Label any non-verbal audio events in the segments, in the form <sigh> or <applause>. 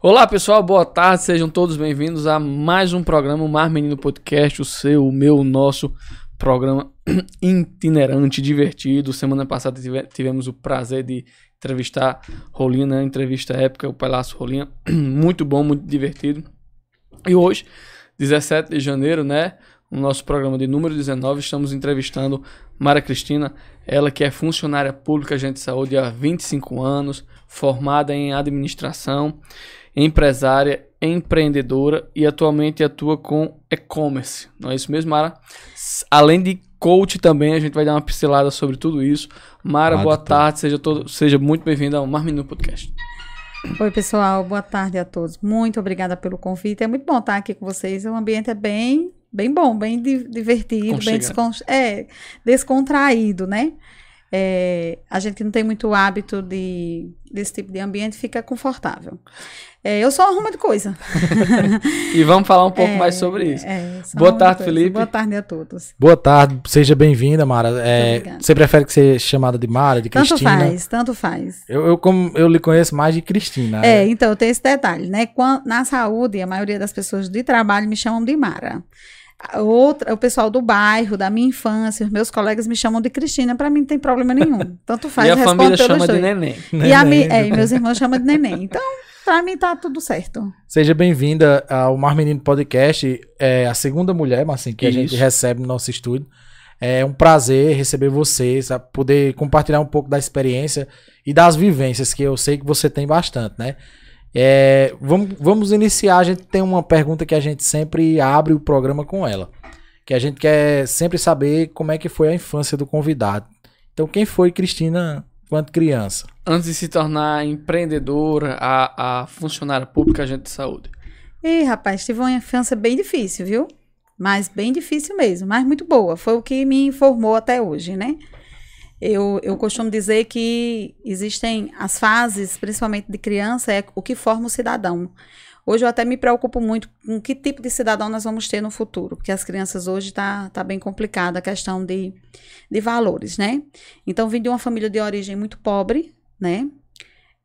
Olá pessoal, boa tarde, sejam todos bem-vindos a mais um programa, o Mar Menino Podcast, o seu, o meu, o nosso programa <clears throat> itinerante, divertido. Semana passada tivemos o prazer de entrevistar Rolinha, entrevista épica, o Palácio Rolinha, <clears throat> muito bom, muito divertido. E hoje, 17 de janeiro, né, no nosso programa de número 19, estamos entrevistando Mara Cristina, ela que é funcionária pública, agente de saúde há 25 anos, formada em administração, empresária, empreendedora e atualmente atua com e-commerce. Não é isso mesmo, Mara? Além de coach também, a gente vai dar uma pincelada sobre tudo isso. Mara, boa tarde, seja, todo, seja muito bem-vinda ao Mar Menino Podcast. Oi, pessoal, boa tarde a todos. Muito obrigada pelo convite. É muito bom estar aqui com vocês. O ambiente é bem, bem bom, bem divertido, bem descon é, descontraído, né? É, a gente não tem muito hábito de, desse tipo de ambiente, fica confortável. É, eu só arrumo de coisa. <laughs> e vamos falar um pouco é, mais sobre isso. É, Boa tarde, Felipe. Boa tarde a todos. Boa tarde, seja bem-vinda, Mara. É, você prefere que seja chamada de Mara, de tanto Cristina? Tanto faz, tanto faz. Eu, eu, como eu lhe conheço mais de Cristina. É, então, tem esse detalhe, né? Quando, na saúde, a maioria das pessoas de trabalho me chamam de Mara. Outra, o pessoal do bairro, da minha infância, os meus colegas me chamam de Cristina, para mim não tem problema nenhum. Tanto <laughs> faz. e a família chama de neném. E, a mi, é, e meus irmãos chamam de neném. Então, para mim tá tudo certo. Seja bem-vinda ao Mar Menino Podcast, é a segunda mulher, mas assim, que Isso. a gente recebe no nosso estúdio. É um prazer receber vocês, poder compartilhar um pouco da experiência e das vivências que eu sei que você tem bastante, né? É, vamos, vamos iniciar. A gente tem uma pergunta que a gente sempre abre o programa com ela. Que a gente quer sempre saber como é que foi a infância do convidado. Então, quem foi Cristina quando criança? Antes de se tornar empreendedora, a, a funcionária pública, agente de saúde. Ih, rapaz, tive uma infância bem difícil, viu? Mas bem difícil mesmo, mas muito boa. Foi o que me informou até hoje, né? Eu, eu costumo dizer que existem as fases, principalmente de criança, é o que forma o cidadão. Hoje eu até me preocupo muito com que tipo de cidadão nós vamos ter no futuro, porque as crianças hoje tá, tá bem complicada a questão de, de valores, né? Então vim de uma família de origem muito pobre, né?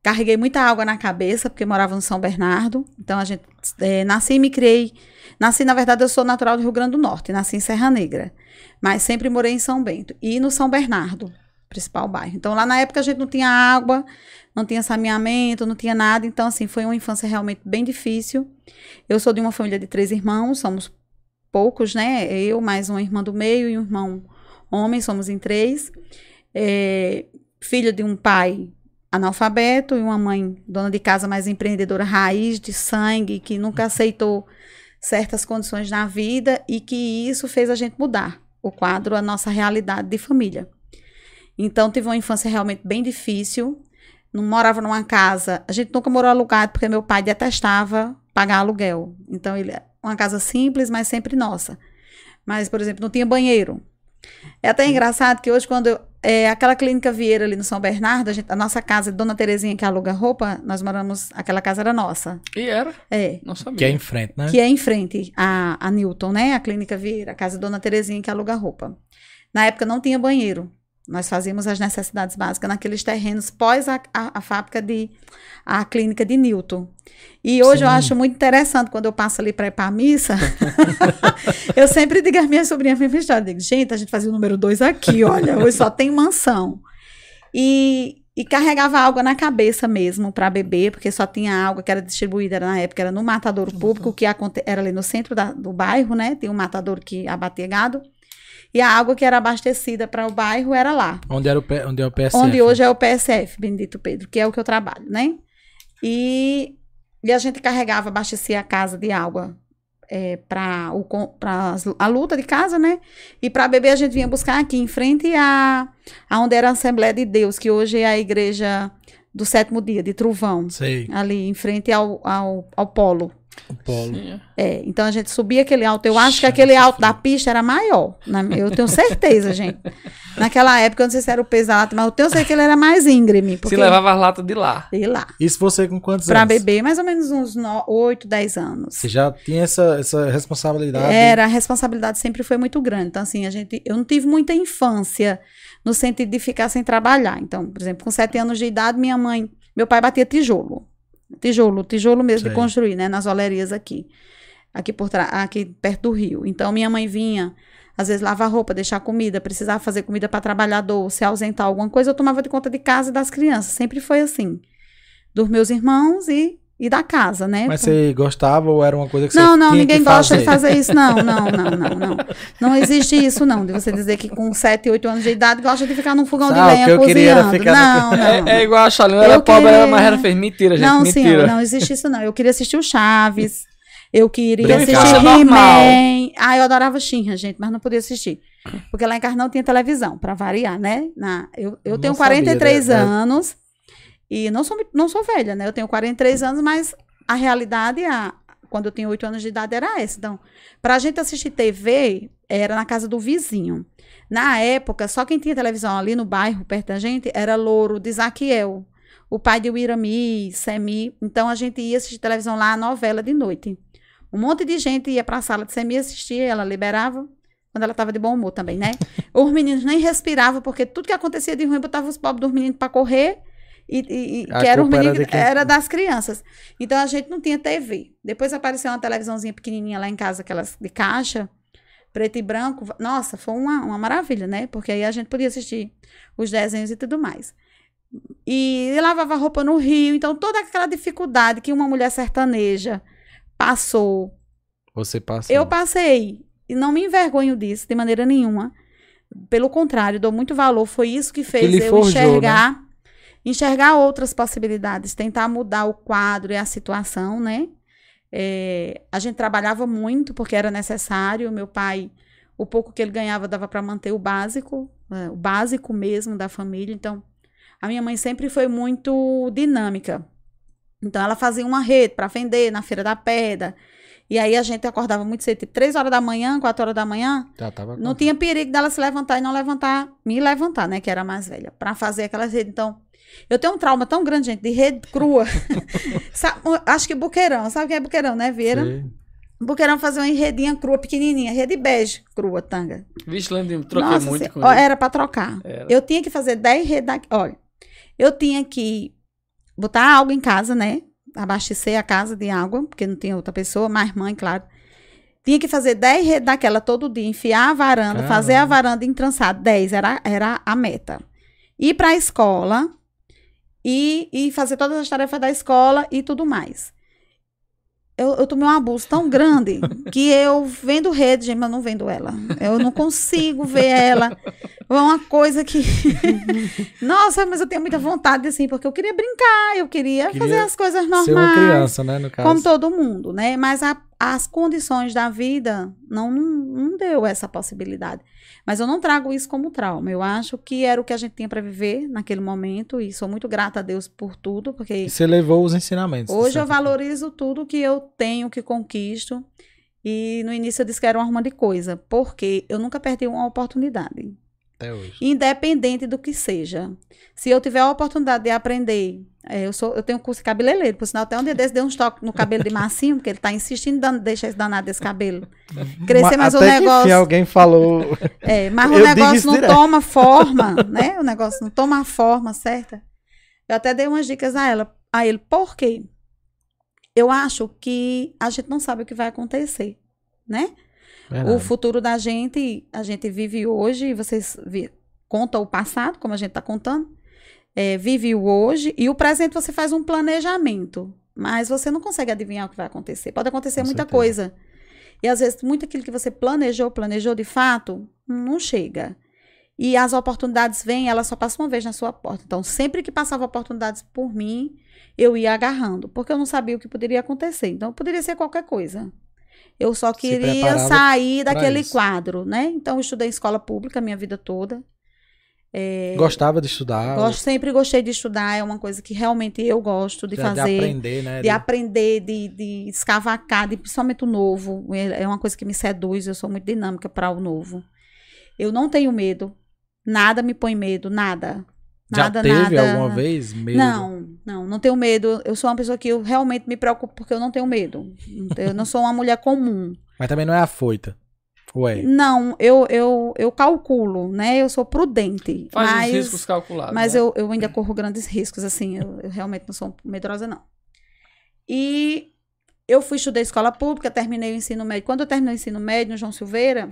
Carreguei muita água na cabeça, porque morava no São Bernardo. Então a gente é, nasci e me criei. Nasci, na verdade, eu sou natural do Rio Grande do Norte, nasci em Serra Negra. Mas sempre morei em São Bento e no São Bernardo principal bairro. Então, lá na época a gente não tinha água, não tinha saneamento, não tinha nada. Então, assim, foi uma infância realmente bem difícil. Eu sou de uma família de três irmãos, somos poucos, né? Eu, mais uma irmã do meio e um irmão homem, somos em três. É, filho de um pai analfabeto e uma mãe dona de casa mais empreendedora raiz de sangue que nunca aceitou certas condições na vida e que isso fez a gente mudar o quadro, a nossa realidade de família. Então, tive uma infância realmente bem difícil. Não morava numa casa. A gente nunca morou alugado porque meu pai detestava pagar aluguel. Então, ele uma casa simples, mas sempre nossa. Mas, por exemplo, não tinha banheiro. É até engraçado que hoje, quando eu, é, aquela clínica Vieira ali no São Bernardo, a, gente, a nossa casa, Dona Terezinha, que aluga roupa, nós moramos, aquela casa era nossa. E era? É. Não sabia. Que é em frente, né? Que é em frente a, a Newton, né? A clínica Vieira, a casa Dona Terezinha, que aluga roupa. Na época não tinha banheiro. Nós fazíamos as necessidades básicas naqueles terrenos pós a, a, a fábrica de a clínica de Newton. E hoje Sim. eu acho muito interessante quando eu passo ali para ir para a missa. <laughs> eu sempre digo às minhas sobrinhas, minha história, digo, gente, a gente fazia o número dois aqui, olha, hoje só tem mansão. E, e carregava água na cabeça mesmo para beber, porque só tinha água que era distribuída na época, era no matadouro público, que era ali no centro da, do bairro, né? Tem um matadouro que abatia gado. E a água que era abastecida para o bairro era lá. Onde era o, onde é o PSF? Onde hoje é o PSF, Bendito Pedro, que é o que eu trabalho, né? E, e a gente carregava, abastecia a casa de água é, para a luta de casa, né? E para beber a gente vinha buscar aqui em frente a, a onde era a Assembleia de Deus, que hoje é a igreja do sétimo dia, de Truvão. Sei. Ali em frente ao, ao, ao polo. O polo. Sim. É, então a gente subia aquele alto. Eu acho que aquele alto da pista era maior. eu tenho certeza, <laughs> gente. Naquela época, eu não sei se era o peso da lata, mas eu tenho certeza que ele era mais íngreme. Porque... Se levava as latas de lá. De lá. Isso você com quantos pra anos? Para beber, mais ou menos uns 8, 10 anos. Você já tinha essa, essa responsabilidade? Era, a responsabilidade sempre foi muito grande. Então, assim, a gente, eu não tive muita infância no sentido de ficar sem trabalhar. Então, por exemplo, com 7 anos de idade, minha mãe, meu pai batia tijolo tijolo, tijolo mesmo Sei. de construir, né? Nas olerias aqui. Aqui por trás, aqui perto do rio. Então minha mãe vinha, às vezes lavar roupa, deixar comida, precisava fazer comida para trabalhador, se ausentar alguma coisa, eu tomava de conta de casa e das crianças. Sempre foi assim. Dos meus irmãos e e da casa, né? Mas você gostava ou era uma coisa que não, você Não, não, ninguém gosta de fazer isso, não, não, não, não, não. Não existe isso, não, de você dizer que com 7, 8 anos de idade gosta de ficar num fogão de lenha eu cozinhando. Ficar não, no... não, É, é, igual a Chalina, era pobre, queria... mas ela fez mentira, gente, não, mentira. Não existe isso, não. Eu queria assistir o Chaves, eu queria Brincar. assistir He-Man. Ah, eu adorava Shinra, gente, mas não podia assistir. Porque lá em casa não tinha televisão, pra variar, né? Na, eu eu tenho 43 sabia, né? anos... E não sou, não sou velha, né? Eu tenho 43 anos, mas a realidade, a, quando eu tinha 8 anos de idade, era essa. Então, para a gente assistir TV, era na casa do vizinho. Na época, só quem tinha televisão ali no bairro, perto da gente, era Louro de Zaquiel, o pai de Wirami, Semi. Então, a gente ia assistir televisão lá, a novela de noite. Um monte de gente ia para a sala de Semi assistir, ela liberava, quando ela estava de bom humor também, né? <laughs> Os meninos nem respiravam, porque tudo que acontecia de ruim botava os pobres dos meninos para correr e, e, que era, menino, era, era, das crianças. Então a gente não tinha TV. Depois apareceu uma televisãozinha pequenininha lá em casa, aquelas de caixa, preto e branco. Nossa, foi uma, uma maravilha, né? Porque aí a gente podia assistir os desenhos e tudo mais. E lavava roupa no rio. Então toda aquela dificuldade que uma mulher sertaneja passou. Você passou. Eu passei. E não me envergonho disso de maneira nenhuma. Pelo contrário, dou muito valor. Foi isso que fez que eu forjou, né? enxergar. Né? Enxergar outras possibilidades, tentar mudar o quadro e a situação, né? É, a gente trabalhava muito porque era necessário. Meu pai, o pouco que ele ganhava dava para manter o básico, é, o básico mesmo da família. Então, a minha mãe sempre foi muito dinâmica. Então, ela fazia uma rede para vender na Feira da Pedra. E aí a gente acordava muito cedo, tipo 3 horas da manhã, 4 horas da manhã. Já tava não tinha perigo dela se levantar e não levantar, me levantar, né? Que era mais velha, para fazer aquelas redes. Então, eu tenho um trauma tão grande, gente, de rede crua. <laughs> sabe, acho que buqueirão. Sabe o que é buqueirão, né, Vira? Sim. Buqueirão fazer uma redinha crua, pequenininha. Rede bege crua, tanga. Vixe, Landinho, troquei Nossa, muito com ele. Era pra trocar. Era. Eu tinha que fazer 10 redes daqui. Olha, eu tinha que botar água em casa, né? Abastecer a casa de água, porque não tinha outra pessoa, mais mãe, claro. Tinha que fazer 10 redes daquela todo dia, enfiar a varanda, Caramba. fazer a varanda entrançada. 10 era, era a meta. Ir pra escola, e, e fazer todas as tarefas da escola e tudo mais. Eu, eu tomei um abuso tão grande que eu vendo rede, gente, mas não vendo ela. Eu não consigo ver ela. É uma coisa que. <laughs> Nossa, mas eu tenho muita vontade, assim, porque eu queria brincar, eu queria, queria fazer as coisas normais. Ser uma criança, né, no caso. Como todo mundo, né? Mas a, as condições da vida não, não, não deu essa possibilidade. Mas eu não trago isso como trauma. Eu acho que era o que a gente tinha para viver naquele momento e sou muito grata a Deus por tudo, porque e você levou os ensinamentos. Hoje eu valorizo tudo que eu tenho, que conquisto. E no início eu disse que era uma arma de coisa, porque eu nunca perdi uma oportunidade. Até hoje. Independente do que seja. Se eu tiver a oportunidade de aprender, é, eu, sou, eu tenho curso de cabeleireiro, por sinal, até um dia desse deu um toques no cabelo de massinho, porque ele está insistindo em deixar esse danado desse cabelo. Crescer, mas até o negócio. Que alguém falou. É, mas o negócio não direto. toma forma, né? O negócio não toma a forma certa. Eu até dei umas dicas a ela, a ele, por quê? Eu acho que a gente não sabe o que vai acontecer, né? Verdade. O futuro da gente, a gente vive hoje, vocês vi, contam o passado, como a gente está contando, é, vive o hoje, e o presente você faz um planejamento, mas você não consegue adivinhar o que vai acontecer. Pode acontecer Com muita certeza. coisa. E às vezes, muito aquilo que você planejou, planejou de fato, não chega. E as oportunidades vêm, elas só passam uma vez na sua porta. Então, sempre que passava oportunidades por mim, eu ia agarrando, porque eu não sabia o que poderia acontecer. Então, poderia ser qualquer coisa. Eu só queria sair daquele isso. quadro, né? Então, eu estudei em escola pública a minha vida toda. É, Gostava de estudar? Gosto, sempre gostei de estudar, é uma coisa que realmente eu gosto de, de fazer. De aprender, né? De, de aprender, de, de escavacar, de, principalmente o novo. É, é uma coisa que me seduz, eu sou muito dinâmica para o novo. Eu não tenho medo, nada me põe medo, nada. Nada, Já teve nada. alguma vez medo? Não, não, não tenho medo. Eu sou uma pessoa que eu realmente me preocupo porque eu não tenho medo. Eu não sou uma mulher comum. Mas também não é afoita. Ué. Não, eu, eu, eu calculo, né? Eu sou prudente. Faz mas, os riscos calculados. Mas né? eu, eu ainda corro grandes riscos, assim. Eu, eu realmente não sou medrosa, não. E eu fui estudar escola pública, terminei o ensino médio. Quando eu terminei o ensino médio no João Silveira,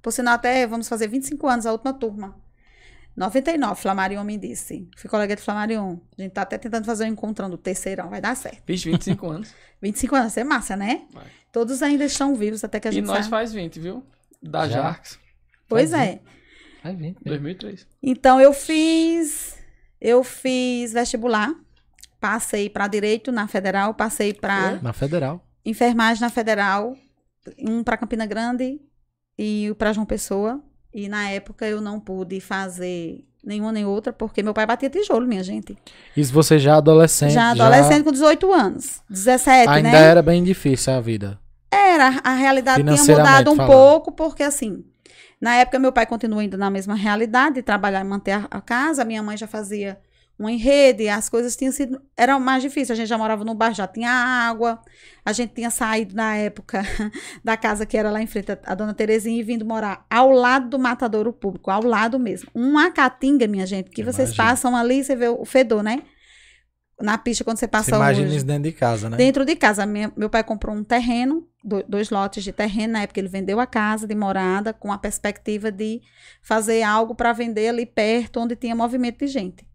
por sinal até vamos fazer 25 anos, a última turma. 99, Flamarion me disse. Fui colega de Flamarion. A gente tá até tentando fazer um encontrando o terceirão, vai dar certo. Vixe, 25 anos. <laughs> 25 anos, é massa, né? Vai. Todos ainda estão vivos até que a E gente nós sabe. faz 20, viu? Da Já? Jarx, Pois Faz é. Vai vir. 2003. Então eu fiz eu fiz vestibular, passei para direito na Federal, passei para Na Federal. enfermagem na Federal, um para Campina Grande e para João Pessoa. E na época eu não pude fazer nenhuma nem outra porque meu pai batia tijolo, minha gente. Isso você já adolescente. já adolescente com 18 anos, 17, Ainda né? era bem difícil a vida. Era, a realidade tinha mudado um falando. pouco, porque assim, na época meu pai continua ainda na mesma realidade, de trabalhar e manter a, a casa, minha mãe já fazia uma rede, as coisas tinham sido, era mais difícil, a gente já morava no bairro, já tinha água, a gente tinha saído na época <laughs> da casa que era lá em frente, a, a dona Terezinha, e vindo morar ao lado do matadouro público, ao lado mesmo. Uma caatinga, minha gente, que vocês Imagino. passam ali, você vê o fedor, né? Na pista, quando você Você passa imagina hoje. isso dentro de casa, né? Dentro de casa, minha- meu pai comprou um terreno, do- dois lotes de terreno. Na época, ele vendeu a casa de morada com a perspectiva de fazer algo para vender ali perto, onde tinha movimento de gente.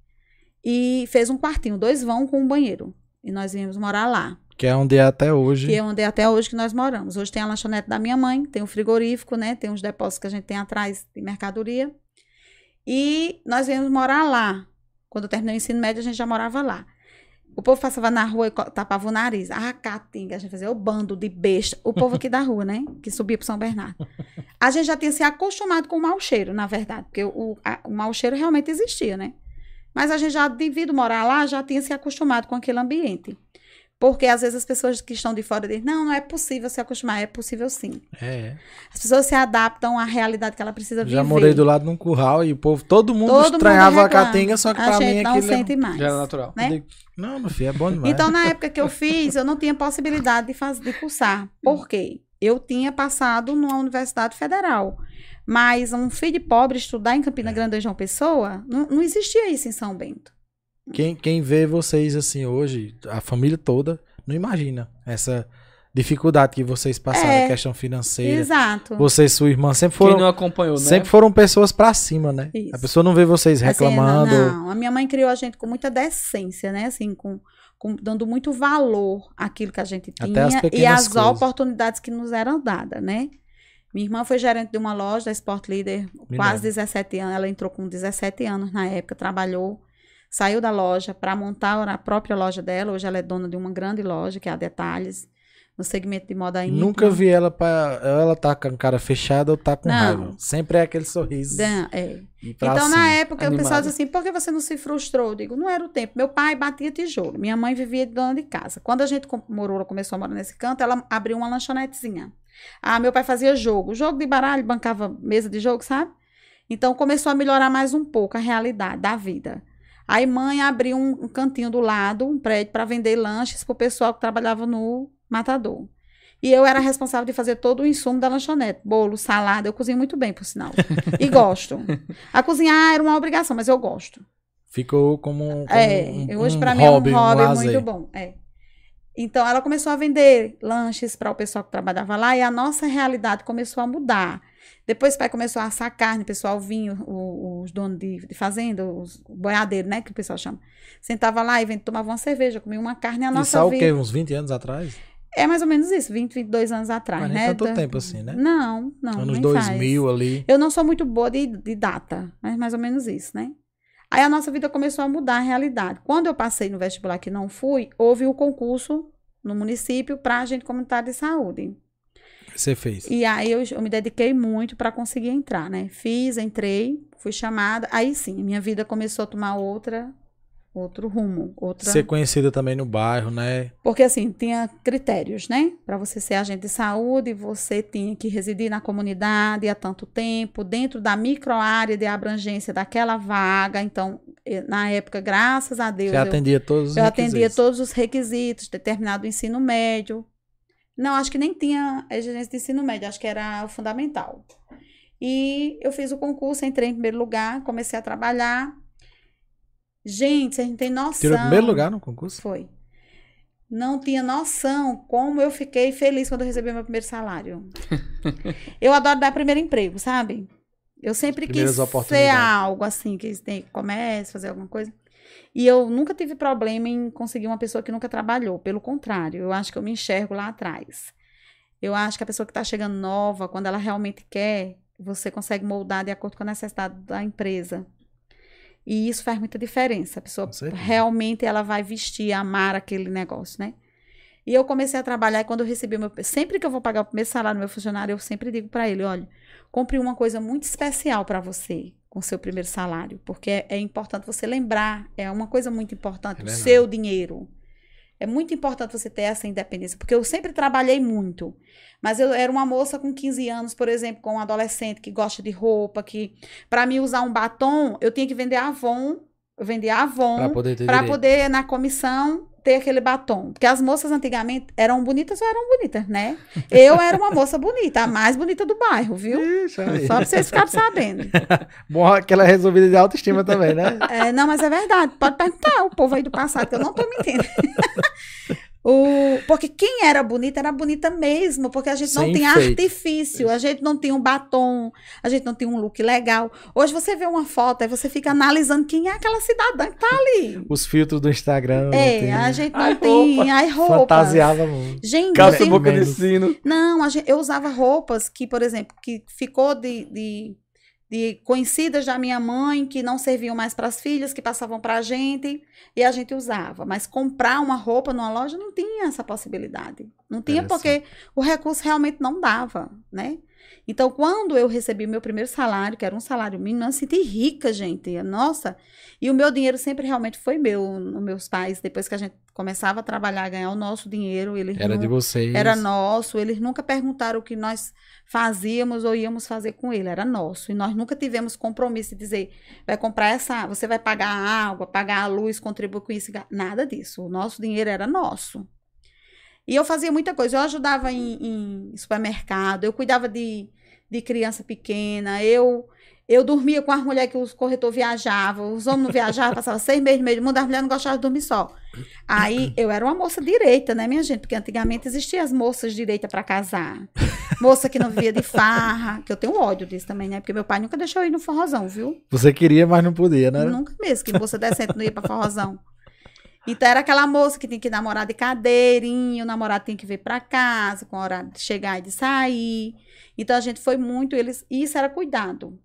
E fez um quartinho, dois vão com um banheiro. E nós íamos morar lá, Que é onde é até hoje. que é onde é até hoje que nós moramos. Hoje tem a lanchonete da minha mãe, tem o frigorífico, né? Tem os depósitos que a gente tem atrás de mercadoria. E nós viemos morar lá. Quando eu terminei o ensino médio, a gente já morava lá. O povo passava na rua e tapava o nariz. Ah, caatinga. A gente fazia o bando de besta. O povo aqui da rua, né? Que subia para São Bernardo. A gente já tinha se acostumado com o mau cheiro, na verdade. Porque o, a- o mau cheiro realmente existia, né? Mas a gente já, devido morar lá, já tinha se acostumado com aquele ambiente. Porque às vezes as pessoas que estão de fora dizem, não, não é possível se acostumar. É possível sim. É. As pessoas se adaptam à realidade que ela precisa Já viver. morei do lado num curral e o povo, todo mundo Todo mundo estranhava a reclama. caatinga, só que a pra gente mim não aquilo é- sente mais. Já era natural. Né? Digo, Não, meu filho, é bom demais. Então, na época que eu fiz, eu não tinha possibilidade de, de cursar. Por quê? Eu tinha passado numa universidade federal. Mas um filho de pobre estudar em Campina É. Grande, João Pessoa, não, não existia isso em São Bento. Quem, quem vê vocês assim hoje, a família toda, não imagina essa dificuldade que vocês passaram, É. questão financeira. Exato. Você e sua irmã sempre Quem foram, não acompanhou, né? sempre foram pessoas pra cima, né? Isso. A pessoa não vê vocês Assim, reclamando. não, a minha mãe criou a gente com muita decência, né? Assim, com, com- dando muito valor àquilo que a gente Até tinha as e às coisas. oportunidades que nos eram dadas, né? Minha irmã foi gerente de uma loja, da Sport Leader, Me quase lembro. 17 anos. Ela entrou com 17 anos na época, trabalhou, saiu da loja para montar a própria loja dela. Hoje ela é dona de uma grande loja, que é a Detalhes, no segmento de moda íntima. Nunca vi ela pra. Ela tá com a cara fechada ou tá com Não. raiva. Sempre é aquele sorriso. Dan- é. Então, cima. na época, o pessoal diz assim, por que você não se frustrou? Eu digo, não era o tempo. Meu pai batia tijolo, minha mãe vivia de dona de casa. Quando a gente morou, começou a morar nesse canto, ela abriu uma lanchonetezinha. Ah, meu pai fazia jogo. Jogo de baralho, bancava mesa de jogo, sabe? Então, começou a melhorar mais um pouco a realidade da vida. Aí, mãe abriu um, um cantinho do lado, um prédio, para vender lanches pro pessoal que trabalhava no matador. E eu era responsável de fazer todo o insumo da lanchonete. Bolo, salada. Eu cozinho muito bem, por sinal. <laughs> E gosto. A cozinhar era uma obrigação, mas eu gosto. Ficou como, um- como é, um, hoje um pra mim é um hobby lazer. muito bom. É. Então ela começou a vender lanches para o pessoal que trabalhava lá e a nossa realidade começou a mudar. Depois o pai começou a assar carne, o pessoal vinha, os donos de, de fazenda, os boiadeiros, né, que o pessoal chama. Sentava lá e vem- tomava uma cerveja, comia uma carne a Isso nossa há o quê? Uns 20 anos atrás? É mais ou menos isso, 20, 22 anos atrás, Mas né? tanto Da- tempo assim, né? Não, não. Anos nem 2000 faz. ali. Eu não sou muito boa de, de data, mas mais ou menos isso, né? Aí a nossa vida começou a mudar a realidade. Quando eu passei no vestibular que não fui, houve o concurso no município para agente comunitário de saúde. Você fez. E aí eu, eu me dediquei muito para conseguir entrar, né? Fiz, entrei, fui chamada. Aí sim, minha vida começou a tomar outra, outro rumo, outra. Ser conhecida também no bairro, né? Porque assim, tinha critérios, né? Para você ser agente de saúde, você tinha que residir na comunidade há tanto tempo, dentro da microárea de abrangência daquela vaga. Então, na época, graças a Deus, Você eu, atendia todos os eu atendia requisitos. todos os requisitos, determinado ensino médio. Não, acho que nem tinha exigência de ensino médio, acho que era o fundamental. E eu fiz o concurso, entrei em primeiro lugar, comecei a trabalhar. Gente, vocês não têm noção. Tirou o primeiro lugar no concurso? Foi. não tinha noção como eu fiquei feliz quando eu recebi meu primeiro salário. <laughs> eu adoro dar primeiro emprego, sabe? Eu sempre quis ser algo assim, que tem comércio, fazer alguma coisa. E eu nunca tive problema em conseguir uma pessoa que nunca trabalhou. Pelo contrário, eu acho que eu me enxergo lá atrás. Eu acho que a pessoa que está chegando nova, quando ela realmente quer, você consegue moldar de acordo com a necessidade da empresa. E isso faz muita diferença. A pessoa realmente ela vai vestir, amar aquele negócio, né? E eu comecei a trabalhar e quando eu recebi o meu. Sempre que eu vou pagar o primeiro salário do meu funcionário, eu sempre digo para ele: olha, compre uma coisa muito especial para você com seu primeiro salário, porque é, é, importante você lembrar, é uma coisa muito importante, é o seu dinheiro. É muito importante você ter essa independência, porque eu sempre trabalhei muito. Mas eu era uma moça com 15 anos, por exemplo, com um adolescente que gosta de roupa, que para mim usar um batom, eu tinha que vender Avon, eu vendia Avon para poder, poder na comissão ter aquele batom. Porque as moças antigamente eram bonitas ou eram bonitas, né? Eu era uma moça bonita, a mais bonita do bairro, viu? Ixi, Só pra vocês ficarem sabendo. <laughs> Bom, aquela resolvida de autoestima também, né? É, não, mas é verdade. Pode perguntar o povo aí do passado, que eu não tô mentindo. O, porque quem era bonita era bonita mesmo, porque a gente Sem não tem artifício, a gente não tem um batom, a gente não tem um look legal. Hoje você vê uma foto e você fica analisando quem é aquela cidadã que tá ali. Os filtros do Instagram. É, a gente não ai, tem. Roupa. Ai, roupa. Fantasiava muito. Gente, Calça tem... boca de sino. Não, gente, eu usava roupas que, por exemplo, que ficou de, de de conhecidas da minha mãe que não serviam mais para as filhas, que passavam para a gente e a gente usava. Mas comprar uma roupa numa loja não tinha essa possibilidade. Não tinha porque o recurso realmente não dava, né? Então, quando eu recebi meu primeiro salário, que era um salário mínimo, eu me senti rica, gente. Nossa! E o meu dinheiro sempre realmente foi meu. Os meus pais, depois que a gente começava a trabalhar, ganhar o nosso dinheiro, eles era de vocês. Era nosso. Eles nunca perguntaram o que nós fazíamos ou íamos fazer com ele, era nosso. E nós nunca tivemos compromisso de dizer, vai comprar essa, você vai pagar a água, pagar a luz, contribuir com isso. Nada disso. O nosso dinheiro era nosso. E eu fazia muita coisa. Eu ajudava em, em supermercado, eu cuidava de, de criança pequena, eu eu dormia com as mulheres que os corretor viajavam, os homens não viajavam, passava seis meses no meio do mundo, as mulheres não gostavam de dormir só. Aí eu era uma moça direita, né, minha gente? Porque antigamente existiam as moças direita para casar. Moça que não vivia de farra, que eu tenho ódio disso também, né? Porque meu pai nunca deixou eu ir no forrozão, viu? Você queria, mas não podia, né? Nunca mesmo, que moça decente não ia pra forrozão. Então era aquela moça que tinha que namorar de cadeirinha, o namorado tinha que vir para casa, com a hora de chegar e de sair. Então a gente foi muito, eles, isso era cuidado.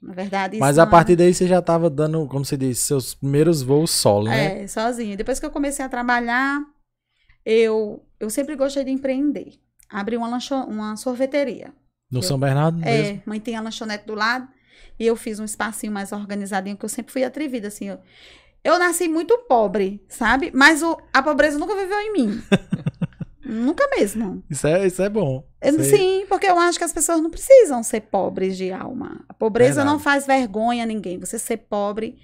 Na verdade, Mas a partir daí você já estava dando, como você disse, seus primeiros voos solo, né? É, sozinha. Depois que eu comecei a trabalhar, eu, eu sempre gostei de empreender. Abri uma, lancho, uma sorveteria. No eu, São Bernardo é, mesmo? É, mãe tem a lanchonete do lado. E eu fiz um espacinho mais organizadinho, que eu sempre fui atrevida, assim. Eu, eu nasci muito pobre, sabe? Mas o, a pobreza nunca viveu em mim. <laughs> Nunca mesmo. Isso é, isso é bom. Isso Sim, porque eu acho que as pessoas não precisam ser pobres de alma. A pobreza Verdade. não faz vergonha a ninguém. Você ser pobre.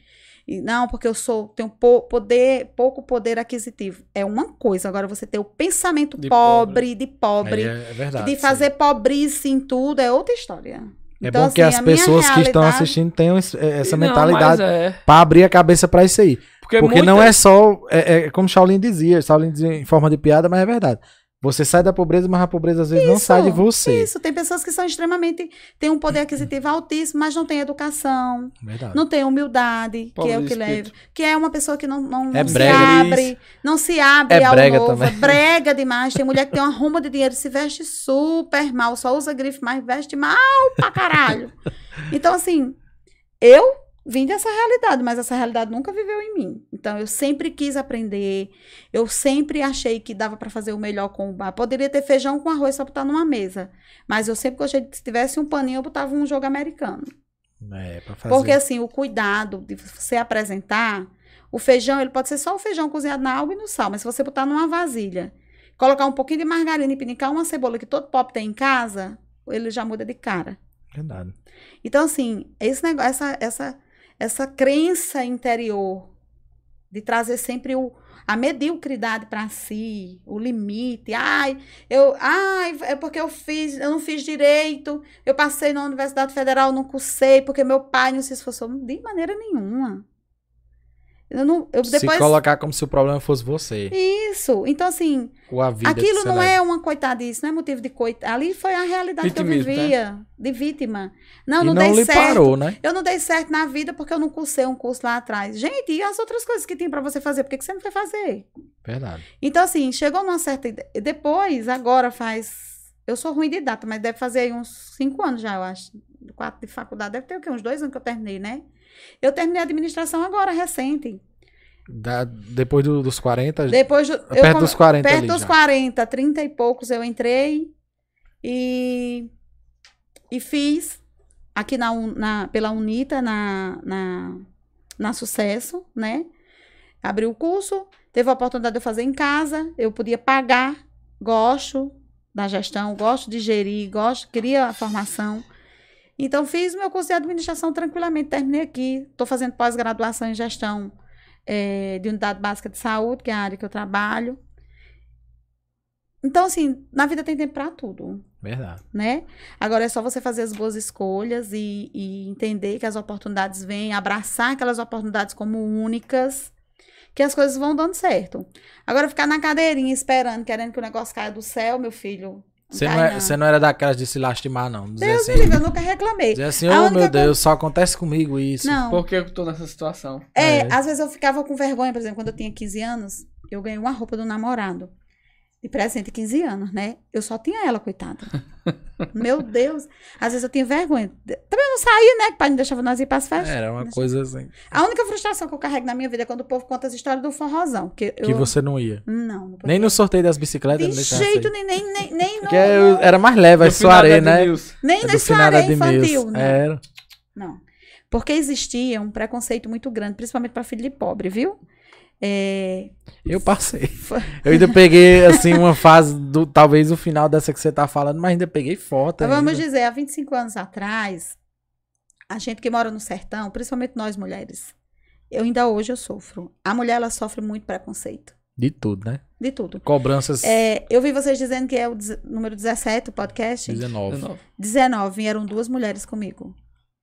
E, não, porque eu sou tenho poder, pouco poder aquisitivo. É uma coisa. Agora, você ter o pensamento de pobre, pobre, de pobre, é, é verdade, de fazer sim. pobrice em tudo, é outra história. É então, bom assim, que as pessoas realidade... que estão assistindo tenham essa mentalidade é... para abrir a cabeça para isso aí. Porque, Porque muita... não é só, é, é, como Shaolin dizia, Shaolin dizia em forma de piada, mas é verdade. Você sai da pobreza, mas a pobreza às vezes isso, não sai de você. Isso, tem pessoas que são extremamente. têm um poder aquisitivo altíssimo, mas não têm educação. Verdade. Não têm humildade, Pobre que é o que leva. Que é uma pessoa que não, não, é não se abre. Não se abre é ao brega novo. Também. Brega demais. Tem mulher que tem uma ruma de dinheiro, se veste super mal, só usa grife, mas veste mal pra caralho. Então, assim, eu vim dessa realidade, mas essa realidade nunca viveu em mim. Então eu sempre quis aprender, eu sempre achei que dava para fazer o melhor com o bar. Poderia ter feijão com arroz só botar numa mesa, mas eu sempre gostei de se tivesse um paninho eu botava um jogo americano. É, pra fazer. Porque assim, o cuidado de você apresentar, o feijão, ele pode ser só o feijão cozinhado na água e no sal, mas se você botar numa vasilha, colocar um pouquinho de margarina e pinicar uma cebola que todo pop tem em casa, ele já muda de cara. Verdade. Então assim, esse negócio, essa essa essa crença interior de trazer sempre o, a mediocridade para si, o limite. Ai, eu, ai, é porque eu fiz, eu não fiz direito, eu passei na Universidade Federal, não cursei, porque meu pai não se esforçou de maneira nenhuma. Eu não, eu Se depois colocar como se o problema fosse você. isso. Então assim, aquilo não leva. é uma coitadice, não é motivo de coitado. Ali foi a realidade Vitimismo, que eu vivia, de vítima. Não, e não, não dei lhe certo. parou, né? Eu não dei certo na vida porque eu não cursei um curso lá atrás. Gente, e as outras coisas que tem pra você fazer, por que que você não foi fazer? Verdade. Então, assim, chegou numa certa. Depois, agora faz. Eu sou ruim de data, mas deve fazer aí uns cinco anos já, eu acho. Quatro de faculdade. Deve ter o quê? Uns dois anos que eu terminei, né? Eu terminei a administração agora, recente. Da- depois do- dos 40, Depois. do- perto come- dos 40 Perto dos já. 40, 30 e poucos eu entrei. E. E fiz aqui na, na, pela Unita, na, na, na Sucesso, né? Abri o curso, teve a oportunidade de eu fazer em casa, eu podia pagar, gosto da gestão, gosto de gerir, gosto, queria a formação. Então, fiz meu curso de administração tranquilamente, terminei aqui. Estou fazendo pós-graduação em gestão eh, de unidade básica de saúde, que é a área que eu trabalho. Então, assim, na vida tem tempo para tudo Verdade. né? Agora é só você fazer as boas escolhas e, e entender que as oportunidades vêm, abraçar aquelas oportunidades como únicas, que as coisas vão dando certo. Agora ficar na cadeirinha esperando, querendo que o negócio caia do céu, meu filho. Você não, é- você não era daquelas de se lastimar, não. Dizer Deus assim, me livre, eu nunca reclamei. dizer assim, oh meu coisa- Deus, só acontece comigo isso. Não. Por que eu tô nessa situação? É, É. às vezes eu ficava com vergonha, por exemplo, quando eu tinha 15 anos, eu ganhei uma roupa do namorado. De presente, 15 anos, né? Eu só tinha ela, coitada. <laughs> Meu Deus. Às vezes eu tinha vergonha. Também não saía, né? Que o pai não deixava nós ir para as festas. Era uma coisa assim. A única frustração que eu carrego na minha vida é quando o povo conta as histórias do forrozão. Que, eu... Que você não ia. Não, não. Nem no sorteio das bicicletas De jeito nem, nem, nem, nem no, Porque eu- era mais leve, a da né? Nem É na de infantil. Não. Era. não. Porque existia um preconceito muito grande, principalmente para filho de pobre, viu? É, Eu passei. Eu ainda peguei, assim, uma fase do. Talvez o final dessa que você tá falando, mas ainda peguei foto. Mas vamos ainda. dizer, há 25 anos atrás, a gente que mora no sertão, principalmente nós mulheres, eu ainda hoje eu sofro. A mulher, ela sofre muito preconceito. De tudo, né? De tudo. Cobranças É, eu vi vocês dizendo que é o número 17, o podcast. 19. 19. 19, vieram duas mulheres comigo.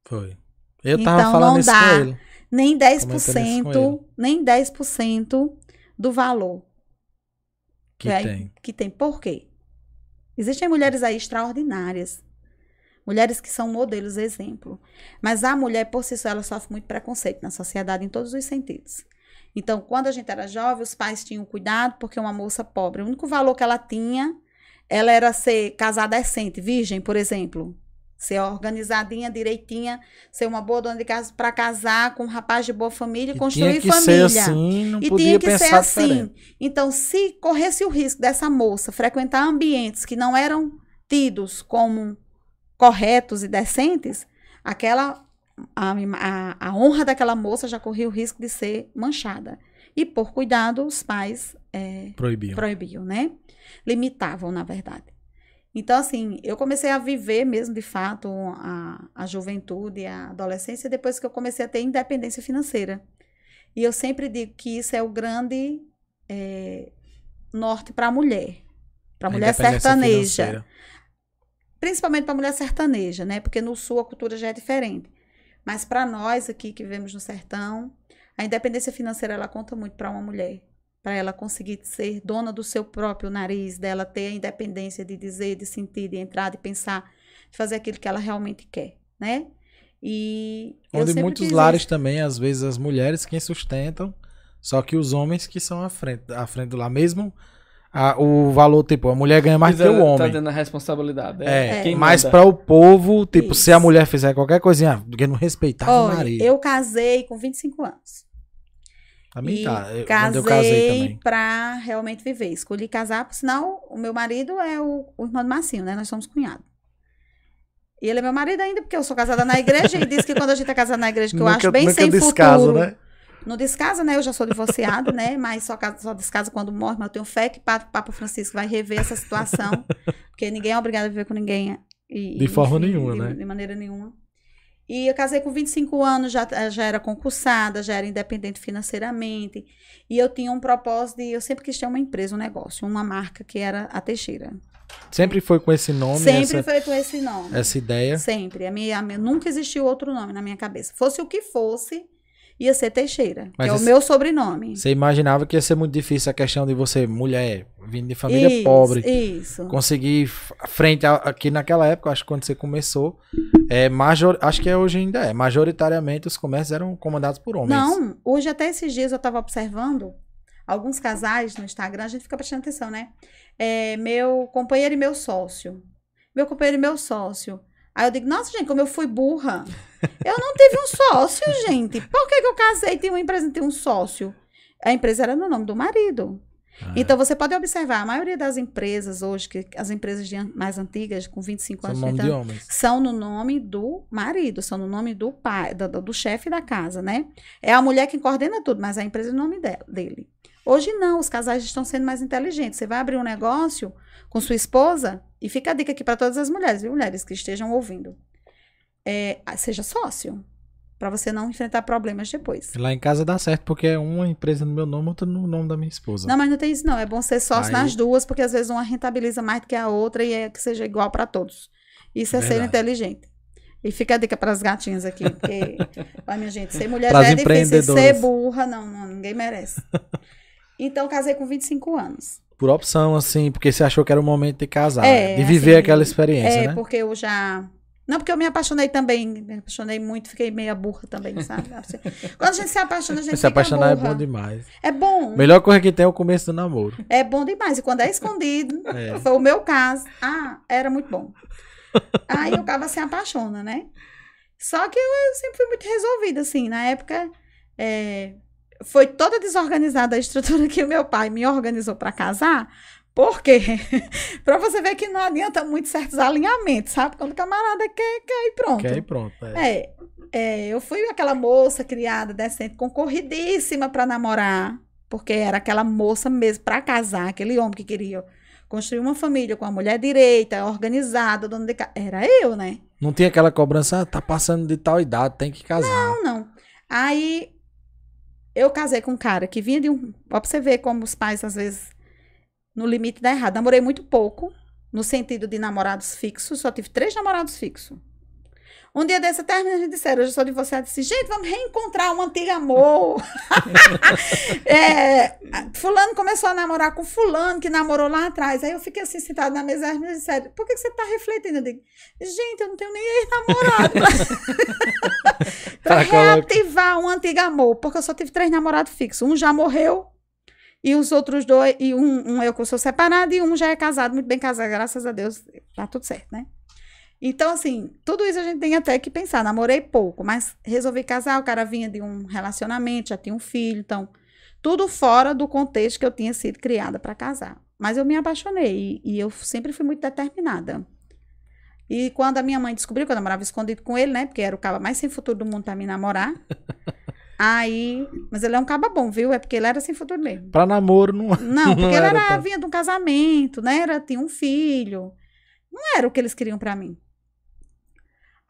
Foi. Eu tava Então, falando não isso dá. com ele. Nem Comentando isso com 10%, nem 10% do valor Que aí- tem. que tem. Por quê? Existem mulheres aí extraordinárias. Mulheres que são modelos, exemplo. Mas a mulher, por si só, ela sofre muito preconceito na sociedade, em todos os sentidos. Então, quando a gente era jovem, os pais tinham cuidado, porque uma moça pobre, o único valor que ela tinha, ela era ser casada decente, virgem, por exemplo. Ser organizadinha, direitinha, ser uma boa dona de casa para casar com um rapaz de boa família e E construir tinha que família. ser assim, não E podia tinha que pensar ser assim. diferente. Então, se corresse o risco dessa moça frequentar ambientes que não eram tidos como corretos e decentes, aquela a, a, a honra daquela moça já corria o risco de ser manchada. E por cuidado, os pais eh, Proibiam. proibiam, né? Limitavam, na verdade. Então, assim, eu comecei a viver mesmo, de fato, a, a juventude, a adolescência, depois que eu comecei a ter independência financeira. E eu sempre digo que isso é o grande eh, norte para a mulher. Para a mulher sertaneja. financeira. Principalmente para a mulher sertaneja, né? Porque no sul a cultura já é diferente. Mas para nós aqui que vivemos no sertão, a independência financeira ela conta muito para uma mulher. Para ela conseguir ser dona do seu próprio nariz, dela ter a independência de dizer, de sentir, de entrar, de pensar, de fazer aquilo que ela realmente quer, né? E Onde muitos lares isso. também, às vezes, as mulheres quem sustentam, só que os homens que são à frente, à frente do lar. Mesmo a- o valor, tipo, a mulher ganha mais Mas que o ela homem. Tá dando a responsabilidade. É, quem mas manda. para o povo, tipo, se a Isso. mulher fizer qualquer coisinha, porque não respeitava o marido. eu casei com 25 anos. E tá. Eu, casei, eu casei também. pra realmente viver. Escolhi casar, por sinal, o meu marido é o, o irmão do Marcinho, né? Nós somos cunhados. E ele é meu marido ainda, porque eu sou casada na igreja. e disse que quando a gente é casada na igreja, que eu acho bem sem descasa, futuro. né? Não descasa, né? Eu já sou divorciada, né? Mas só, só descasa quando morre. Mas eu tenho fé que o Papa Francisco vai rever essa situação. porque ninguém é obrigado a viver com ninguém. E, De forma nenhuma, de, né? De maneira nenhuma. E eu casei com 25 anos, já, já era concursada, já era independente financeiramente. E eu tinha um propósito de. Eu sempre quis ter uma empresa, um negócio, uma marca que era a Teixeira. Sempre foi com esse nome, sempre essa, foi com esse nome. essa ideia. Sempre. A minha, a minha- nunca existiu outro nome na minha cabeça. Fosse o que fosse, ia ser Teixeira, Mas que é o meu sobrenome. Você imaginava que ia ser muito difícil a questão de você, mulher, vindo de família isso, pobre, isso. conseguir frente a, aqui naquela época, acho que quando você começou, é major, acho que é hoje ainda é, majoritariamente os comércios eram comandados por homens. Não, hoje até esses dias eu estava observando alguns casais no Instagram, a gente fica prestando atenção, né? É, meu companheiro e meu sócio. Meu companheiro e meu sócio. Aí eu digo, nossa, gente, como eu fui burra. <laughs> Eu não tive um sócio, gente. Por que, que eu casei e tinha uma empresa e tinha um sócio? A empresa era no nome do marido. Ah, então, você pode observar, a maioria das empresas hoje, que as empresas de, mais antigas, com 25 anos, são, 30 anos, são no nome do marido, são no nome do pai, do, do, chefe da casa, né? É a mulher que coordena tudo, mas a empresa é no nome dele. Hoje não, os casais estão sendo mais inteligentes. Você vai abrir um negócio com sua esposa, e fica a dica aqui para todas as mulheres, viu? Mulheres que estejam ouvindo. É, seja sócio, para você não enfrentar problemas depois. Lá em casa dá certo, porque é uma empresa no meu nome, outra no nome da minha esposa. Não, mas não tem isso não. É bom ser sócio Aí... nas duas, porque às vezes uma rentabiliza mais do que a outra e é que seja igual para todos. Isso é Verdade. ser inteligente. E fica a dica para as gatinhas aqui, porque, <laughs> olha, minha gente, ser mulher já é difícil, ser burra, não, não, ninguém merece. Então, casei com 25 anos. Por opção, assim, porque você achou que era o momento de casar, é, de viver assim, aquela experiência, é, né? É, porque eu já... Não, porque eu me apaixonei também, me apaixonei muito, fiquei meia burra também, sabe? Quando a gente se apaixona, a gente se apaixonar burra. é bom demais. É bom. Melhor coisa que tem é o começo do namoro. É bom demais. E quando é escondido, <laughs> é. foi o meu caso. Ah, era muito bom. <laughs> Aí o cara se apaixona, né? Só que eu, eu sempre fui muito resolvida, assim. Na época, é, foi toda desorganizada a estrutura que o meu pai me organizou para casar. Por quê? <laughs> para você ver que não adianta muito certos alinhamentos, sabe? Quando o camarada quer, quer e pronto. Quer e pronto. É. é, é eu fui aquela moça criada, decente, concorridíssima para namorar, porque era aquela moça mesmo para casar, aquele homem que queria construir uma família com a mulher direita, organizada, dona de casa. Era eu, né? Não tinha aquela cobrança, ah, tá passando de tal idade, tem que casar. Não, não. Aí eu casei com um cara que vinha de um. Ó, pra você ver como os pais, às vezes, no limite dá errado. Namorei muito pouco, no sentido de namorados fixos, só tive três namorados fixos. Um dia desse até as meninas disseram, eu já sou divorciada, disse, gente, vamos reencontrar um antigo amor. <laughs> é, fulano começou a namorar com fulano, que namorou lá atrás. Aí eu fiquei assim, sentada na mesa, e meninas disseram, por que, que você está refletindo? Eu digo, gente, eu não tenho nem ex-namorado. <laughs> para reativar um antigo amor, porque eu só tive três namorados fixos. Um já morreu, e os outros dois, e um, um eu que sou separado, e um já é casado, muito bem casado, graças a Deus, tá tudo certo, né? Então, assim, tudo isso a gente tem até que pensar. Namorei pouco, mas resolvi casar. O cara vinha de um relacionamento, já tinha um filho. Então, tudo fora do contexto que eu tinha sido criada para casar. Mas eu me apaixonei e, e, eu sempre fui muito determinada. E quando a minha mãe descobriu que eu namorava escondido com ele, né? Porque era o cara mais sem futuro do mundo para me namorar. <laughs> Aí, mas ele é um caba bom, viu? É porque ele era sem futuro mesmo. Para namoro não. <laughs> Não, porque não ele era, era vinha de um casamento, né? Era tinha um filho. Não era o que eles queriam para mim.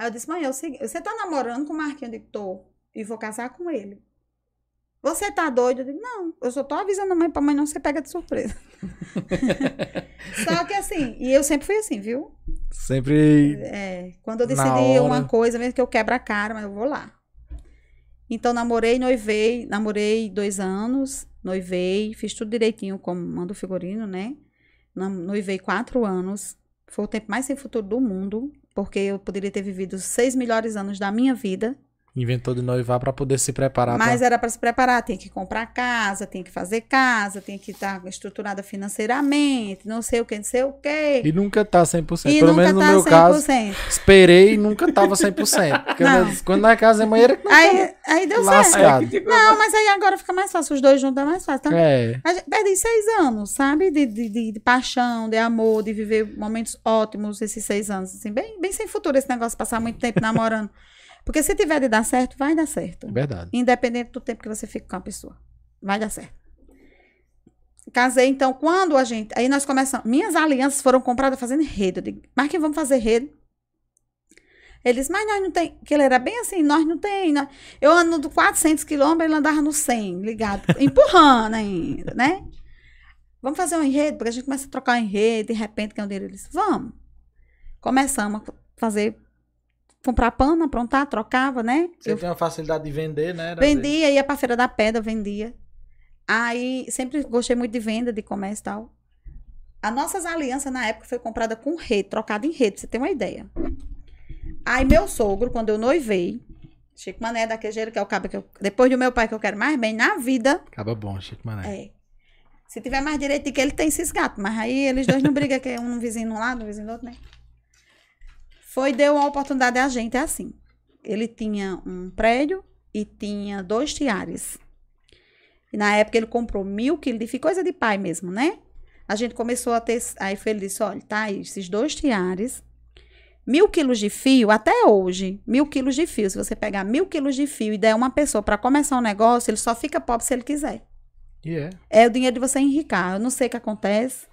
Aí eu disse, mãe, é o seguinte, você tá namorando com o Marquinhos? Eu digo, tô. E vou casar com ele. Você tá doido? Eu digo, não, eu só tô avisando a mãe pra mãe não ser pega de surpresa. <laughs> só que assim, e eu sempre fui assim, viu? Sempre. É, quando eu decidi uma coisa, mesmo que eu quebra a cara, mas eu vou lá. Então, namorei, noivei, namorei dois anos, noivei, fiz tudo direitinho como manda o figurino, né? Noivei quatro anos. Foi o tempo mais sem futuro do mundo porque eu poderia ter vivido seis melhores anos da minha vida Inventou de noivar para poder se preparar. Mas pra... era para se preparar, tem que comprar casa, tem que fazer casa, tem que estar tá estruturada financeiramente, não sei o que, não sei o que. E nunca tá 100%. E Pelo menos no tá meu 100%. caso, esperei e nunca tava 100%. <laughs> Porque não. quando na casa é banheira que <laughs> não aí, aí deu lascado. certo. Não, mas aí agora fica mais fácil, os dois juntos é mais fácil. Então, é. perdi seis anos, sabe? De, de, de, de, paixão, de amor, de viver momentos ótimos esses seis anos. Assim, bem, bem sem futuro esse negócio, passar muito tempo namorando. <laughs> Porque se tiver de dar certo, vai dar certo. Verdade. Independente do tempo que você fica com a pessoa. Vai dar certo. Casei, então, quando a gente. Aí nós começamos. Minhas alianças foram compradas fazendo rede. Eu digo, mas que vamos fazer rede? Eles, mas nós não tem. Que ele era bem assim, nós não tem. Nós... Eu ando do 400 quilômetros, ele andava no 100, ligado, empurrando ainda, né? Vamos fazer um enredo, porque a gente começa a trocar um enredo, de repente, que é um deles. Vamos. Começamos a fazer comprar pano, aprontar, trocava, né? Você eu tem uma facilidade de vender, né? Era vendia, ia pra Feira da Pedra, vendia. Aí, sempre gostei muito de venda, de comércio e tal. As nossas alianças, na época, foi comprada com rede, trocada em rede, pra você ter uma ideia. Aí, meu sogro, quando eu noivei, Chico Mané daquele jeito, que é o cabo que eu, depois do meu pai que eu quero mais bem na vida, Acaba bom, Chico Mané. é. Se tiver mais direito de que ele tem esses gatos, mas aí eles dois não brigam, que é um vizinho de um lado, um vizinho do outro, né? Foi, deu uma oportunidade a gente, é assim. Ele tinha um prédio e tinha dois tiares. E na época ele comprou mil quilos de fio, coisa de pai mesmo, né? A gente começou a ter. Aí foi, ele disse: olha, tá aí, esses dois tiares, mil quilos de fio, até hoje, mil quilos de fio. Se você pegar mil quilos de fio e der uma pessoa para começar um negócio, ele só fica pobre se ele quiser. E é. É o dinheiro de você enricar. Eu não sei o que acontece,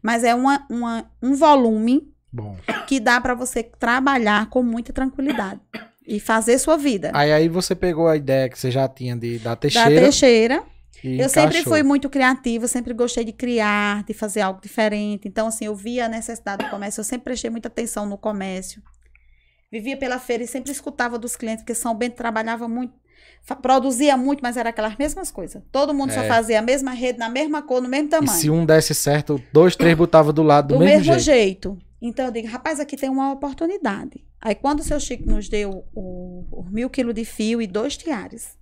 mas é uma, uma, um volume Bom. que dá para você trabalhar com muita tranquilidade e fazer sua vida. Aí, aí você pegou a ideia que você já tinha de, da Da Teixeira Teixeira. e Eu sempre encaixou. fui muito criativa, sempre gostei de criar, de fazer algo diferente. Então, assim, eu via a necessidade do comércio, eu sempre prestei muita atenção no comércio. Vivia pela feira e sempre escutava dos clientes, porque São Bento trabalhava muito, produzia muito, mas era aquelas mesmas coisas. Todo mundo só É. fazia a mesma rede, na mesma cor, no mesmo E tamanho. se um desse certo, dois, três botava do lado do, do mesmo, mesmo, jeito. jeito. Então eu digo, rapaz, aqui tem uma oportunidade. Aí quando o seu Chico nos deu o, o mil quilos de fio e dois tiares,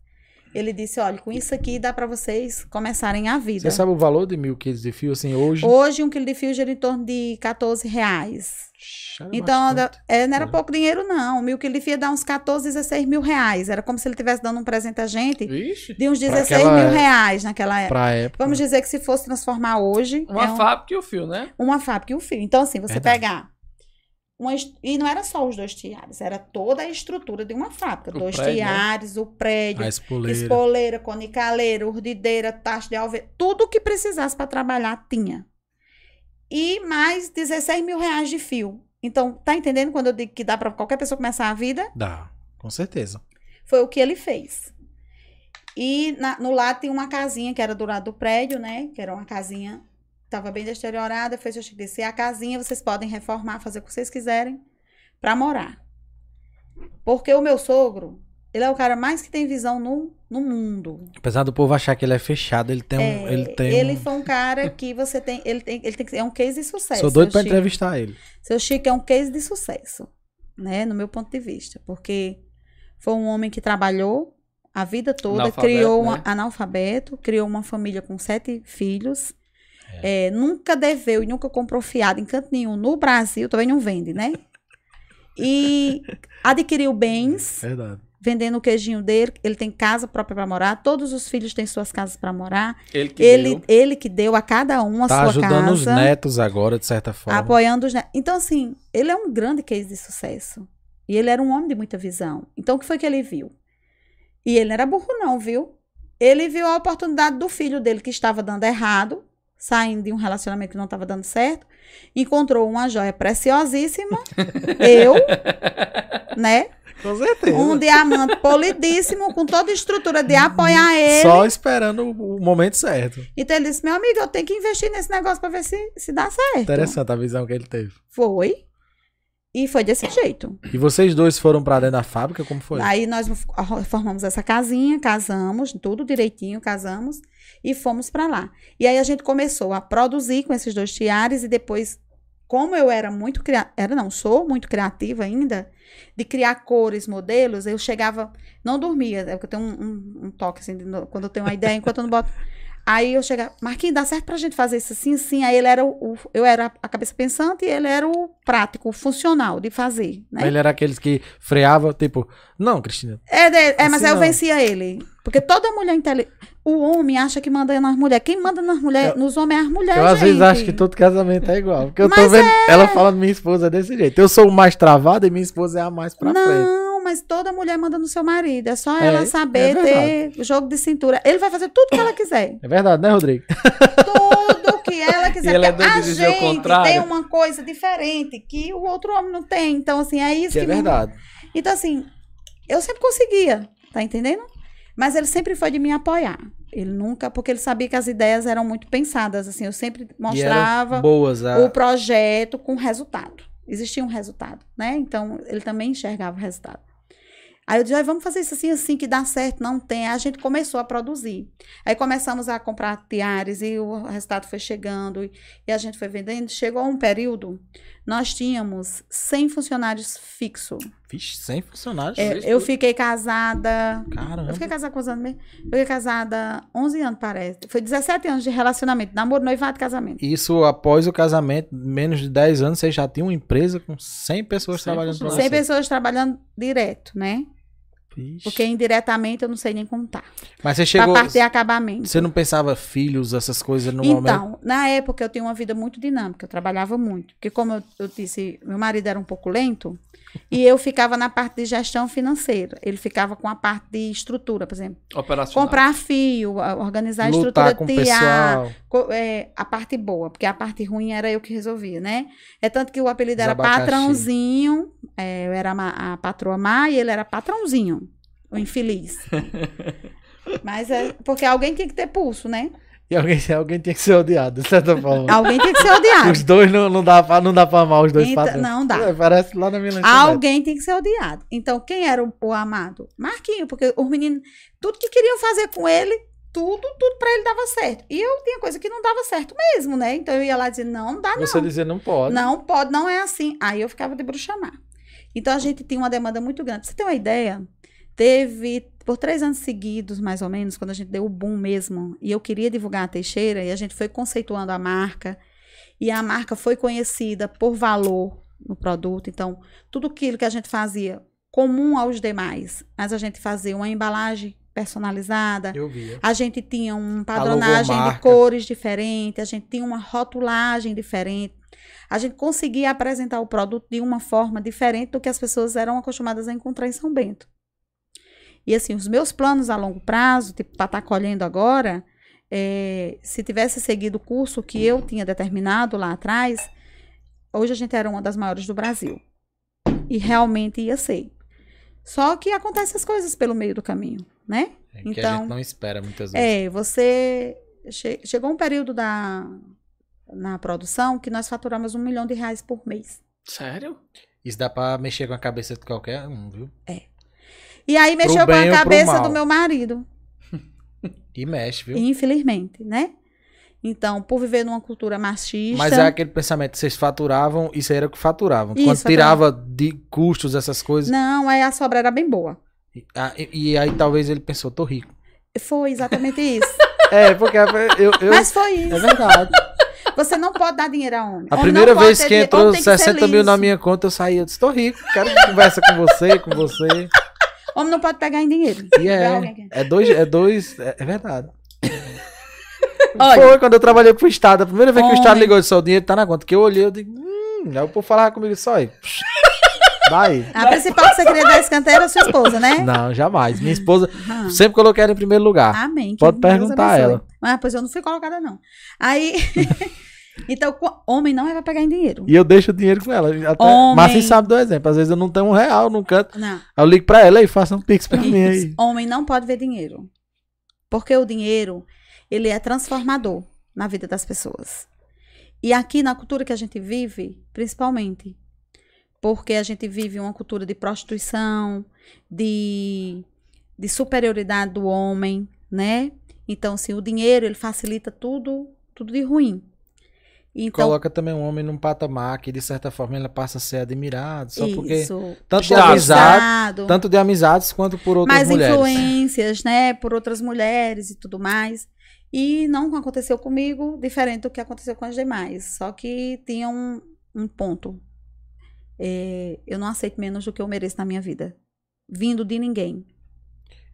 ele disse, olha, com isso aqui dá para vocês começarem a vida. Você sabe o valor de mil quilos de fio, assim, hoje? Hoje um quilo de fio gira em torno de 14 reais. Ixi, era Então bastante. é, não era coisa. pouco dinheiro não. Mil quilos de fio dá uns 14, 16 mil reais. Era como se ele estivesse dando um presente a gente Vixe. de uns Pra 16 aquela mil época. reais naquela época. Época. Vamos dizer que se fosse transformar hoje... Uma é um- fábrica e o fio, né? uma fábrica e o fio. Então, assim, você Verdade. pegar. Uma, est- e não era só os dois tiares, era toda a estrutura de uma fábrica. O dois prédio, né? tiares, o prédio, A espoleira. espoleira, conicaleira, urdideira, taxa de alveja, tudo que precisasse para trabalhar tinha. E mais 16 mil reais de fio. Então, tá entendendo quando eu digo que dá para qualquer pessoa começar a vida? Dá, com certeza. Foi o que ele fez. E na- no lado tinha uma casinha que era do lado do prédio, né? Que era uma casinha, estava bem deteriorada. Fez eu disse, a casinha vocês podem reformar, fazer o que vocês quiserem para morar. Porque o meu sogro, ele é o cara mais que tem visão no, no mundo. Apesar do povo achar que ele é fechado, ele tem um. É, ele tem ele um... foi um cara que você tem, ele tem, ele tem que é um case de sucesso. Sou doido Chico. entrevistar ele. Seu Chico é um case de sucesso, né? No meu ponto de vista. Porque foi um homem que trabalhou a vida toda, Analfabeto, criou um né? analfabeto, criou uma família com sete filhos. é, nunca deveu e nunca comprou fiado em canto nenhum no Brasil, também não vende, né? E <laughs> adquiriu bens, Verdade. Vendendo o queijinho dele. Ele tem casa própria para morar, todos os filhos têm suas casas para morar. Ele que Ele, deu. ele que deu a cada um a Tá sua ajudando casa. os netos agora, de certa forma. Apoiando os netos. Então, assim, ele é um grande case de sucesso. E ele era um homem de muita visão. Então, o que foi que ele viu? E ele não era burro, não, viu? Ele viu a oportunidade do filho dele que estava dando errado, saindo de um relacionamento que não estava dando certo, encontrou uma joia preciosíssima, <laughs> eu, né? Com certeza. Um diamante polidíssimo, com toda a estrutura de apoiar ele. Só esperando o momento certo. Então ele disse: meu amigo, eu tenho que investir nesse negócio para ver se, se dá certo. Interessante a visão que ele teve. Foi. E foi desse jeito. E vocês dois foram pra dentro da fábrica, como foi? Aí nós formamos essa casinha, casamos, tudo direitinho, casamos e fomos para lá. E aí a gente começou a produzir com esses dois tiares e depois, como eu era muito era não, sou muito criativa ainda, de criar cores, modelos, eu chegava, não dormia, é eu tenho um, um- um toque assim, quando eu tenho uma ideia, enquanto eu não boto. Aí eu chegava, Marquinhos, dá certo pra gente fazer isso assim, assim. Aí ele era o, o- eu era a cabeça pensante e ele era o prático, o funcional de fazer, né? Ele era aqueles que freava, tipo, não, Cristina. É, é mas Assim aí eu não. vencia ele. Porque toda mulher inteligente. O homem acha que manda nas mulheres. Quem manda nas mulheres, Eu- nos homens é as mulheres. eu às vezes gente. acho que todo casamento é igual. Porque eu tô Mas vendo ela falando minha esposa é desse jeito. Eu sou o mais travado e minha esposa é a mais pra frente. Não, mas toda mulher manda no seu marido. É só É, ela é saber verdade. ter jogo de cintura. Ele vai fazer tudo que ela quiser. É verdade, né, Rodrigo? Tudo que ela <laughs> quiser. Ela é a gente tem uma coisa diferente que o outro homem não tem. Então, assim, é isso Que que, é me- verdade. Então, assim, eu sempre conseguia, tá entendendo? Mas ele sempre foi de me apoiar. Ele nunca, porque ele sabia que as ideias eram muito pensadas, assim, eu sempre mostrava boas. A... o projeto com resultado. existia um resultado, né? Então, ele também enxergava o resultado. Aí eu disse, vamos fazer isso assim, assim, que dá certo. Não tem. Aí a gente começou a produzir. Aí começamos a comprar tiares e o resultado foi chegando e, e a gente foi vendendo. Chegou um período, nós tínhamos 100 funcionários fixos. Vixe, 100 funcionários? É, eu fiquei casada... Caramba. Eu fiquei casada quantos anos mesmo? Eu fiquei casada 11 anos, parece. Foi 17 anos de relacionamento. Namoro, noivado, casamento. Isso após o casamento, menos de 10 anos, você já tinha uma empresa com 100 pessoas 100 trabalhando 100 você. pessoas trabalhando direto, né? Vixe. Porque indiretamente eu não sei nem contar. Mas você Pra chegou... parte de acabamento. Você não pensava filhos, essas coisas no momento? Então, na época eu tinha uma vida muito dinâmica, eu trabalhava muito. Porque, como eu, eu disse, meu marido era um pouco lento e eu ficava na parte de gestão financeira. Ele ficava com a parte de estrutura, por exemplo. Operacional. Comprar fio, organizar a Lutar estrutura, com pessoal. co- é, a parte boa, porque a parte ruim era eu que resolvia, né? É tanto que o apelido Os era abacaxi. patrãozinho, é, eu era a, a patroa má e ele era patrãozinho, o infeliz. <laughs> Mas é porque alguém tem que ter pulso, né? E alguém, <laughs> alguém tinha que ser odiado, de certa forma. Alguém tem que ser odiado. Os dois não, não, dá pra, não dá pra amar os dois Então, patrões. não dá. É, parece lá na minha. Alguém tem que ser odiado. Então, quem era o, o amado? Marquinho, porque os meninos, tudo que queriam fazer com ele, tudo, tudo pra ele dava certo. E eu tinha coisa que não dava certo mesmo, né? Então eu ia lá dizer, não, não dá não. Você dizia, não pode. Não pode, não é assim. Aí eu ficava de bruxa má. Então a gente tinha uma demanda muito grande. Pra você ter uma ideia, teve por três anos seguidos, mais ou menos, quando a gente deu o boom mesmo, e eu queria divulgar a Teixeira, e a gente foi conceituando a marca, e a marca foi conhecida por valor no produto. Então, tudo aquilo que a gente fazia comum aos demais, mas a gente fazia uma embalagem personalizada, Eu via. a gente tinha uma padronagem de cores diferente, a gente tinha uma rotulagem diferente. A gente conseguia apresentar o produto de uma forma diferente do que as pessoas eram acostumadas a encontrar em São Bento. E assim, os meus planos a longo prazo, tipo, para estar colhendo agora, é, se tivesse seguido o curso que eu tinha determinado lá atrás, hoje a gente era uma das maiores do Brasil. E realmente ia ser. Só que acontecem as coisas pelo meio do caminho, né? É que a Então, gente não espera muitas vezes. É, você. che- chegou um período da, na produção que nós faturamos um milhão de reais por mês. Sério? Isso dá pra mexer com a cabeça de qualquer um, viu? E aí mexeu com a cabeça do meu marido, <laughs> E mexe, viu? infelizmente, né? Então, por viver numa cultura machista. Mas é aquele pensamento, vocês faturavam, isso aí era o que faturavam. Isso, Quando faturava. tirava de custos, essas coisas. Não, aí a sobra era bem boa. E, e- e aí talvez ele pensou, tô rico. Foi exatamente <laughs> isso. É, porque eu. eu Mas foi isso. é verdade. Você não pode dar dinheiro a homem. A Homem primeira vez que entrou homem tem que ser 60 mil na minha conta, eu saí. Eu disse, tô rico, quero que conversa com você, com você. Homem não pode pegar em dinheiro. E é. É dois. É dois. É, é verdade. <laughs> Olha, Foi quando eu trabalhei pro Estado. A primeira vez que o Estado Homem. ligou disse, o dinheiro tá na conta. Que eu olhei, eu digo, hum. Aí o povo falava comigo só aí. <laughs> Vai. a principal que você queria dar escanteio era a sua esposa, né? Não, jamais. Minha esposa Ah. sempre coloquei ela em primeiro lugar. Amém. Pode Deus perguntar a ela. Ah, pois eu não fui colocada, não. Aí. <laughs> então, homem não é pra pegar em dinheiro. E eu deixo o dinheiro com ela. Até, Homem. Mas você sabe do exemplo. Às vezes eu não tenho um real num canto. Não. Eu ligo pra ela e faço um pix pra mim aí. Homem não pode ver dinheiro. Porque o dinheiro, ele é transformador na vida das pessoas. E aqui na cultura que a gente vive, principalmente, porque a gente vive uma cultura de prostituição, de, de superioridade do homem, né? Então, assim, o dinheiro, ele facilita tudo, tudo de ruim. Então, Coloca também um homem num patamar que, de certa forma, ele passa a ser admirado. Só porque. isso, Tanto de amizade, tanto de amizades quanto por outras mais mulheres. influências, né, por outras mulheres e tudo mais. E não aconteceu comigo, diferente do que aconteceu com as demais. Só que tinha um, um ponto. É, eu não aceito menos do que eu mereço na minha vida. Vindo de ninguém.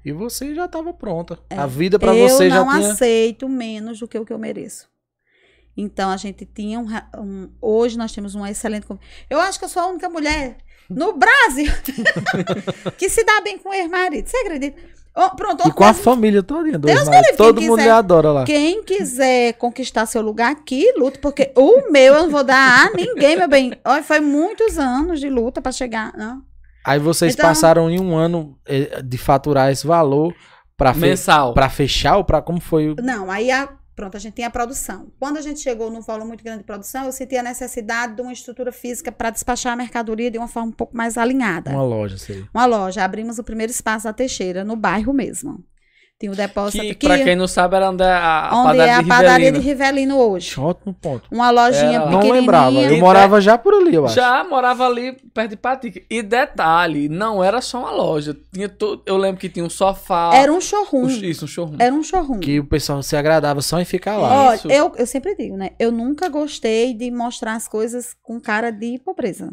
E você já estava pronta. É. A vida pra eu você já não tinha. aceito menos do que o que eu mereço. Então a gente tinha um, um- hoje nós temos uma excelente eu acho que eu sou a única mulher no Brasil <laughs> que se dá bem com o ex-marido você acredita Ó, pronto E com a família toda. Deus me livre, Todo quem mundo quiser. lhe adora lá. quem quiser conquistar seu lugar aqui luta porque o meu eu não vou dar a ninguém meu bem Olha, foi muitos anos de luta para chegar não Aí vocês Então- passaram em um ano eh, de faturar esse valor pra, fe- Mensal. pra fechar ou pra como foi? o- Não, aí a- Pronto, a gente tinha a produção. Quando a gente chegou num volume muito grande de produção, eu senti a necessidade de uma estrutura física para despachar a mercadoria de uma forma um pouco mais alinhada. Uma loja, sim. Uma loja. Abrimos o primeiro espaço da Teixeira, no bairro mesmo. Tinha o depósito Que, aqui. pra quem não sabe, era onde é a, a onde é a de padaria Rivelino. de Rivelino hoje. Ótimo ponto. Uma lojinha Era- Não pequenininha. lembrava. Eu morava já por ali, eu acho. Já morava ali perto de Patica. E detalhe, não era só uma loja. Tinha to... Eu lembro que tinha um sofá. Era um showroom. um- Isso, um showroom. Era um showroom. Que o pessoal se agradava só em ficar lá. Olha, Isso. eu, eu sempre digo, né? Eu nunca gostei de mostrar as coisas com cara de pobreza.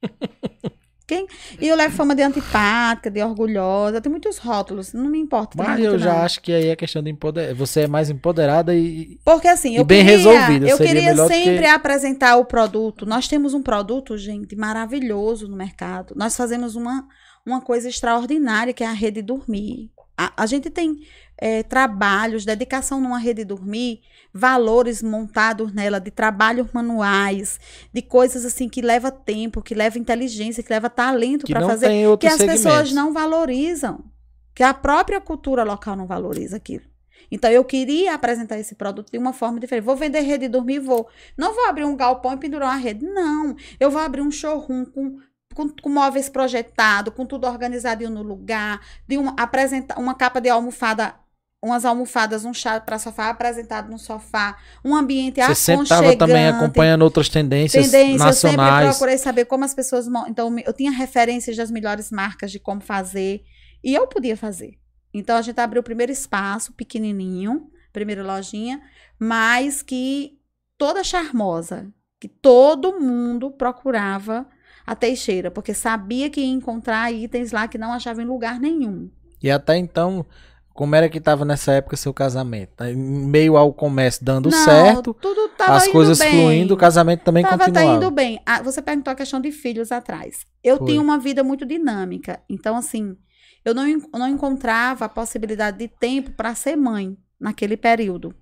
<laughs> Quem? E eu levo fama de antipática, de orgulhosa, tem muitos rótulos, não me importa. Mas eu já não. acho que aí é questão de empoderar. Você é mais empoderada e. Porque assim, E eu bem queria, resolvida, eu queria sempre que- apresentar o produto. Nós temos um produto, gente, maravilhoso no mercado. Nós fazemos uma, uma coisa extraordinária, que é a rede dormir. A, a gente tem é, trabalhos, dedicação numa rede dormir, valores montados nela, de trabalhos manuais, de coisas assim que leva tempo, que leva inteligência, que leva talento para fazer que as segmentos. pessoas não valorizam, que a própria cultura local não valoriza aquilo. Então eu queria apresentar esse produto de uma forma diferente. Vou vender rede e dormir, vou. Não vou abrir um galpão e pendurar uma rede. Não. Eu vou abrir um showroom com, com, com móveis projetados, com tudo organizadinho no lugar, de uma, apresentar uma capa de almofada, umas almofadas, um chá para sofá apresentado no sofá, um ambiente Você estava também acompanhando outras tendências tendência, eu sempre nacionais. procurei saber como as pessoas. Então, eu tinha referências das melhores marcas de como fazer. E eu podia fazer. Então, a gente abriu o primeiro espaço, pequenininho, primeira lojinha, mas que toda charmosa, que todo mundo procurava a Teixeira, porque sabia que ia encontrar itens lá que não achava em lugar nenhum. E até então, como era que estava nessa época seu casamento? Em meio ao comércio dando não, certo, tudo tava as coisas bem. fluindo, o casamento também Tava tá continuava. indo bem. Ah, você perguntou a questão de filhos atrás. Eu Foi. tinha uma vida muito dinâmica. Então, assim, eu não, não encontrava a possibilidade de tempo para ser mãe naquele período.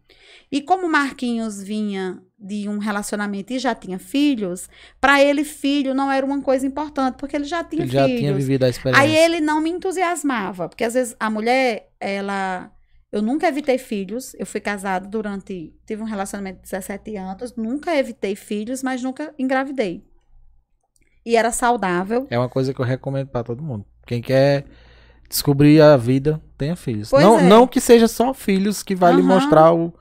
E como o Marquinhos vinha de um relacionamento e já tinha filhos, para ele filho não era uma coisa importante, porque ele já tinha Ele já filhos. tinha vivido a experiência. Aí ele não me entusiasmava, porque às vezes a mulher, ela. Eu nunca evitei filhos. Eu fui casada durante. Tive um relacionamento de 17 anos. Nunca evitei filhos, mas nunca engravidei. E era saudável. É uma coisa que eu recomendo pra todo mundo. Quem quer descobrir a vida, tenha filhos. Pois não, é. não que seja só filhos que vai lhe Aham. mostrar o.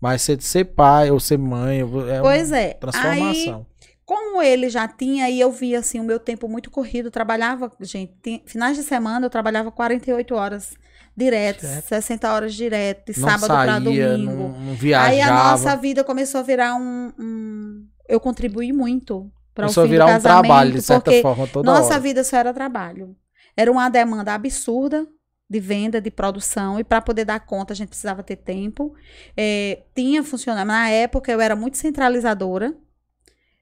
Mas ser, ser pai ou ser mãe. É pois uma é. Aí, transformação. como ele já tinha, e eu via assim o meu tempo muito corrido, trabalhava, gente, finais de semana eu trabalhava 48 horas direto, Certo. 60 horas direto, de não sábado para domingo. não, não viajava. Aí a nossa vida começou a virar um. um- eu contribuí muito para o começou a fim virar do um casamento, trabalho, de certa forma, toda nossa hora. vida só era trabalho. Era uma demanda absurda de venda, de produção, e para poder dar conta a gente precisava ter tempo. É, tinha funcionado. Na época eu era muito centralizadora,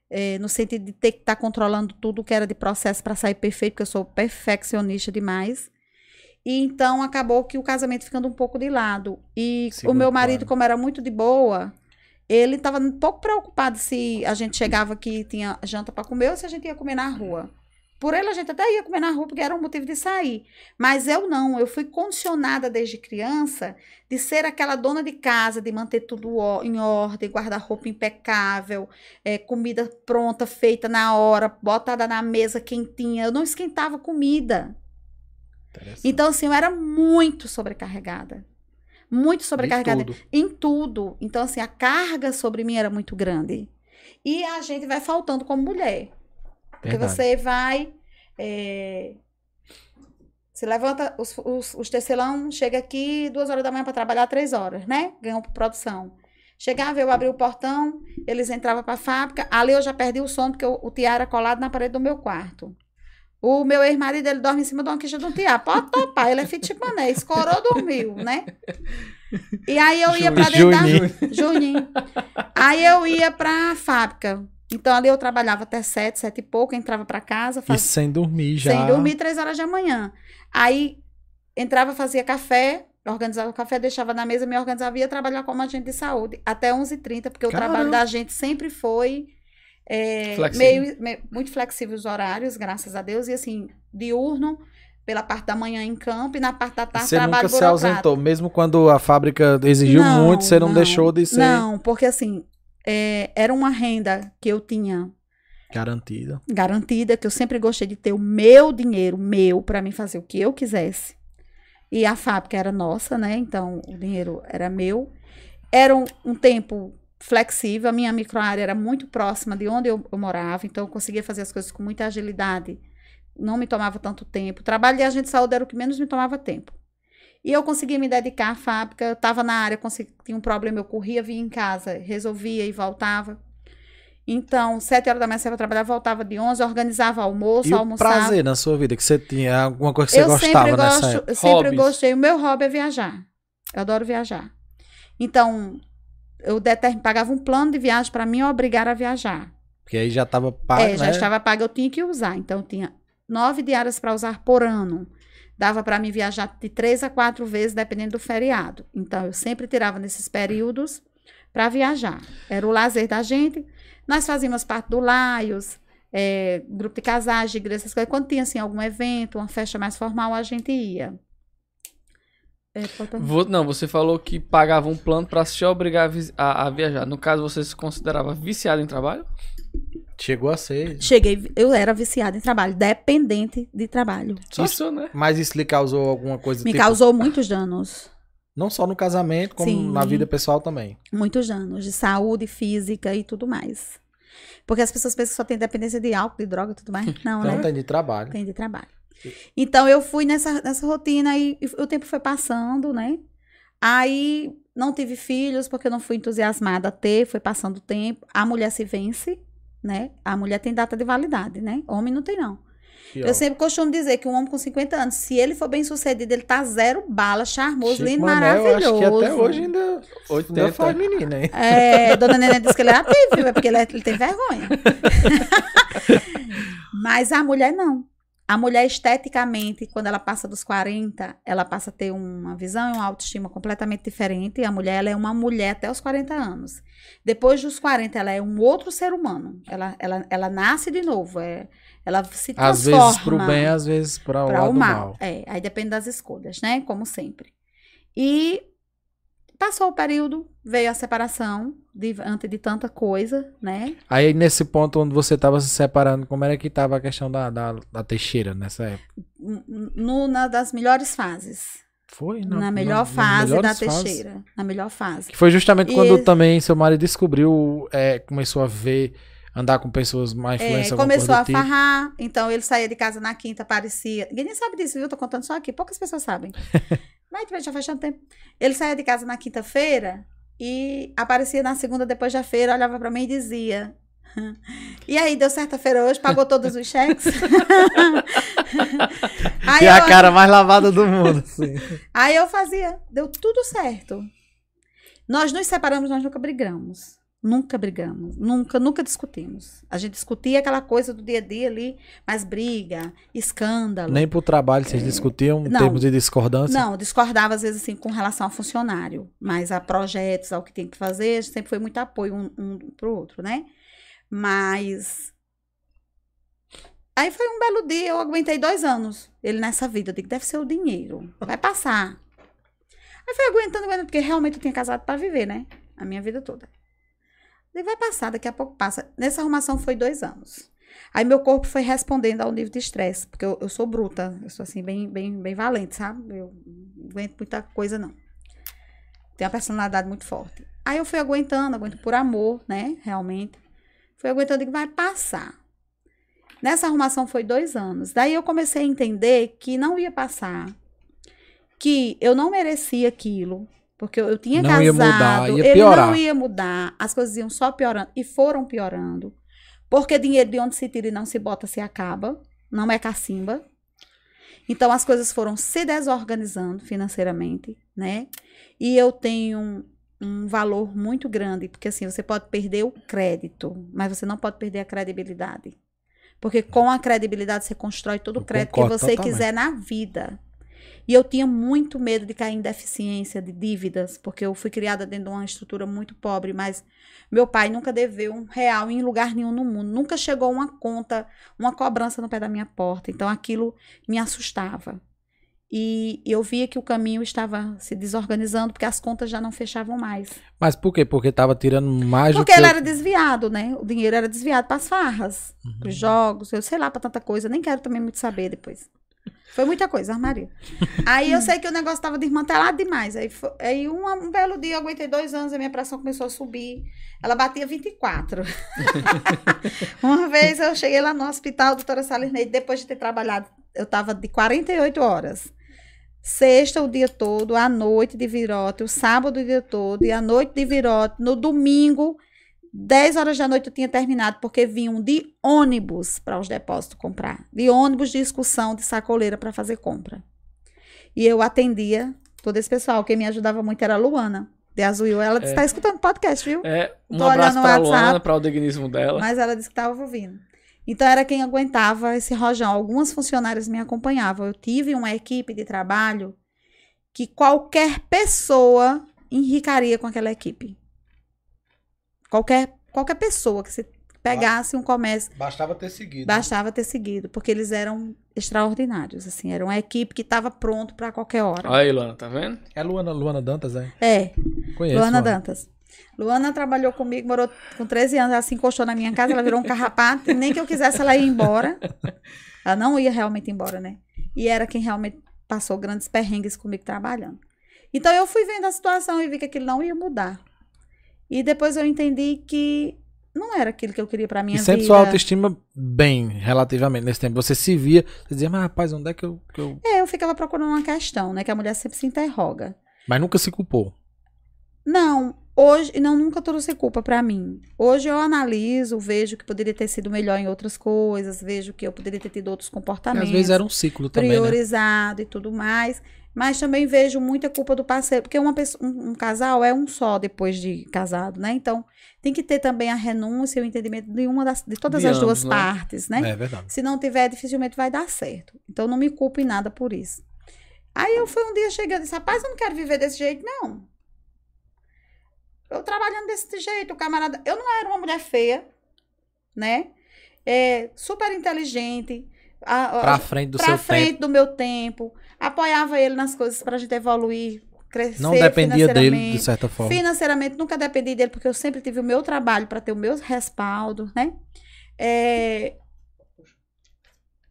é, no sentido de ter que estar controlando tudo que era de processo para sair perfeito, porque eu sou perfeccionista demais. E então acabou que o casamento ficando um pouco de lado. E Segundo o meu marido, plano. como era muito de boa, ele estava um pouco preocupado se a gente chegava aqui e tinha janta para comer ou se a gente ia comer na rua. Por ele, a gente até ia comer na rua, porque era um motivo de sair. Mas eu não, eu fui condicionada desde criança de ser aquela dona de casa, de manter tudo em ordem, guarda-roupa impecável, é, comida pronta, feita na hora, botada na mesa quentinha. Eu não esquentava comida. Então, assim, eu era muito sobrecarregada. Muito sobrecarregada tudo. em tudo. Então, assim, a carga sobre mim era muito grande. E a gente vai faltando como mulher. Porque Verdade. você vai. é, se levanta, os, os, os tecelão chega aqui duas horas da manhã para trabalhar três horas, né? Ganham por produção. Chegava, eu abria o portão, eles entravam para a fábrica. Ali eu já perdi o sono, porque o, o tiara era colado na parede do meu quarto. O meu ex-marido, ele dorme em cima de uma quicha de um tiara. Pode topar, ele é fitipané. Escorou, dormiu, né? E aí eu ia para dentro da... Juninho. Juninho. Aí eu ia pra fábrica. Então ali eu trabalhava até sete, sete e pouco, entrava pra casa, E fazia, sem dormir já. sem dormir três horas da manhã. Aí entrava, fazia café, organizava o café, deixava na mesa, me organizava e ia trabalhar como agente de saúde até 11h30, porque o Caramba. trabalho da gente sempre foi é, meio, me- muito flexível os horários, graças a Deus, e assim, diurno, pela parte da manhã em campo e na parte da tarde Você trabalho nunca se ausentou, mesmo quando a fábrica exigiu Não, muito, você não, não, deixou de ser Não, porque assim, é, era uma renda que eu tinha garantida. garantida, que eu sempre gostei de ter o meu dinheiro, meu, para mim fazer o que eu quisesse. E a fábrica era nossa, né? Então o dinheiro era meu. Era um, um tempo flexível, a minha microárea era muito próxima de onde eu, eu morava, então eu conseguia fazer as coisas com muita agilidade. Não me tomava tanto tempo. O trabalho de agente de saúde era o que menos me tomava tempo. E eu conseguia me dedicar à fábrica, eu estava na área, consegui, tinha um problema, eu corria, vinha em casa, resolvia e voltava. Então, sete horas da manhã você ia trabalhar, voltava de 11, organizava almoço, E o almoçava. prazer na sua vida, que você tinha alguma coisa que você eu gostava sempre nessa gosto, época? eu sempre Hobbies. gostei. O meu hobby é viajar. Eu adoro viajar. Então, eu determin, pagava um plano de viagem para me obrigar a viajar. Porque aí já tava pago, é, já né? estava pago, eu tinha que usar. Então, eu tinha nove diárias para usar por ano. Dava para mim viajar de três a quatro vezes, dependendo do feriado. Então, eu sempre tirava nesses períodos para viajar. Era o lazer da gente. Nós fazíamos parte do Laios, é, grupo de casais, de igreja, essas coisas. Quando tinha assim, algum evento, uma festa mais formal, a gente ia. É, pode perguntar. Vo- não, você falou que pagava um plano pra se obrigar a, a- a viajar. No caso, você se considerava viciado em trabalho? Chegou a ser. Cheguei, eu era viciada em trabalho, dependente de trabalho. Só Isso- isso, né? Mas isso lhe causou alguma coisa Me tipo, causou muitos danos. Não só no casamento, como Sim. na vida pessoal também. muitos danos de saúde física e tudo mais. Porque as pessoas pensam que só tem dependência de álcool, de droga e tudo mais. <laughs> Não, Então né? tem de trabalho. Tem de trabalho. Então eu fui nessa, nessa rotina e, e o tempo foi passando, né? Aí não tive filhos porque eu não fui entusiasmada a ter, foi passando o tempo. A mulher se vence, né? A mulher tem data de validade, né? Homem não tem, não. Pior. Eu sempre costumo dizer que um homem com 50 anos, se ele for bem sucedido, ele tá zero bala, charmoso, Chico lindo, Mané, maravilhoso. Eu acho que até hoje ainda, 80. ainda faz menina, hein? É, dona Nenê disse que ele era terrível, é porque ele, é- ele tem vergonha. <laughs> <laughs> Mas a mulher não. A mulher, esteticamente, quando ela passa dos 40, ela passa a ter uma visão e uma autoestima completamente diferente. A mulher, ela é uma mulher até os 40 anos. Depois dos 40, ela é um outro ser humano. Ela, ela, ela nasce de novo. É, ela se Às transforma vezes pro bem, às vezes para o para lado o mal. mal. É, aí depende das escolhas, né? Como sempre. E passou o período, veio a separação de, antes de tanta coisa, né? Aí nesse ponto onde você tava se separando, como era que tava a questão da, da, da Teixeira nessa época? No, na das melhores fases. Foi? na melhor nas fase da melhores fases? Teixeira. Na melhor fase. Que foi justamente quando também seu marido descobriu, é, começou a ver, andar com pessoas mais É, influência alguma começou a tipo. farrar, então ele saía de casa na quinta, aparecia. Ninguém sabe disso, viu? Tô contando só aqui, poucas pessoas sabem. <laughs> Mas já faz tanto tempo. Ele saía de casa na quinta-feira e aparecia na segunda, depois da feira, olhava pra mim e dizia. E aí, deu certa-feira hoje, pagou todos os cheques? <laughs> aí, E a eu, cara mais lavada do mundo. assim. aí eu fazia, deu tudo certo. Nós nos separamos, nós nunca brigamos. Nunca brigamos, nunca, nunca discutimos. A gente discutia aquela coisa do dia a dia ali, mas briga, escândalo. Nem pro trabalho vocês discutiam em termos de discordância? Não, discordava às vezes assim com relação ao funcionário, mas a projetos, ao que tem que fazer, a gente sempre foi muito apoio um, um pro outro, né? Mas. Aí foi um belo dia, eu aguentei dois anos ele nessa vida. Eu digo, deve ser o dinheiro, vai passar. Aí fui aguentando, aguentando, porque realmente eu tinha casado para viver, né? A minha vida toda. Daí vai passar, daqui a pouco passa. Nessa arrumação foi dois anos. Aí meu corpo foi respondendo ao nível de estresse, porque eu, eu sou bruta, eu sou assim, bem, bem, bem valente, sabe? Eu não aguento muita coisa, não. Tenho uma personalidade muito forte. Aí eu fui aguentando, aguento por amor, né? Realmente. Fui aguentando e vai passar. Nessa arrumação foi dois anos. Daí eu comecei a entender que não ia passar. Que eu não merecia aquilo. Porque eu, eu tinha Não casado. ia mudar, ia ele piorar. não ia mudar. As coisas iam só piorando. E foram piorando. Porque dinheiro de onde se tira e não se bota se acaba. Não é cacimba. Então as coisas foram se desorganizando financeiramente, né? E eu tenho um, um valor muito grande, porque assim, você pode perder o crédito, mas você não pode perder a credibilidade. Porque com a credibilidade você constrói todo o crédito que você totalmente. quiser na vida. E eu tinha muito medo de cair em deficiência, de dívidas, porque eu fui criada dentro de uma estrutura muito pobre, mas meu pai nunca deveu um real em lugar nenhum no mundo. Nunca chegou uma conta, uma cobrança no pé da minha porta. Então aquilo me assustava. E eu via que o caminho estava se desorganizando porque as contas já não fechavam mais. Mas por quê? Porque estava tirando mais Porque ele eu... era desviado, né? O dinheiro era desviado para as farras, uhum. para os jogos, eu sei lá, para tanta coisa. Nem quero também muito saber depois. Foi muita coisa, armaria. Aí eu sei que o negócio estava desmantelado demais. Aí, foi, aí um, um, belo dia, eu aguentei dois anos, a minha pressão começou a subir. Ela batia 24. <laughs> Uma vez eu cheguei lá no hospital, doutora Salinei, depois de ter trabalhado, eu estava de 48 horas. Sexta o dia todo, à noite de virote, o sábado o dia todo, e à noite de virote, no domingo, 10 horas da noite eu tinha terminado, porque vinham de ônibus para os depósitos comprar. De ônibus de excursão, de sacoleira para fazer compra. E eu atendia todo esse pessoal. Quem me ajudava muito era a Luana, de Azul. Ela está é. escutando podcast, viu? É, um Tô abraço para a Luana, para o dignismo dela. Mas ela disse que estava ouvindo. Então era quem aguentava esse rojão. Algumas funcionárias me acompanhavam. Eu tive uma equipe de trabalho que qualquer pessoa enricaria com aquela equipe. Qualquer, qualquer pessoa que se pegasse um comércio. Bastava ter seguido. Bastava ter seguido, porque eles eram extraordinários, assim, era uma equipe que estava pronto para qualquer hora. Aí, Luana, tá vendo? É Luana, Luana Dantas, é? É. Conheço. Luana Dantas. Luana trabalhou comigo, morou com 13 anos, ela se encostou na minha casa, ela virou um carrapato, e nem que eu quisesse ela ir embora. <laughs> Ela não ia realmente embora, né? E era quem realmente passou grandes perrengues comigo trabalhando. Então eu fui vendo a situação e vi que aquilo não ia mudar. E depois eu entendi que não era aquilo que eu queria para minha vida. E sempre vida. sua autoestima bem, relativamente, nesse tempo. Você se via, você dizia, mas rapaz, onde é que eu, que eu... É, eu ficava procurando uma questão, né? Que a mulher sempre se interroga. Mas nunca se culpou. Não, hoje, não, nunca trouxe culpa para mim. Hoje eu analiso, vejo que poderia ter sido melhor em outras coisas, vejo que eu poderia ter tido outros comportamentos. às vezes era um ciclo também, né? Priorizado né? e tudo mais. Mas também vejo muita culpa do parceiro, porque uma pessoa, um, um, casal é um só depois de casado, né? Então, tem que ter também a renúncia e o entendimento de uma das, de todas de as ambos, duas né? partes, né? É verdade. Se não tiver, dificilmente vai dar certo. Então, não me culpo em nada por isso. Aí eu fui um dia chegando e disse, rapaz, eu não quero viver desse jeito, não. Eu trabalhando desse jeito, o camarada. Eu não era uma mulher feia, né? É, super inteligente. A, a, pra frente do pra seu frente tempo. do meu tempo. Apoiava ele nas coisas pra gente evoluir, crescer. Não dependia dele, de certa forma. Financeiramente, nunca dependi dele, porque eu sempre tive o meu trabalho para ter o meu respaldo, né? É,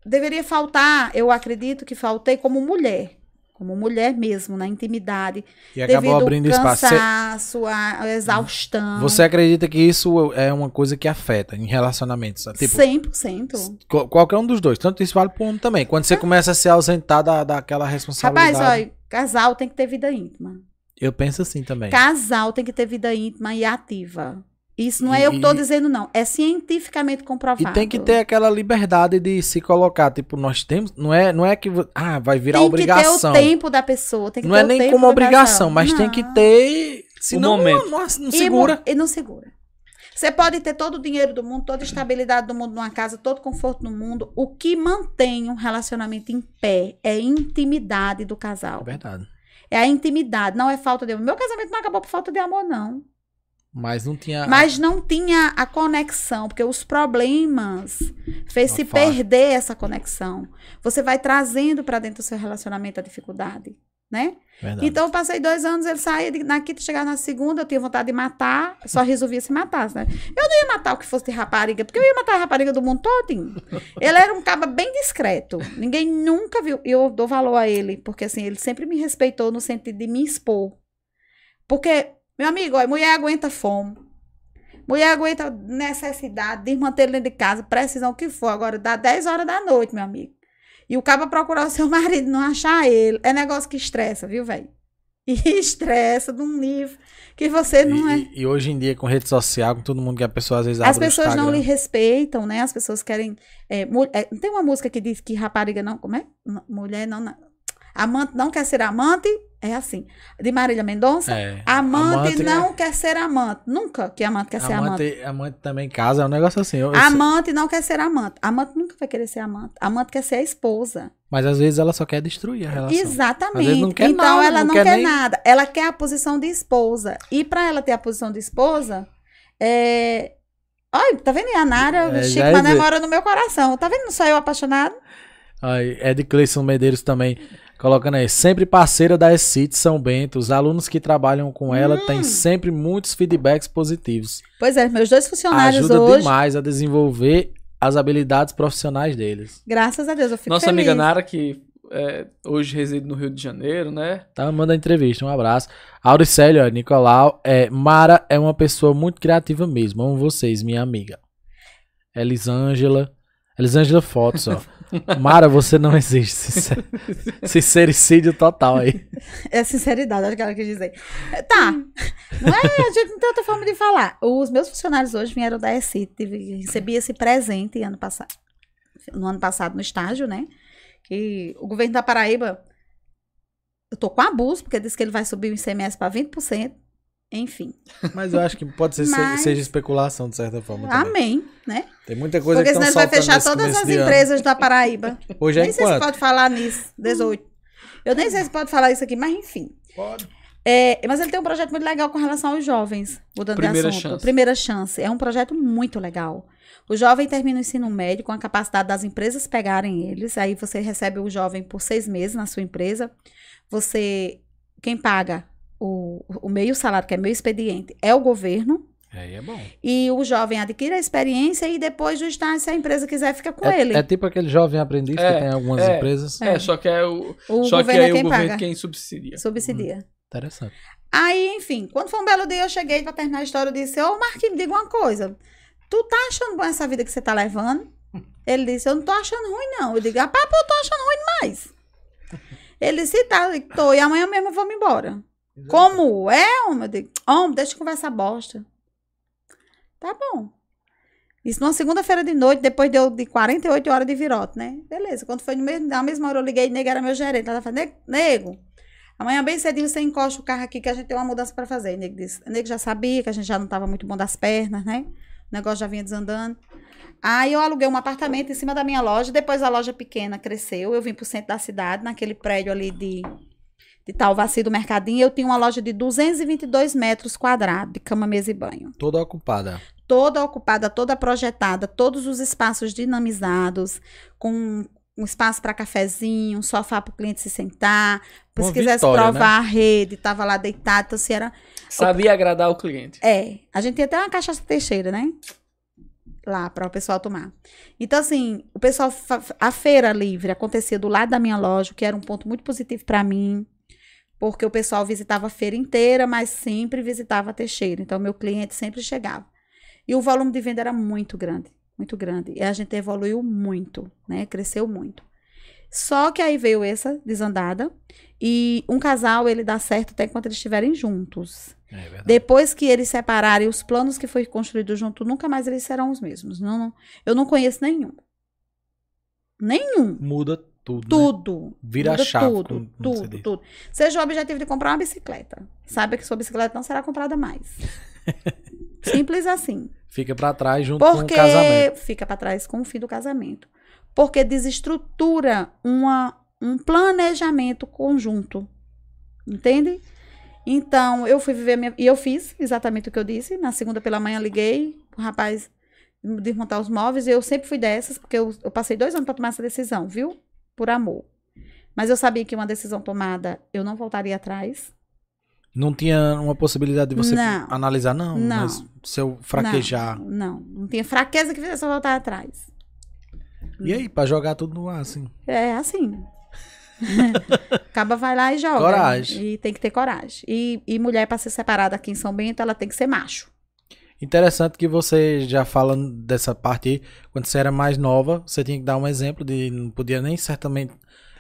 deveria faltar, eu acredito que faltei como mulher como mulher mesmo, na intimidade. E acabou abrindo espaço. cansaço, a, a exaustão. Você acredita que isso é uma coisa que afeta em relacionamentos? Tipo, 100%. Qualquer um dos dois. Tanto isso vale para o homem também. Quando você é. começa a se ausentar da, daquela responsabilidade. Rapaz, olha, casal tem que ter vida íntima. Eu penso assim também. Casal tem que ter vida íntima e ativa. Isso não é eu que estou dizendo, não. É cientificamente comprovado. E tem que ter aquela liberdade de se colocar. Tipo, nós temos. Não é, não é que. Ah, vai virar tem obrigação. Tem que ter o tempo da pessoa. não é nem como obrigação, mas não. tem que ter. Senão, o momento. Não, não, não segura. E, e não segura. Você pode ter todo o dinheiro do mundo, toda a estabilidade do mundo numa casa, todo o conforto no mundo. O que mantém um relacionamento em pé é a intimidade do casal. É verdade. É a intimidade, não é falta de amor. Meu casamento não acabou por falta de amor, não. Mas não tinha. Mas não tinha a conexão, porque os problemas fez se perder essa conexão. Você vai trazendo para dentro do seu relacionamento a dificuldade, né? Verdade. Então eu passei dois anos, ele saía na quinta, chegava na segunda, eu tinha vontade de matar, só resolvia se matar, né? Eu não ia matar o que fosse de rapariga, porque eu ia matar a rapariga do mundo todinho. <laughs> Ele era um caba bem discreto. Ninguém nunca viu. E eu dou valor a ele, porque assim, ele sempre me respeitou no sentido de me expor. Porque meu amigo, ó, mulher aguenta fome. Mulher aguenta necessidade, desmanter dentro de casa, precisão que for. Agora dá 10 horas da noite, meu amigo. E o cara procurar o seu <laughs> marido, não achar ele. É negócio que estressa, viu, velho? E <laughs> estressa de um nível que você não e, é. E hoje em dia, com rede social, com todo mundo que a pessoa às vezes As pessoas não lhe respeitam, né? As pessoas querem. É, é, tem uma música que diz que rapariga não. Como é? Mulher não. Amante não quer ser amante É assim. De Marília Mendonça, É. amante, Amante, não quer ser amante. Nunca que amante quer ser amante. Amante, amante também casa, é um negócio assim. eu- eu Amante não quer ser amante. Amante nunca vai querer ser amante. Amante quer ser a esposa. Mas às vezes ela só quer destruir a relação. Às Exatamente. vezes não quer então nada, ela não não quer quer, nem- nada. Ela quer a posição de esposa. E pra ela ter a posição de esposa, é. Olha, tá vendo? A Nara, É, o Chico Mané mora no meu coração. Tá vendo? Não sou eu apaixonado? Aí, Ed Cleison Medeiros também colocando aí. Sempre parceira da ECIT São Bento. Os alunos que trabalham com ela Hum. têm sempre muitos feedbacks positivos. Pois é, meus dois funcionários Ajuda hoje, demais a desenvolver as habilidades profissionais deles. graças a Deus, eu fico Nossa feliz. amiga Nara, que é, hoje reside no Rio de Janeiro, né? Tá, manda entrevista, um abraço. Auricélio, ó, Nicolau, é, Mara é uma pessoa muito criativa mesmo. Amo vocês, minha amiga. Elisângela. Elisângela Fotos, ó. <laughs> Mara, você não existe. Sincer... <laughs> Sincericídio total aí. É sinceridade, acho que ela quis dizer. Tá. Não é, a gente não tem outra forma de falar. Os meus funcionários hoje vieram da ESI, tive, recebi esse presente ano passado, no ano passado no estágio, né? Que o governo da Paraíba, eu tô com abuso, porque disse que ele vai subir o ICMS para 20%. Enfim. Mas eu acho que pode ser <laughs> Mas- seja especulação, de certa forma. também. Amém, né? Tem muita coisa Porque que senão ele vai fechar todas as empresas da Paraíba. Hoje é nem sei se pode falar nisso. 18. Eu nem sei se pode falar isso aqui, mas enfim. Pode. É, mas ele tem um projeto muito legal com relação aos jovens, mudando Primeira de assunto. Chance. Primeira chance. É um projeto muito legal. O jovem termina o ensino médio com a capacidade das empresas pegarem eles. Aí você recebe o jovem por seis meses na sua empresa. Você, quem paga o, o meio salário, que é meio expediente, é o governo. Aí é bom. E o jovem adquire a experiência e depois do estágio, se a empresa quiser, fica com É, ele. é tipo aquele jovem aprendiz É, que tem algumas é. empresas. É, só que é o. o só que governo aí é o quem governo paga. quem subsidia. Subsidia. Interessante. Aí, enfim, quando foi um belo dia, eu cheguei pra terminar a história, eu disse, ô Marquinhos, me diga uma coisa. Tu tá achando bom essa vida que você tá levando? Ele disse, eu não tô achando ruim, não. Eu digo, rapaz, pô, eu tô achando ruim demais. Ele disse, tá, tô, e amanhã mesmo eu vou me embora. Como é, homem? Eu digo, homem, deixa eu conversar bosta. Tá bom. Isso numa segunda-feira de noite, depois deu de 48 horas de virote, né? Beleza. Quando foi mesmo, na mesma hora eu liguei, nego era meu gerente. Ela falou, "Nego- amanhã bem cedinho você encosta o carro aqui que a gente tem uma mudança pra fazer. O nego disse, o nego já sabia que a gente já não tava muito bom das pernas, né? O negócio já vinha desandando. Aí eu aluguei um apartamento em cima da minha loja, depois a loja pequena cresceu, eu vim pro centro da cidade, naquele prédio ali de, de Talvaci do Mercadinho, eu tinha uma loja de 222 metros quadrados, de cama, mesa e banho Toda ocupada. toda ocupada, toda projetada, todos os espaços dinamizados, com um espaço para cafezinho, um sofá para o cliente se sentar. Uma se quisesse vitória, né? provar a rede, tava lá deitado, então se era. Sabia agradar o cliente. É, a gente tem até uma cachaça teixeira, né? Lá para o pessoal tomar. Então, assim, o pessoal. A feira livre acontecia do lado da minha loja, o que era um ponto muito positivo para mim. Porque o pessoal visitava a feira inteira, mas sempre visitava a Teixeira. Então, meu cliente sempre chegava. E o volume de venda era muito grande, muito grande. E a gente evoluiu muito, né? Cresceu muito. Só que aí veio essa desandada. E um casal, ele dá certo até quando eles estiverem juntos. É. Depois que eles separarem os planos que foi construído junto, nunca mais eles serão os mesmos. Não, não- eu não conheço nenhum. Nenhum. Muda tudo. né? Tudo. Vira a Muda chave, Tudo, tudo, tudo. Seja o objetivo de comprar uma bicicleta. Saiba que sua bicicleta não será comprada mais. <laughs> Simples assim. Fica pra trás junto com o Porque casamento. fica para trás com o fim do casamento. Porque desestrutura uma, um planejamento conjunto. Entende? Então, eu fui viver minha. E eu fiz exatamente o que eu disse. Na segunda pela manhã liguei, o rapaz desmontar os móveis. E eu sempre fui dessas, porque eu, eu passei dois anos para tomar essa decisão, viu? Por amor. Mas eu sabia que uma decisão tomada, eu não voltaria atrás. Não tinha uma possibilidade de você Não. analisar, não, Não. mas se eu fraquejar. Não, não. Não tinha fraqueza que fizesse eu voltar atrás. E aí, pra jogar tudo no ar, assim. É assim. <laughs> Acaba vai lá e joga. Coragem. E tem que ter coragem. E, e mulher, para ser separada aqui em São Bento, ela tem que ser macho. Interessante que você já fala dessa parte aí, quando você era mais nova, você tinha que dar um exemplo de não podia nem certamente,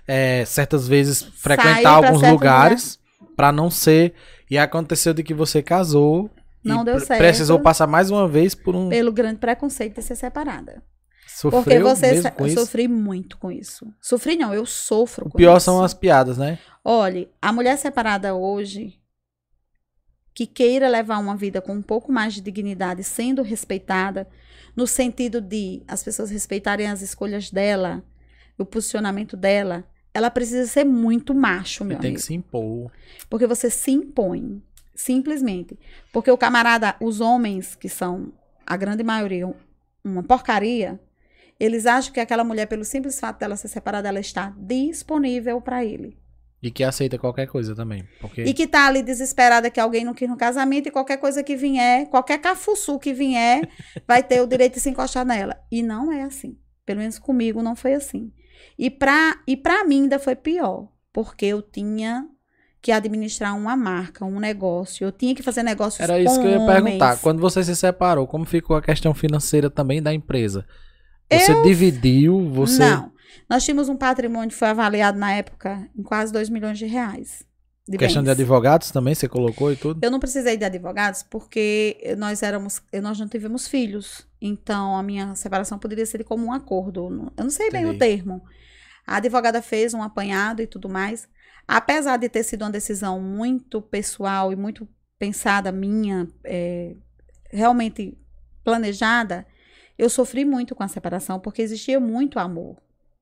é, certas vezes frequentar alguns lugares pra não ser. E aconteceu de que você casou Não deu certo. precisou passar mais uma vez por um. Pelo grande preconceito de ser separada. Sofreu Porque você mesmo com eu isso? sofri muito com isso. Sofri não, eu sofro O com pior isso. são as piadas, né? Olhe, a mulher separada hoje que queira levar uma vida com um pouco mais de dignidade, sendo respeitada, no sentido de as pessoas respeitarem as escolhas dela, o posicionamento dela, ela precisa ser muito macho, meu tem amigo. que se impor. Porque você se impõe, simplesmente. Porque o camarada, os homens, que são a grande maioria, um- uma porcaria, eles acham que aquela mulher, pelo simples fato dela ser separada, ela está disponível para ele. E que aceita qualquer coisa também. Porque E que tá ali desesperada que alguém não quis no casamento e qualquer coisa que vier, qualquer cafuçu que vier, vai ter o direito de se encostar nela. E não é assim. Pelo menos comigo não foi assim. E pra, e pra mim ainda foi pior, porque eu tinha que administrar uma marca, um negócio. Eu tinha que fazer negócios era isso que eu ia perguntar. homens. Quando você se separou, como ficou a questão financeira também da empresa? Você dividiu, você. Não. Nós tínhamos um patrimônio que foi avaliado na época em quase 2 milhões de reais. De Questão de bens. advogados também, você colocou e tudo? Eu não precisei de advogados porque nós éramos, nós não tivemos filhos. Então a minha separação poderia ser de comum acordo. Eu não sei bem o Entendi. termo. A advogada fez um apanhado e tudo mais. Apesar de ter sido uma decisão muito pessoal e muito pensada minha, é, realmente planejada, eu sofri muito com a separação porque existia muito amor.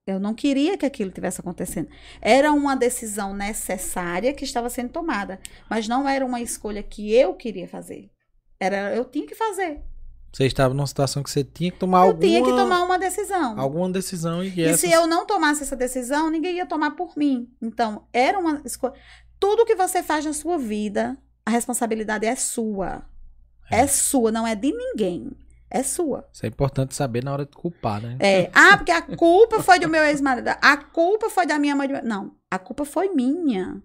Eu não queria que aquilo tivesse acontecendo. Era uma decisão necessária que estava sendo tomada, mas não era uma escolha que eu queria fazer. Era eu tinha que fazer. Você estava numa situação que você tinha que tomar Eu alguma, tinha que tomar uma decisão. alguma decisão e, E essas- se eu não tomasse essa decisão, ninguém ia tomar por mim. Então, era uma escolha. Tudo que você faz na sua vida, a responsabilidade é sua. É, É. sua, não é de ninguém. É sua. Isso é importante saber na hora de culpar, né? É, ah, porque a culpa foi do meu ex-marido. A culpa foi da minha mãe. Não, a culpa foi minha.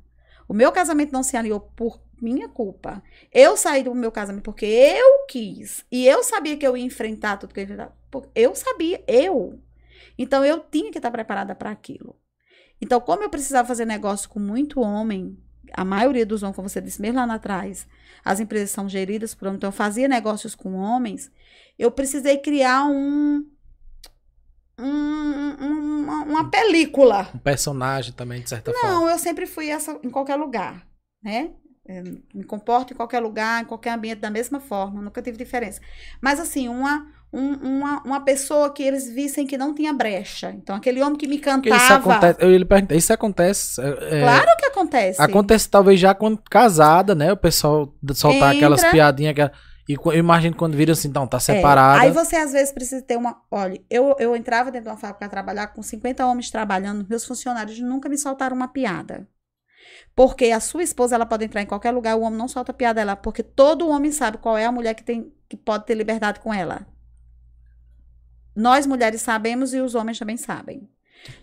O meu casamento não se alinhou por minha culpa. Eu saí do meu casamento porque eu quis. E eu sabia que eu ia enfrentar tudo que eu ia enfrentar. Eu sabia, eu. Então eu tinha que estar preparada para aquilo. Então, como eu precisava fazer negócio com muito homem, a maioria dos homens, como você disse mesmo lá atrás, as empresas são geridas por homens, então eu fazia negócios com homens, eu precisei criar um, um- um- uma, uma película. Um personagem também, de certa forma. Não, eu sempre fui essa em qualquer lugar, né? Eu me comporto em qualquer lugar, em qualquer ambiente da mesma forma, nunca tive diferença. Mas assim, uma, um- uma, uma pessoa que eles vissem que não tinha brecha. Então, aquele homem que me cantava. isso acontece, eu ia lhe perguntar, isso acontece. é, é, Claro que acontece. Acontece talvez já quando casada, né? O pessoal soltar aquelas Entra. piadinhas. aquela- E eu imagino quando vira assim, então, tá É, separada. Aí você às vezes precisa ter uma. Olha, eu, eu entrava dentro de uma fábrica para trabalhar com 50 homens trabalhando, meus funcionários nunca me soltaram uma piada. Porque a sua esposa ela pode entrar em qualquer lugar, o homem não solta piada dela, porque todo homem sabe qual é a mulher que tem que pode ter liberdade com ela. Nós mulheres sabemos e os homens também sabem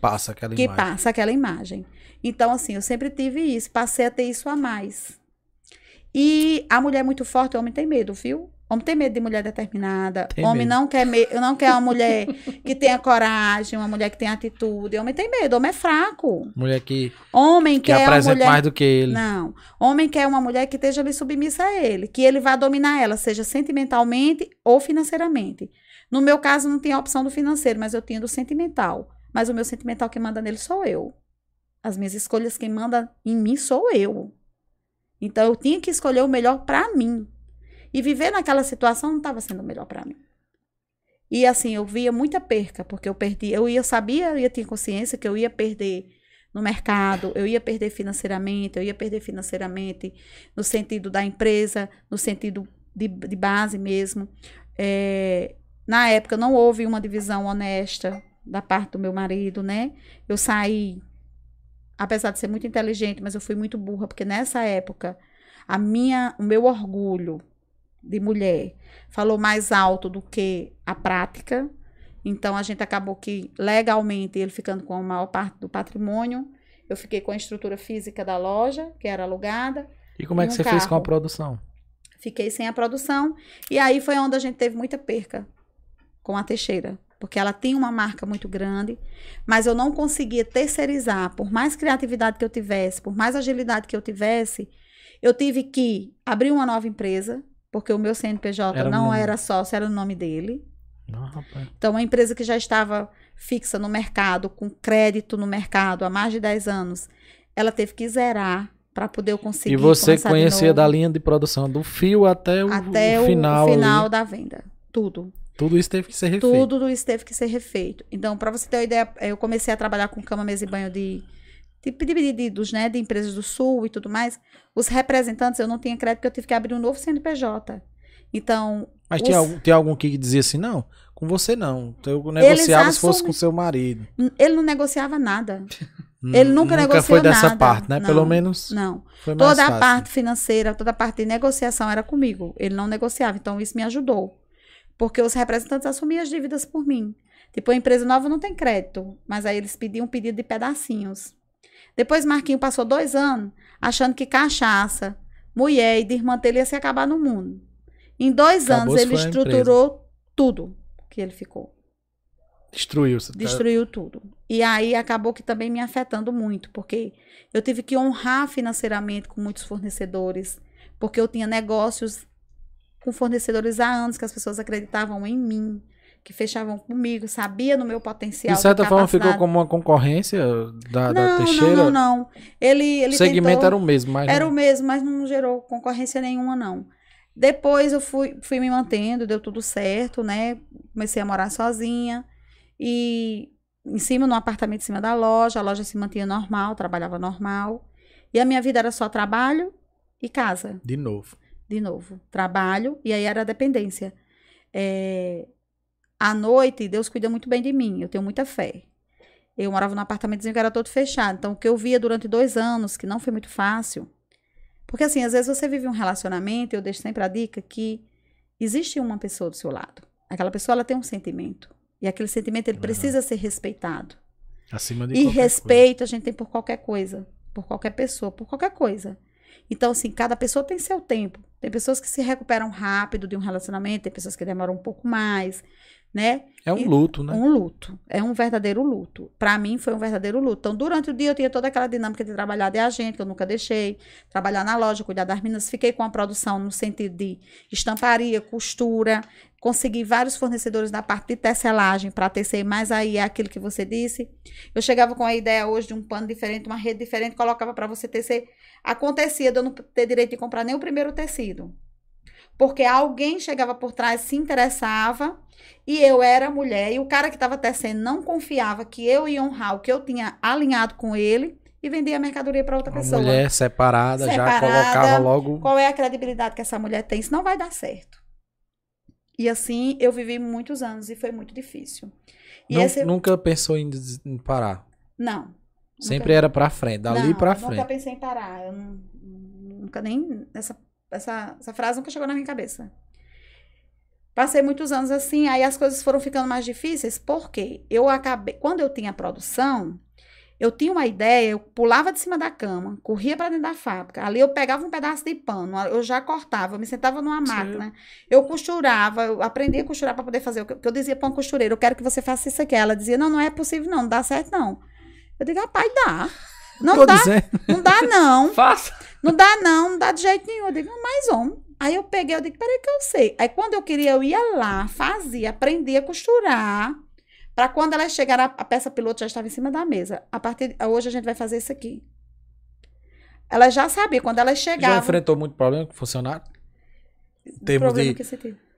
Passa aquela que imagem. passa aquela imagem. Então, assim, eu sempre tive isso, passei a ter isso a mais. E a mulher é muito forte, o homem tem medo, viu? Homem tem medo de mulher determinada. Tem homem medo. não quer me... não quer uma mulher <laughs> que tenha coragem, uma mulher que tenha atitude. Homem tem medo, homem é fraco. Mulher que, Homem que quer uma apresenta mulher mais do que ele. não. Homem quer uma mulher que esteja ali submissa a ele, que ele vá dominar ela, seja sentimentalmente ou financeiramente. No meu caso, não tinha a opção do financeiro, mas eu tinha do sentimental. Mas o meu sentimental que manda nele sou eu. As minhas escolhas, quem manda em mim sou eu. Então eu tinha que escolher o melhor para mim. E viver naquela situação não estava sendo o melhor para mim. E assim, eu via muita perca, porque eu perdi, eu ia, sabia, eu ia ter consciência que eu ia perder no mercado, eu ia perder financeiramente, eu ia perder financeiramente no sentido da empresa, no sentido de, de base mesmo. É, na época não houve uma divisão honesta da parte do meu marido, né? Eu saí, apesar de ser muito inteligente, mas eu fui muito burra, porque nessa época a minha, o meu orgulho de mulher falou mais alto do que a prática. Então a gente acabou que legalmente ele ficando com a maior parte do patrimônio, eu fiquei com a estrutura física da loja, que era alugada, E como é que Um você fez com a carro. produção? fiquei sem a produção e aí foi onde a gente teve muita perca com a Teixeira, porque ela tinha uma marca muito grande, mas eu não conseguia terceirizar, por mais criatividade que eu tivesse, por mais agilidade que eu tivesse, eu tive que abrir uma nova empresa, porque o meu CNPJ Era não era sócio, era o nome dele. Ah, então, uma empresa que já estava fixa no mercado, com crédito no mercado há mais de 10 anos, ela teve que zerar para poder eu conseguir. E você conhecia da linha de produção do fio até o, até o final, o final da venda. Tudo. Tudo isso teve que ser refeito. Tudo isso teve que ser refeito. Então, para você ter uma ideia, eu comecei a trabalhar com cama, mesa e banho de, de, de, de, dos, né, de empresas do Sul e tudo mais. Os representantes, eu não tinha crédito porque eu tive que abrir um novo CNPJ. Então. Mas os... tinha, algum, algum que dizia assim, não, com você não. Eu negociava se fosse com seu marido. Ele não negociava nada. Ele nunca, nunca negociou foi dessa nada. parte, né? Não, Pelo menos. Não. toda a parte financeira, toda a parte de negociação era comigo. Ele não negociava. Então, isso me ajudou. Porque os representantes assumiam as dívidas por mim. Tipo, a empresa nova não tem crédito. Mas aí eles pediam um pedido de pedacinhos. Depois, Marquinho passou dois anos achando que cachaça, mulher e de irmã dele ia se acabar no mundo. Em dois Acabou anos, ele estruturou tudo que ele ficou. Destruiu. Tá? Destruiu tudo. E aí acabou que também me afetando muito, porque eu tive que honrar financeiramente com muitos fornecedores, porque eu tinha negócios com fornecedores há anos que as pessoas acreditavam em mim, que fechavam comigo, sabia no meu potencial. De certa forma ficou como uma concorrência da, não, da Teixeira? Não, não, não. Ele, ele o segmento tentou, era o mesmo, mas. Era não... o mesmo, mas não gerou concorrência nenhuma, não. Depois eu fui, fui me mantendo, deu tudo certo, né? Comecei a morar sozinha. E em cima, no apartamento em cima da loja, a loja se mantinha normal, trabalhava normal. E a minha vida era só trabalho e casa. De novo. De novo. Trabalho, e aí era a dependência. É, à noite, Deus cuida muito bem de mim, eu tenho muita fé. Eu morava num apartamentozinho que era todo fechado. Então, o que eu via durante dois anos, que não foi muito fácil. Porque, assim, às vezes você vive um relacionamento, eu deixo sempre a dica que existe uma pessoa do seu lado. Aquela pessoa, ela tem um sentimento. E aquele sentimento ele precisa ser respeitado. Acima de E respeito coisa. a gente tem por qualquer coisa, por qualquer pessoa, por qualquer coisa. Então, assim, cada pessoa tem seu tempo. Tem pessoas que se recuperam rápido de um relacionamento, tem pessoas que demoram um pouco mais né? É um luto, né? Um luto. É um verdadeiro luto. Para mim foi um verdadeiro luto. Então, durante o dia eu tinha toda aquela dinâmica de trabalhar de agente, que eu nunca deixei, trabalhar na loja, cuidar das meninas, fiquei com a produção no sentido de estamparia, costura, consegui vários fornecedores da parte de tecelagem para tecer, mas aí é aquilo que você disse. Eu chegava com a ideia hoje de um pano diferente, uma rede diferente, colocava para você tecer. Acontecia de eu não ter direito de comprar nem o primeiro tecido. Porque alguém chegava por trás, se interessava e eu era mulher, e o cara que estava tecendo não confiava que eu ia honrar o que eu tinha alinhado com ele e vendia a mercadoria para outra Uma pessoa. mulher separada, separada, já colocava logo. Qual é a credibilidade que essa mulher tem? Isso não vai dar certo. E assim eu vivi muitos anos e foi muito difícil. Não, esse... Nunca pensou em, em parar? Não. Sempre nunca... era para frente, dali para frente. Nunca pensei em parar. Eu não, nunca nem essa, essa, essa frase nunca chegou na minha cabeça. Passei muitos anos assim, aí as coisas foram ficando mais difíceis, porque eu acabei, quando eu tinha produção, eu tinha uma ideia, eu pulava de cima da cama, corria para dentro da fábrica. Ali eu pegava um pedaço de pano, eu já cortava, eu me sentava numa máquina, Sim. eu costurava, eu aprendia a costurar para poder fazer o que eu dizia para uma costureira, eu quero que você faça isso aqui. Ela dizia: "Não, não é possível não, não dá certo não". Eu digo: "Rapaz, dá". <laughs> Não Tô dá. Dizendo. Não dá não. <laughs> Faça. Não dá não, não dá de jeito nenhum. Eu digo: "Mais homem". Aí eu peguei, eu digo, peraí que eu sei. Aí quando eu queria, eu ia lá, fazia, aprendia a costurar. Para quando ela chegar, a, peça piloto já estava em cima da mesa. A partir de, hoje a gente vai fazer isso aqui. Ela já sabia, quando ela chegava. Já enfrentou muito problema com o funcionário? Termos de,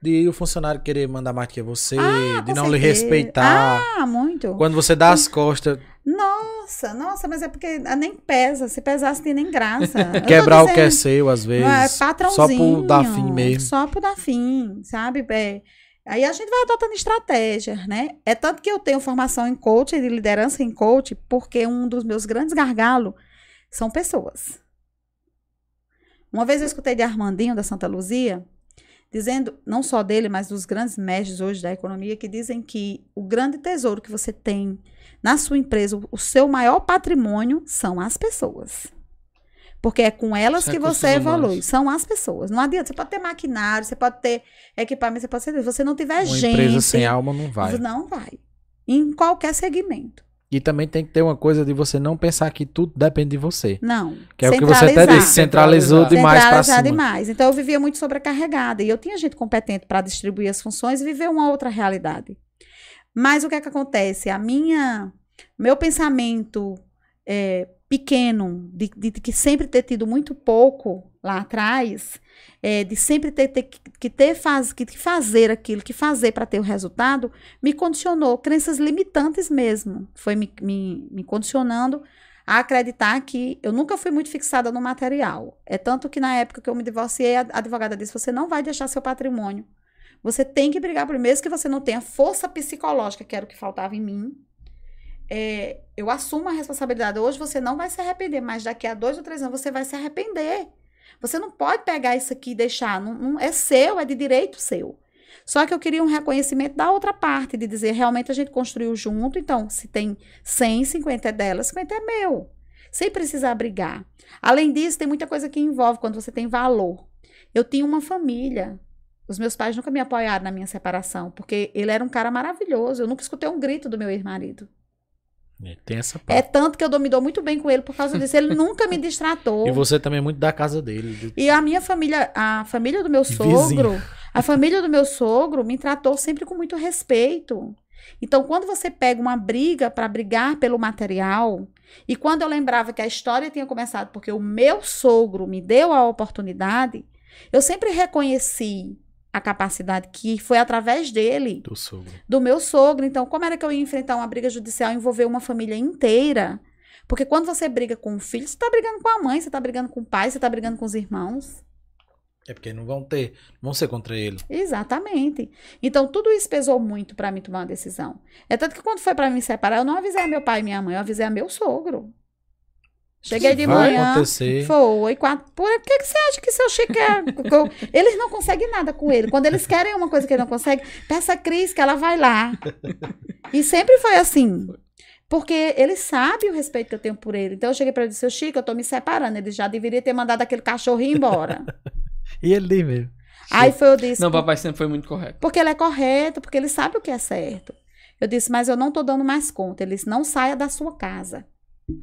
de o funcionário querer mandar mais que você, ah, de não certeza. lhe respeitar. Ah, muito. Quando você dá as costas. Nossa, nossa, mas é porque nem pesa. Se pesasse, tem nem graça. <laughs> Quebrar dizendo, o que é seu, às vezes. É patrãozinho. Só por dar fim mesmo. Só por dar fim, sabe? É, aí a gente vai adotando estratégias, né? É tanto que eu tenho formação em coach, de liderança em coach, porque um dos meus grandes gargalos são pessoas. Uma vez eu escutei de Armandinho, da Santa Luzia, dizendo, não só dele, mas dos grandes mestres hoje da economia, que dizem que o grande tesouro que você tem na sua empresa, o seu maior patrimônio são as pessoas. Porque é com elas que você evolui. São as pessoas. Não adianta. Você pode ter maquinário, você pode ter equipamento, você pode ter. Se você não tiver Uma gente. empresa sem alma não vai. Não vai. Em qualquer segmento. E também tem que ter uma coisa de você não pensar que tudo depende de você. Não. Que é o que você até disse, centralizou demais para cima. demais. Então eu vivia muito sobrecarregada e eu tinha gente competente para distribuir as funções e viver uma outra realidade. Mas o que é que acontece? A minha, meu pensamento é, pequeno, de, de, que sempre ter tido muito pouco lá atrás, é, de sempre ter, ter que ter faz, que fazer aquilo, que fazer para ter o resultado, me condicionou, crenças limitantes mesmo, foi me, me, me condicionando a acreditar que eu nunca fui muito fixada no material. É tanto que na época que eu me divorciei, a advogada disse: você não vai deixar seu patrimônio. Você tem que brigar por mesmo que você não tenha força psicológica, que era o que faltava em mim. É, eu assumo a responsabilidade. Hoje você não vai se arrepender, mas daqui a dois ou três anos você vai se arrepender. Você não pode pegar isso aqui e deixar. Não, não, é seu, é de direito seu. Só que eu queria um reconhecimento da outra parte, de dizer, realmente a gente construiu junto, então, se tem 100, 50 é dela, 50 é meu. Sem precisar brigar. Além disso, tem muita coisa que envolve quando você tem valor. Eu tinha uma família. Os meus pais nunca me apoiaram na minha separação, porque ele era um cara maravilhoso. Eu nunca escutei um grito do meu ex-marido. É, tem essa parte. É tanto que eu me dou muito bem com ele por causa disso. Ele nunca me distratou. <laughs> E você também é muito da casa dele. E a minha família, a família do meu sogro, a família do meu sogro me tratou sempre com muito respeito. Então, quando você pega uma briga para brigar pelo material, e quando eu lembrava que a história tinha começado porque o meu sogro me deu a oportunidade, eu sempre reconheci a capacidade que foi através dele. Do sogro. Do meu sogro. Então, como era que eu ia enfrentar uma briga judicial e envolver uma família inteira? Porque quando você briga com o filho, você está brigando com a mãe, você está brigando com o pai, você está brigando com os irmãos. É porque não vão ter, vão ser contra ele. Exatamente. Então, tudo isso pesou muito para mim tomar uma decisão. É tanto que quando foi para me separar, eu não avisei a meu pai e minha mãe, eu avisei a meu sogro. Cheguei de vai manhã. Acontecer. Foi. Quatro, por que, que você acha que seu Chico é. eles não conseguem nada com ele. Quando eles querem uma coisa que ele não consegue, peça a Cris que ela vai lá. E sempre foi assim. Porque ele sabe o respeito que eu tenho por ele. Então eu cheguei para ele e disse: seu Chico, eu tô me separando. Ele já deveria ter mandado aquele cachorrinho embora. <laughs> e ele disse mesmo. Aí foi eu disse. Não, papai sempre foi muito correto. Porque ele é correto, porque ele sabe o que é certo. Eu disse, mas eu não tô dando mais conta. Ele disse: não saia da sua casa.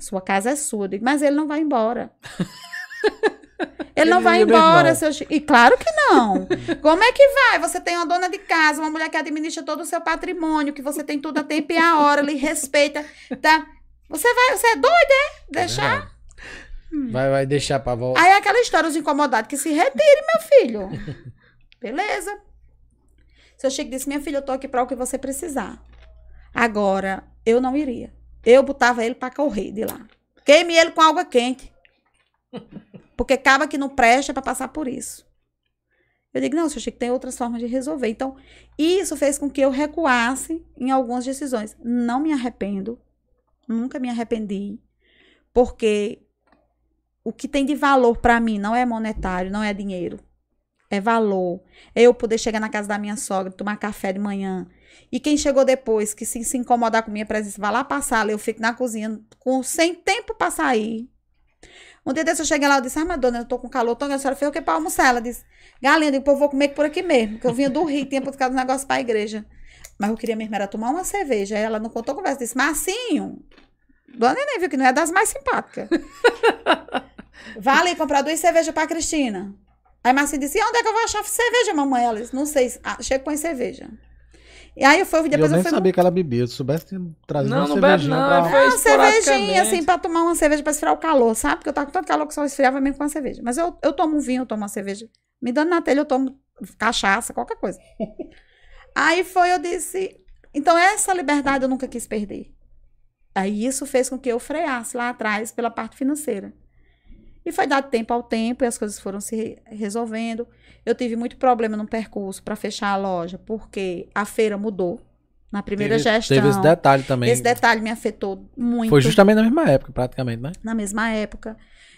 Sua casa é sua. Digo, mas ele não vai embora. <laughs> Ele não vai embora, seu Chico. E claro que não. Como é que vai? Você tem uma dona de casa, uma mulher que administra todo o seu patrimônio, que você tem tudo a tempo e a hora, lhe respeita. Tá? Você vai, você é doida, é? Deixar? Vai, vai deixar pra volta. Aí é aquela história, os incomodados, que se retire, meu filho. <laughs> Beleza? Seu Chico disse, minha filha, eu tô aqui para o que você precisar. Agora, eu não iria. Eu botava ele para correr de lá. Queime ele com água quente. Porque acaba que não presta para passar por isso. Eu digo, não, seu Chico, tem outras formas de resolver. Então, isso fez com que eu recuasse em algumas decisões. Não me arrependo. Nunca me arrependi. Porque o que tem de valor para mim não é monetário, não é dinheiro. É valor. É eu poder chegar na casa da minha sogra, tomar café de manhã, e quem chegou depois, que se, se incomodar com minha presença, vai lá passar, eu fico na cozinha com, sem tempo para sair. Um dia desse eu cheguei lá, eu disse, ah, madonna, eu tô com calor, tô, a senhora fez o que pra almoçar? Ela disse, galinha, eu vou comer por aqui mesmo, porque eu vinha do Rio, tinha buscado um negócio pra igreja. Mas eu queria mesmo era tomar uma cerveja. Aí ela não contou conversa, disse, Marcinho, Dona Neném viu que não é das mais simpáticas. <laughs> Vale comprar duas cervejas pra Cristina. Aí Marcinho disse, e onde é que eu vou achar cerveja, mamãe? Ela disse, não sei, ah, chega com cerveja. E aí eu fui, depois eu, nem eu fui... sabia que ela bebia. Se soubesse, não, uma não cervejinha bebe, não, pra... Uma cervejinha, assim, pra tomar uma cerveja pra esfriar o calor, sabe? Porque eu tava com tanto calor que só esfriava mesmo com a cerveja. Mas eu, eu tomo um vinho, eu tomo uma cerveja. Me dando na telha, eu tomo cachaça, qualquer coisa. <laughs> aí foi, eu disse... Então, essa liberdade eu nunca quis perder. Aí isso fez com que eu freasse lá atrás pela parte financeira. E foi dado tempo ao tempo e as coisas foram se resolvendo. Eu tive muito problema no percurso para fechar a loja, porque a feira mudou. Na primeira teve, gestão. Teve esse detalhe também. Esse detalhe me afetou muito. Foi justamente na mesma época, praticamente, né? Na mesma época.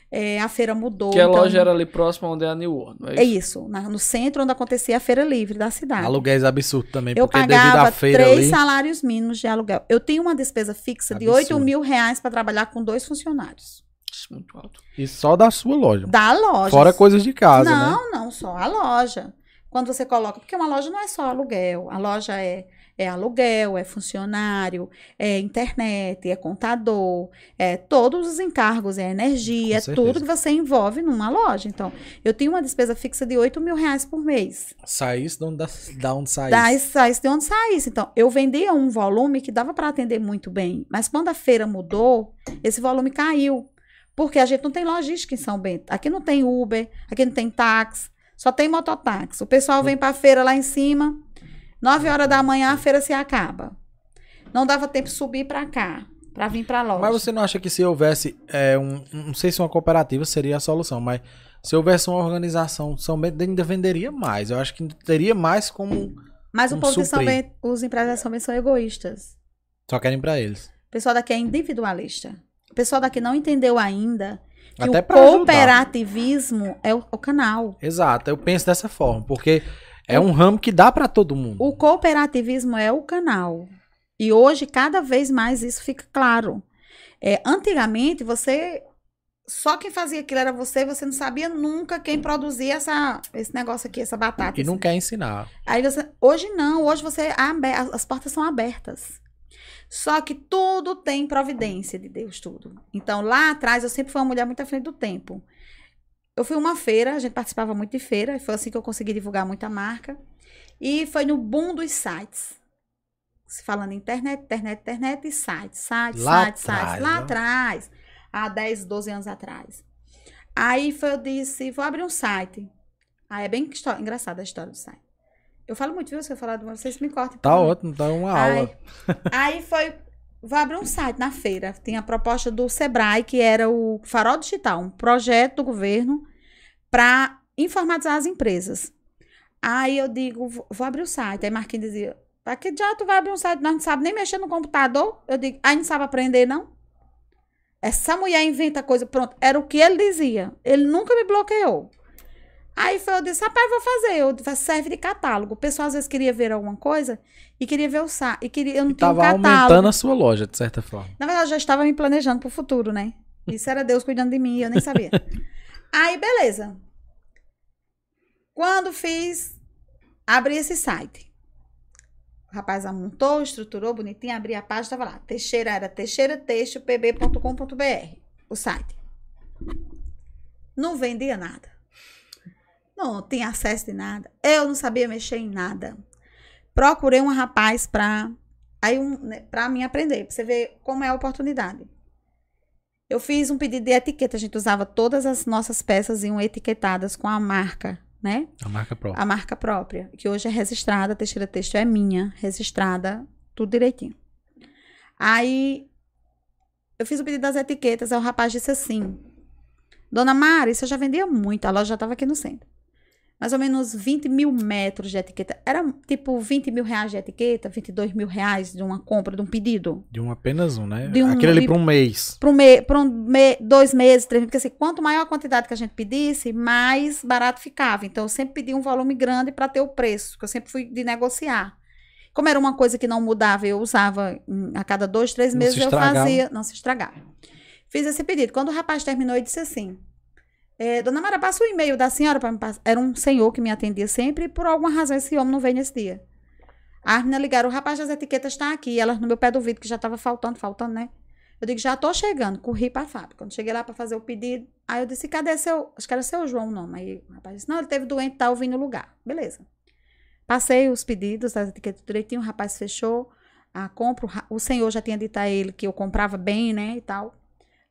É, a feira mudou. Que a então, loja era ali próxima onde é a New World, é isso? É isso, na, no centro onde acontecia a feira livre da cidade. Aluguéis absurdos também, eu porque pagava devido à feira três ali... salários mínimos de aluguel. Eu tinha uma despesa fixa Absurdo. de 8 mil reais para trabalhar com dois funcionários. Isso, muito alto. E só da sua loja. Da loja. Fora coisas de casa, não, né? Não, não, só a loja. Quando você coloca... Porque uma loja não é só aluguel. A loja é É aluguel, é funcionário, é internet, é contador, é todos os encargos, é energia, é tudo que você envolve numa loja. Então, eu tenho uma despesa fixa de 8 mil reais por mês. Saísse de onde, da onde saísse. Da, saísse de onde saísse. Então, eu vendia um volume que dava para atender muito bem. Mas quando a feira mudou, esse volume caiu. Porque a gente não tem logística em São Bento. Aqui não tem Uber, aqui não tem táxi, só tem mototáxi. O pessoal vem para a feira lá em cima, 9 horas da manhã a feira se acaba. Não dava tempo de subir para cá, para vir para a loja. Mas você não acha que se houvesse é, um, não sei se uma cooperativa seria a solução, mas se houvesse uma organização, São Bento ainda venderia mais. Eu acho que teria mais como Mas o povo de São Bento, os empresários de São Bento são egoístas. Só querem para eles. O pessoal daqui é individualista. O pessoal daqui não entendeu ainda que Até o cooperativismo ajudar. é o, o, canal. Exato, eu penso dessa forma, porque é um ramo que dá para todo mundo. O cooperativismo é o canal. E hoje, cada vez mais, isso fica claro. É, antigamente, você. Só quem fazia aquilo era você, você não sabia nunca quem produzia essa, esse negócio aqui, essa batata. E não quer ensinar. Aí você, hoje não, hoje você as portas são abertas. Só que tudo tem providência de Deus, tudo. Então, lá atrás, eu sempre fui uma mulher muito à frente do tempo. Eu fui uma feira, a gente participava muito de feira, e foi assim que eu consegui divulgar muita marca. E foi no boom dos sites. Se falando internet, internet, internet e sites. Sites, lá sites, atrás, sites. Lá né? atrás. Há 10, 12 anos atrás. Aí foi, eu disse, vou abrir um site. Aí é bem engraçada a história do site. Eu falo muito, viu? Se eu falar de uma, vocês me cortem. Tá ótimo, tá uma aula. Aí, foi. Vou abrir um site na feira. Tem a proposta do Sebrae, que era o Farol Digital, um projeto do governo para informatizar as empresas. Aí eu digo, vou abrir o site. Aí Marquinhos dizia, para que já tu vai abrir um site? Nós não sabe nem mexer no computador. Eu digo, aí não sabe aprender, não? Essa mulher inventa coisa. Pronto, era o que ele dizia. Ele nunca me bloqueou. Aí foi, eu disse, rapaz, vou fazer. Eu, serve de catálogo. O pessoal às vezes queria ver alguma coisa e queria ver o site. E queria, eu não tinha tava um catálogo. aumentando a sua loja, de certa forma. Na verdade, eu já estava me planejando para o futuro, né? Isso era Deus cuidando de mim, eu nem sabia. <laughs> Aí, beleza. Quando fiz, abri esse site. O rapaz montou, estruturou bonitinho, abri a página, estava lá. Teixeira era teixeiratextopb.com.br, o site. Não vendia nada. Não tinha acesso de nada. Eu não sabia mexer em nada. Procurei um rapaz para aí um, né, para mim aprender, para você ver como é a oportunidade. Eu fiz um pedido de etiqueta, a gente usava todas as nossas peças iam etiquetadas com a marca, né? A marca própria. A marca própria, que hoje é registrada, Teixeira Texto é minha, registrada, tudo direitinho. Aí eu fiz o pedido das etiquetas, aí o rapaz disse assim: Dona Mara, isso eu já vendia muito, a loja já estava aqui no centro mais ou menos 20 mil metros de etiqueta. Era tipo 20 mil reais de etiqueta, 22 mil reais de uma compra, de um pedido. De um apenas um, né? De um, Aquele ali para um mês. Para um, me, um me, dois meses, três meses. Porque assim, quanto maior a quantidade que a gente pedisse, mais barato ficava. Então eu sempre pedi um volume grande para ter o preço, que eu sempre fui de negociar. Como era uma coisa que não mudava, eu usava a cada dois, três meses eu fazia. Não se estragava. Fiz esse pedido. Quando o rapaz terminou, ele disse assim: é, Dona Mara, passa o e-mail da senhora para me passar. Era um senhor que me atendia sempre e por alguma razão esse homem não veio nesse dia. A menina ligaram, o rapaz das etiquetas está aqui. Ela no meu pé do vidro, que já estava faltando, faltando, né? Eu digo, já estou chegando. Corri para a fábrica. Quando cheguei lá para fazer o pedido, aí eu disse, cadê seu... Acho que era seu João o nome. Aí o rapaz disse, não, ele teve doente, tá ouvindo o lugar. Beleza. Passei os pedidos das etiquetas direitinho, o rapaz fechou a compra. O senhor já tinha dito a ele que eu comprava bem, né, e tal.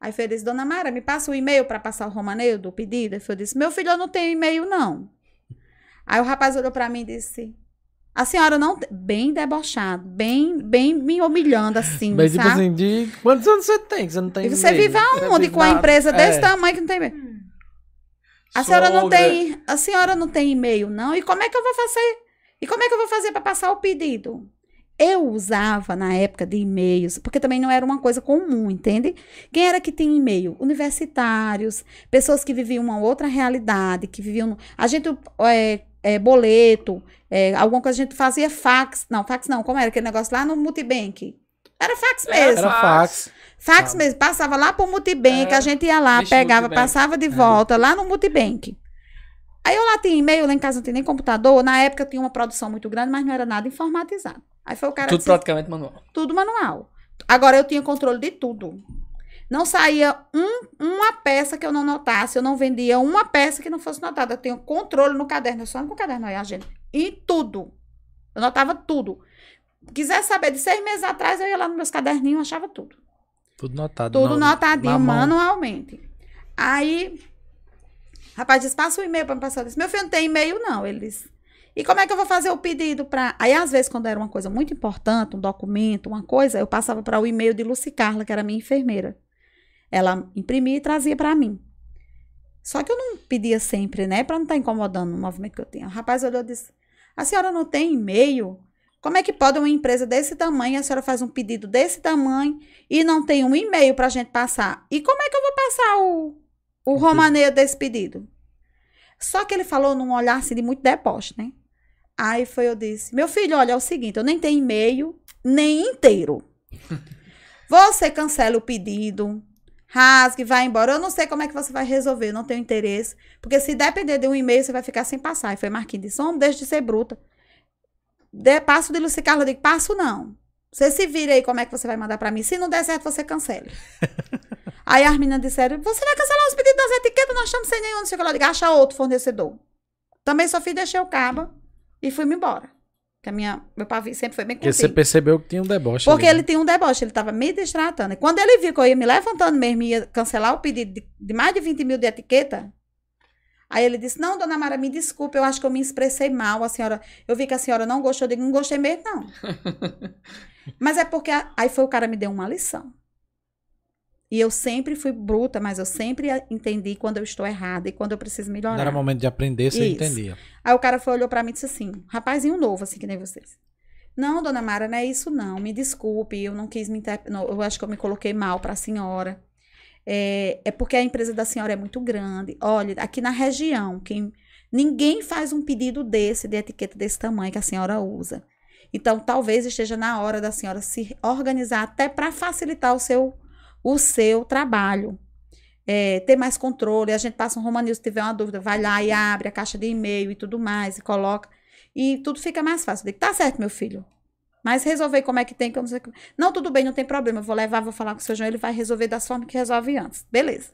Aí foi disse, Dona Mara, me passa o e-mail para passar o romaneio do pedido? Aí foi disse, meu filho, eu não tenho e-mail, não. Aí o rapaz olhou para mim e disse, a senhora não tem... Bem debochado, bem, bem me humilhando assim, Mas, tipo assim, de... Quantos anos você tem que você não tem e você vive aonde com a empresa desse é. tamanho que não tem e-mail? A senhora não tem, a senhora não tem e-mail, não? E como é que eu vou fazer? E como é que eu vou fazer para passar o pedido? Eu usava na época de e-mails, porque também não era uma coisa comum, entende? Quem era que tinha e-mail? Universitários, pessoas que viviam uma outra realidade, que viviam. A gente, é, é, boleto, é, alguma coisa a gente fazia fax. Não, fax não, como era aquele negócio lá no Multibank? Era fax mesmo. Era fax. Fax mesmo, passava lá pro Multibank, é, a gente ia lá, pegava, passava de volta lá no Multibank. Aí eu lá tinha e-mail, lá em casa não tinha nem computador. Na época eu tinha uma produção muito grande, mas não era nada informatizado. Aí foi o cara Tudo disse, praticamente manual. tudo manual. Agora eu tinha controle de tudo. Não saía um- uma peça que eu não notasse, eu não vendia uma peça que não fosse notada. Eu tenho controle no caderno, eu só no caderno aí, a gente. Em tudo. Eu notava tudo. Quiser saber de seis meses atrás, eu ia lá nos meus caderninhos, achava tudo. Tudo notado. Tudo na- notadinho, na manualmente. Aí, rapaz disse, passa o e-mail para me passar. Eu disse, meu filho, não tem e-mail não. Ele disse, e como é que eu vou fazer o pedido para... Aí, às vezes, quando era uma coisa muito importante, um documento, uma coisa, eu passava para o e-mail de Lucy Carla, que era minha enfermeira. Ela imprimia e trazia para mim. Só que eu não pedia sempre, né? Para não estar incomodando o movimento que eu tenho. O rapaz olhou e disse, a senhora não tem e-mail? Como é que pode uma empresa desse tamanho, a senhora faz um pedido desse tamanho e não tem um e-mail para a gente passar? E como é que eu vou passar o, o romaneio desse pedido? Só que ele falou num olhar assim de muito deboche, né? Aí foi, eu disse, meu filho, olha, é o seguinte, eu nem tenho e-mail, nem inteiro. <laughs> Você cancela o pedido, rasgue, vai embora. Eu não sei como é que você vai resolver, eu não tenho interesse. Porque se depender de um e-mail, você vai ficar sem passar. E foi Marquinhos disse, homem, deixa de ser bruta. De, passo de Luci Carla, eu digo, passo não. Você se vira aí como é que você vai mandar pra mim. Se não der certo, você cancele. <laughs> aí as meninas disseram, você vai cancelar os pedidos das etiquetas, nós estamos sem nenhum. Não sei o que lá. Digo, acha outro fornecedor. Também só fiz, deixei o cabo e fui-me embora. Que a minha, meu pavio sempre foi bem Porque você percebeu que tinha um deboche. Porque ali, ele tinha um deboche, ele estava me destratando. E quando ele viu que eu ia me levantando mesmo ia cancelar o pedido de, de mais de 20 mil de etiqueta, aí ele disse: Não, dona Mara, me desculpe, eu acho que eu me expressei mal. A senhora, eu vi que a senhora não gostou, eu digo, não gostei mesmo, não. <laughs> mas é porque a- aí foi o cara me deu uma lição. E eu sempre fui bruta, mas eu sempre a- entendi quando eu estou errada e quando eu preciso Não melhorar. era momento de aprender, você Isso. entendia. Aí o cara foi, olhou pra mim e disse assim, rapazinho novo, assim, que nem vocês. Não, dona Mara, não é isso não, me desculpe, eu não quis me inter... não, eu acho que eu me coloquei mal pra senhora. É, é porque a empresa da senhora é muito grande. Olha, aqui na região, quem ninguém faz um pedido desse, de etiqueta desse tamanho que a senhora usa. Então, talvez esteja na hora da senhora se organizar até para facilitar o seu, o seu trabalho é, ter mais controle. A gente passa um Romanil, se tiver uma dúvida, vai lá e abre a caixa de e-mail e tudo mais, e coloca. E tudo fica mais fácil. Digo, tá certo, meu filho. Mas resolver como é que tem, que eu não sei. como- Não, tudo bem, não tem problema. Eu vou levar, vou falar com o seu João, ele vai resolver das formas que resolve antes. Beleza.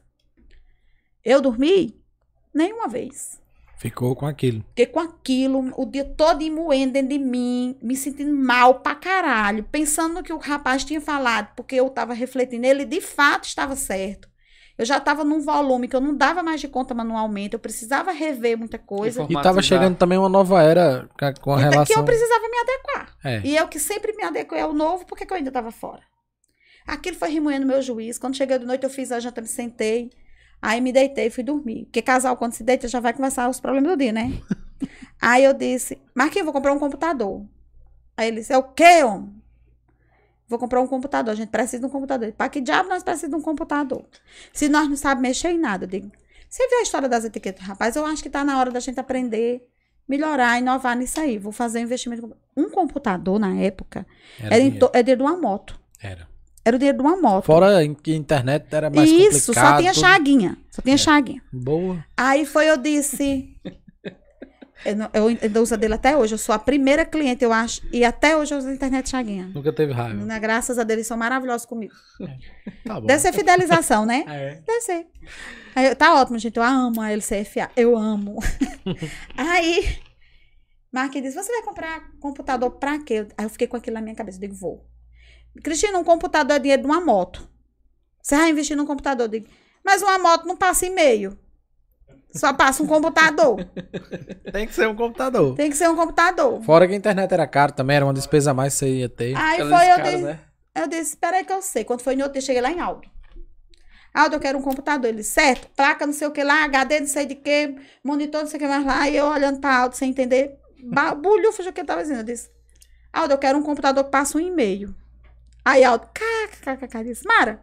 Eu dormi? Nenhuma vez. Ficou com aquilo. Fiquei com aquilo o dia todo moendo dentro de mim, me sentindo mal pra caralho, pensando no que o rapaz tinha falado, porque eu tava refletindo, ele de fato estava certo. Eu já estava num volume que eu não dava mais de conta manualmente, eu precisava rever muita coisa. E tava Automatizar. chegando também uma nova era com a e que relação. eu precisava me adequar. É. E eu que sempre me adequei ao novo, porque que eu ainda estava fora? Aquilo foi remoendo meu juiz. Quando cheguei de noite, eu fiz a janta, me sentei. Aí me deitei e fui dormir. Porque casal, quando se deita, já vai conversar os problemas do dia, né? <laughs> aí eu disse, Marquinhos, vou comprar um computador. Aí ele disse, é o quê, homem? Vou comprar um computador. A gente precisa de um computador. Para que diabo nós precisamos de um computador? Se nós não sabemos mexer em nada. Eu digo, você viu a história das etiquetas, rapaz? Eu acho que está na hora da gente aprender, melhorar, inovar nisso aí. Vou fazer um investimento. Um computador, na época, Era era, em dinheiro de uma moto. Era. Era o dinheiro de uma moto. Fora que a internet era mais Isso, complicado. só tinha chaguinha. Só tinha É. chaguinha. Boa. Aí foi, eu disse. <laughs> Eu, não- eu ainda uso a dele até hoje. Eu sou a primeira cliente, eu acho. E até hoje eu uso a internet chaguinha. Nunca teve raiva. Né, Graças a Deus, eles são maravilhosos comigo. Tá bom. Deve ser fidelização, né? <laughs> É. Deve ser. Aí, tá ótimo, gente. Eu amo a LCFA. Eu amo. <laughs> Aí, Marquinhos disse: Você vai comprar computador pra quê? Aí eu fiquei com aquilo na minha cabeça. Eu digo: Vou. Cristina, um computador é dinheiro de uma moto. Você vai investir num computador? Eu digo: Mas uma moto não passa e-mail. Só passa um computador. <laughs> Tem que ser um computador. Tem que ser um computador. Fora que a internet era caro também, era uma despesa a mais que você ia ter. Aí Aquelas foi, eu caras, disse, né? eu disse, espera aí que eu sei. Quando foi no outro dia, cheguei lá em Aldo. Aldo, eu quero um computador. Ele, certo, placa não sei o que lá, HD não sei de que, monitor não sei o que mais lá. E eu olhando pra Aldo sem entender, <laughs> bulhufo o que ele tava dizendo. Eu disse, Aldo, eu quero um computador que passa um e-mail. Aí Aldo, kkkkk, disse, Mara,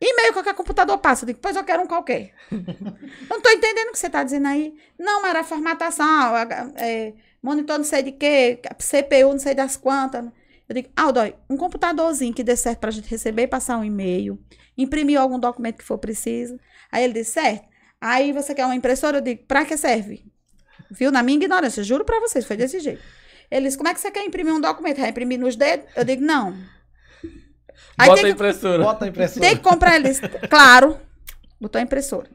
e-mail qualquer computador passa. Eu digo, pois eu quero um qualquer. <laughs> não tô entendendo o que você tá dizendo aí. Não, Mara, formatação, é, monitor não sei de que, CPU não sei das quantas. Eu digo, Aldo, um computadorzinho que dê certo pra gente receber e passar um e-mail, imprimir algum documento que for preciso. Aí ele disse, certo. Aí você quer uma impressora? Eu digo, pra que serve? Viu? Na minha ignorância, juro pra vocês, foi desse jeito. Eles, como é que você quer imprimir um documento? Vai imprimir nos dedos? Eu digo, não. Aí Bota a impressora. Bota a impressora. Tem que comprar eles. Claro. Botou a impressora.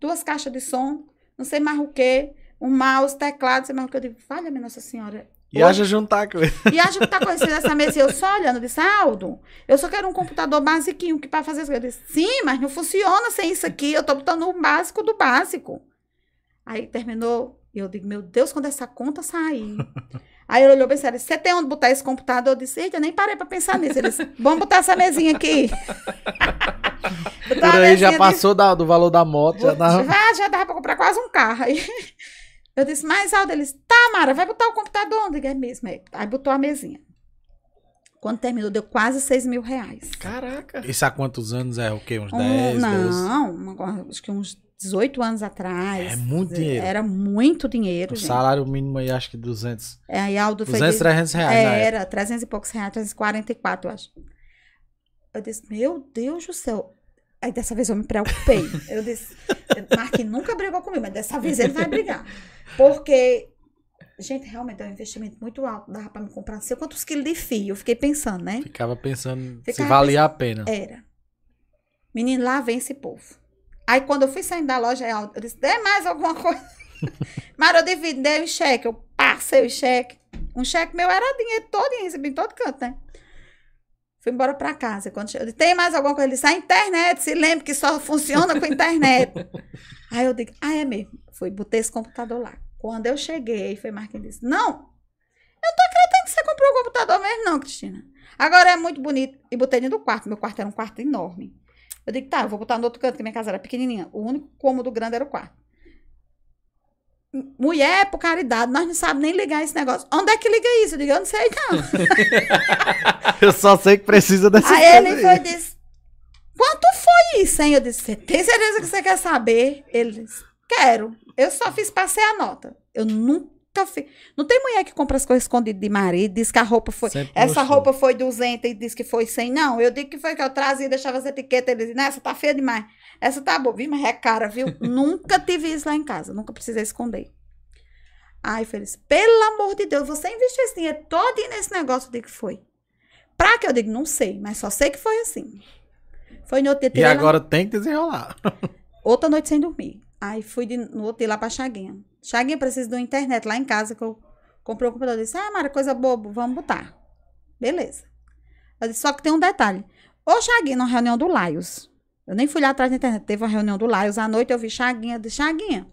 Duas caixas de som, não sei mais o quê, um mouse, teclado, não sei mais o que. Eu digo, falha-me, Nossa Senhora. E haja juntar com ele. E haja juntar com ele nessa mesa. E eu só olhando, disse, Aldo, eu só quero um computador basiquinho que para fazer isso. Eu disse, sim, mas não funciona sem isso aqui. Eu tô botando o básico do básico. Aí terminou, e eu digo, meu Deus, quando essa conta sair. Aí ele olhou bem sério, você tem onde botar esse computador? Eu disse, eita, eu nem parei pra pensar nisso. Ele disse, vamos botar essa mesinha aqui. <laughs> Por aí já passou da, do valor da moto. Já dava... já, já dava pra comprar quase um carro. Aí <laughs> eu disse, mais alto. Eles, tá, Mara, vai botar o computador onde? É mesmo. É. Aí botou a mesinha. Quando terminou, deu quase 6 mil reais. Caraca. Isso há quantos anos é? O quê? Uns 10, um, Não, 12? acho que uns 18 anos atrás. É muito dinheiro. Era muito dinheiro, o gente. salário mínimo aí, acho que 200. É, aí Aldo 200, foi... 300 reais. É, era, 300 e poucos reais, 344, eu acho. Eu disse, meu Deus do céu. Aí dessa vez eu me preocupei. Eu disse, <laughs> Marquinhos nunca brigou comigo, mas dessa vez ele vai brigar. Porque, gente, realmente é um investimento muito alto. Dava pra me comprar não sei quantos quilos de fio. Eu fiquei pensando, né? Ficava pensando Ficava se valia pensando, a pena. Era. Menino, lá vem esse povo. Aí quando eu fui saindo da loja, eu disse, dê mais alguma coisa. <laughs> Mas eu divido, dei um cheque. Eu passei o cheque. Um cheque meu era dinheiro todo, recebi em todo canto, né? Fui embora para casa. Quando eu disse, tem mais alguma coisa? Ele disse, a internet, se lembra que só funciona com internet. <laughs> Aí eu digo, ah, é mesmo. Fui, botei esse computador lá. Quando eu cheguei, foi Marquinhos disse, não, eu tô acreditando que você comprou o computador mesmo, não, Cristina. Agora é muito bonito. E botei dentro do quarto. Meu quarto era um quarto enorme. Eu digo, tá, eu vou botar no outro canto, que minha casa era pequenininha. O único cômodo grande era o quarto. Mulher, por caridade, nós não sabemos nem ligar esse negócio. Onde é que liga isso? Eu digo, eu não sei, não. <laughs> eu só sei que precisa dessa Aí ele foi e disse, quanto foi isso, hein? Eu disse, você tem certeza que você quer saber? Ele disse, quero. Eu só fiz, passei a nota. Eu nunca Não tem mulher que compra as coisas escondidas de marido, diz que a roupa foi. Sempre essa gostou. roupa foi 200 e diz que foi 100. Não, eu digo que foi que eu trazia e deixava as etiquetas. Ele disse, essa tá feia demais. Essa tá boa, viu? Mas é cara, viu? <laughs> nunca tive isso lá em casa, nunca precisei esconder. Aí Feliz, pelo amor de Deus, você investiu esse dinheiro todo nesse negócio, digo que foi. Pra que eu digo, não sei, mas só sei que foi assim. Foi no outro dia. E agora lá... tem que desenrolar. Outra noite sem dormir. Aí fui de, no outro dia lá pra Chaguinha. Chaguinha precisa de uma internet lá em casa que eu comprei o computador. Eu disse, ah, Mara, coisa boba, vamos botar. Beleza. Eu disse, só que tem um detalhe. Ô, Chaguinha, na reunião do Laios. Eu nem fui lá atrás da internet. Teve uma reunião do Laios. À noite eu vi Chaguinha. Disse, Chaguinha,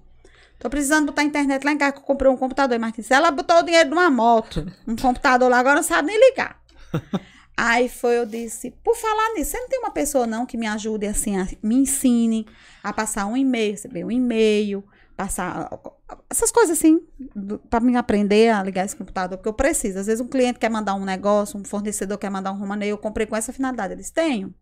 Tô precisando botar internet lá em casa, que eu comprei um computador. E Martins, ela botou o dinheiro numa moto, um computador lá, agora não sabe nem ligar. <laughs> Aí foi, eu disse, por falar nisso, você não tem uma pessoa não que me ajude assim, a, me ensine a passar um e-mail, receber um e-mail, passar essas coisas assim, para me aprender a ligar esse computador, porque eu preciso. Às vezes um cliente quer mandar um negócio, um fornecedor quer mandar um romaneio, eu comprei com essa finalidade. Eles tenho.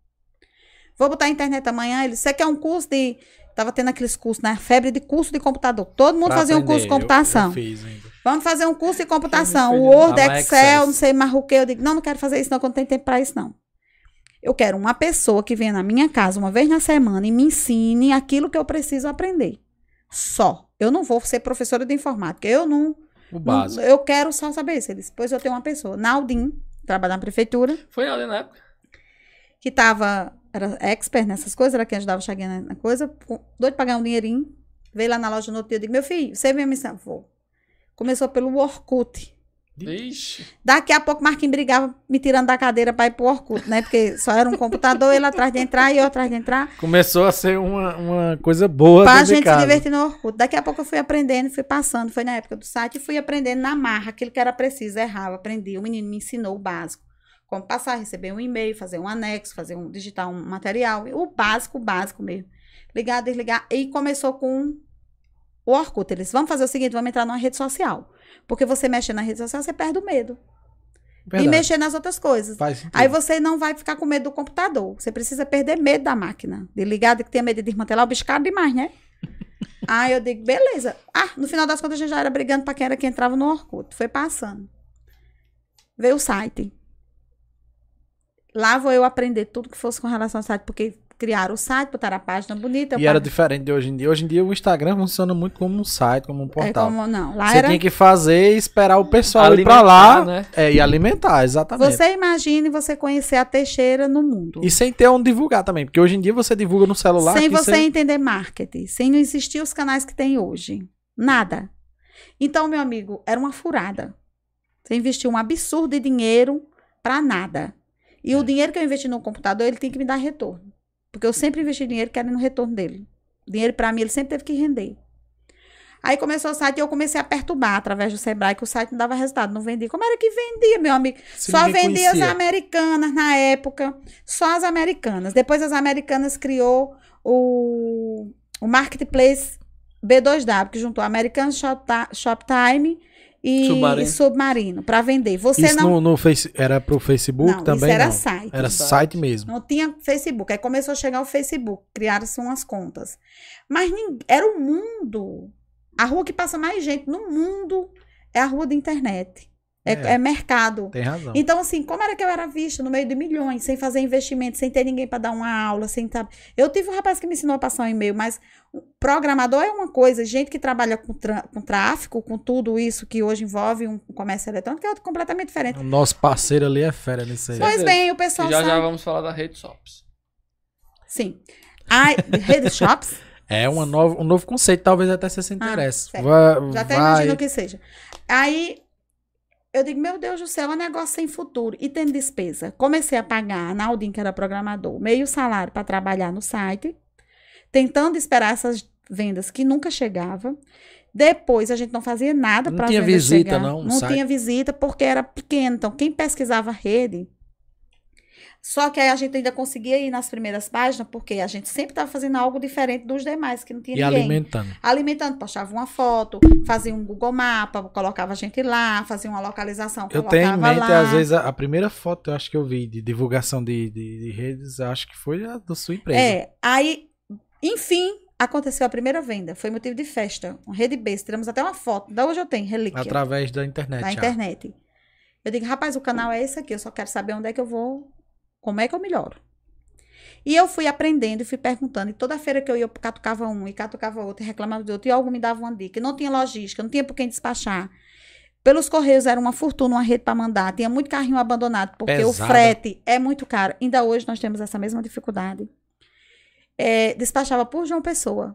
Vou botar a internet amanhã. Ele, você quer um curso de Tava tendo aqueles cursos, né? Febre de curso de computador. Todo mundo pra fazia aprender. um curso de computação. Eu, eu Vamos fazer um curso de computação. O Word, Excel, não sei mais o que. Eu digo, não, não quero fazer isso, não, que eu não tenho tempo para isso, não. Eu quero uma pessoa que venha na minha casa uma vez na semana e me ensine aquilo que eu preciso aprender. Só. Eu não vou ser professora de informática. Eu não. O básico. Não, eu quero só saber isso. Depois eu tenho uma pessoa. Naldin, trabalha na prefeitura. Foi Naldin na época? Que estava era expert nessas coisas, era quem ajudava o Chaguinha na coisa, doido pra ganhar um dinheirinho. Veio lá na loja no outro dia, eu digo, meu filho, você vem a missão? Vou. Começou pelo Orkut. Ixi. Daqui a pouco Marquinhos brigava me tirando da cadeira para ir pro Orkut, né? Porque só era um computador, ele atrás de entrar e eu atrás de entrar. Começou a ser uma, uma coisa boa. Pra gente se divertir no Orkut. Daqui a pouco eu fui aprendendo, fui passando, foi na época do site, e fui aprendendo na marra, aquilo que era preciso, errava, aprendi. O menino me ensinou o básico como passar, receber um e-mail, fazer um anexo, fazer um digitar um material, o básico, básico mesmo. Ligar, desligar. E começou com o Orkut. Eles vão fazer o seguinte, vamos entrar numa rede social. Porque você mexe na rede social, você perde o medo. Verdade. E mexer nas outras coisas. Aí você não vai ficar com medo do computador. Você precisa perder medo da máquina. De ligar, de que tenha medo de desmantelar, o bicho caro demais, né? <laughs> Aí eu digo, beleza. Ah, no final das contas a gente já era brigando para quem era que entrava no Orkut. Foi passando. Veio o site. Lá vou eu aprender tudo que fosse com relação ao site, porque criaram o site, botaram a página bonita. E era diferente de hoje em dia. Hoje em dia o Instagram funciona muito como um site, como um é portal. como, não, lá Você era... tinha que fazer e esperar o pessoal ir Alimentar, pra lá né? é, e alimentar, exatamente. Você imagine você conhecer a Teixeira no mundo. E sem ter onde divulgar também, porque hoje em dia você divulga no celular. sem você você- entender marketing, sem não existir os canais que tem hoje. Nada. Então, meu amigo, era uma furada. Você investiu um absurdo de dinheiro pra nada. E É. o dinheiro que eu investi no computador, ele tem que me dar retorno. Porque eu sempre investi dinheiro querendo o retorno dele. Dinheiro pra mim, ele sempre teve que render. Aí começou o site e eu comecei a perturbar através do Sebrae, que o site não dava resultado, não vendia. Como era que vendia, meu amigo? se Só vendia as conhecia. americanas na época. Só as americanas. Depois as americanas criou o, o Marketplace B2W, que juntou American Shopti- Shoptime e Submarino. Submarino para vender. Você Isso não. no, no face, era pro Facebook não, também? isso era não. site. Era Site. site mesmo. Não tinha Facebook. Aí começou a chegar o Facebook, criaram-se umas contas. Mas nin- era o mundo. A rua que passa mais gente no mundo é a rua da internet. É, É. é mercado. Tem razão. Então, assim, como era que eu era vista no meio de milhões, sem fazer investimento, sem ter ninguém para dar uma aula, sem tá... Eu tive um rapaz que me ensinou a passar um e-mail, mas programador é uma coisa, gente que trabalha com, tra- com tráfico, com tudo isso que hoje envolve um comércio eletrônico, é completamente diferente. O nosso parceiro ali é fera nisso aí. Pois bem, o E pessoal já já sabe. vamos falar da rede Shops. Sim. Ai, Rede Shops, <laughs> É uma nova, um novo conceito, talvez até você se interesse. certo. vai, já até vai- imagino o que seja. Aí, eu digo, meu Deus do céu, é um negócio sem futuro. E tendo despesa. Comecei a pagar a Naldin, que era programador, meio salário para trabalhar no site, tentando esperar essas vendas que nunca chegava. Depois a gente não fazia nada Não para tinha vendas visita, chegar. não, Não site? tinha visita porque era pequeno. Então, quem pesquisava rede. Só que aí a gente ainda conseguia ir nas primeiras páginas, porque a gente sempre estava fazendo algo diferente dos demais, que não tinha E ninguém alimentando. alimentando, postava uma foto, fazia um Google Mapa, colocava a gente lá, fazia uma localização, Eu tenho em mente, lá. às vezes, a, a primeira foto eu acho que eu vi de divulgação de, de, de redes, acho que foi a da sua empresa. É, aí, enfim, aconteceu a primeira venda. Foi motivo de festa, uma rede besta. Tiramos até uma foto, da hoje eu tenho, relíquia, Através da internet. na já. internet. Eu digo, rapaz, o canal é esse aqui, eu só quero saber onde é que eu vou, como é que eu melhoro. E eu fui aprendendo e fui perguntando. E toda feira que eu ia, eu catucava um e catucava outro, e reclamava de outro. E algo me dava uma dica. Não tinha logística, não tinha por quem despachar. Pelos correios era uma fortuna, uma rede para mandar. Tinha muito carrinho abandonado, porque o frete é muito caro. Ainda hoje nós temos essa mesma dificuldade. É, despachava por João Pessoa.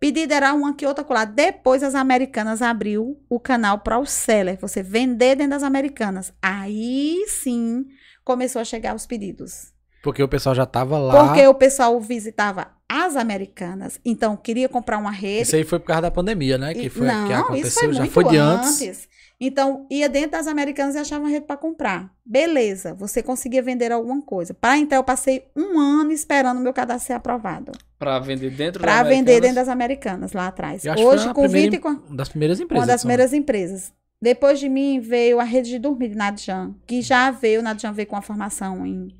Pedido era uma que outra colar. Depois as americanas abriu o canal para o seller, você vender dentro das americanas. Aí sim começou a chegar os pedidos. Porque o pessoal já tava lá. Porque o pessoal visitava as americanas, então queria comprar uma rede. Isso aí foi por causa da pandemia, né? Que foi não, que aconteceu, isso foi já foi de antes. antes. Então, ia dentro das americanas e achava uma rede para comprar. Beleza, você conseguia vender alguma coisa. Para então, eu passei um ano esperando o meu cadastro ser aprovado. Pra vender dentro Para vender dentro das americanas, lá atrás. Eu acho que foi Hoje, uma com primeira 20 e com... Uma das primeiras empresas. Uma das São primeiras empresas. Depois de mim veio a rede de dormir de Nadjan, que já veio, Nadjan veio com a formação em,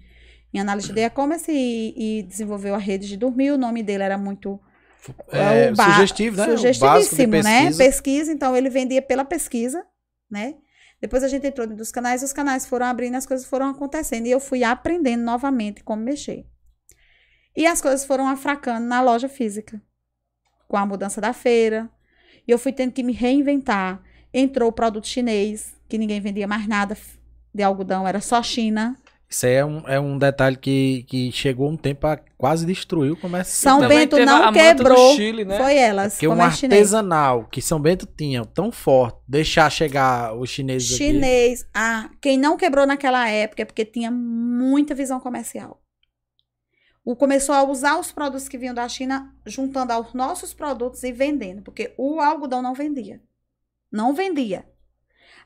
em análise de e-commerce e, e desenvolveu a rede de dormir. O nome dele era muito É, ba- sugestivo, né? Sugestivíssimo, né? pesquisa. Pesquisa, então ele vendia pela pesquisa, né? Depois a gente entrou dentro dos canais, os canais foram abrindo, as coisas foram acontecendo e eu fui aprendendo novamente como mexer. E as coisas foram afracando na loja física, com a mudança da feira. E eu fui tendo que me reinventar. Entrou o produto chinês, que ninguém vendia mais nada de algodão, era só China. Isso aí é um, é um detalhe que, que chegou um tempo a quase destruir o comércio. São Também Bento não a manta do quebrou. Chile, né? Foi elas, Porque um comércio chinês. artesanal que São Bento tinha tão forte, deixar chegar os chineses aqui. Chinês. Ah, quem não quebrou naquela época é porque tinha muita visão comercial. O começou a usar os produtos que vinham da China, juntando aos nossos produtos e vendendo, porque o algodão não vendia. Não vendia.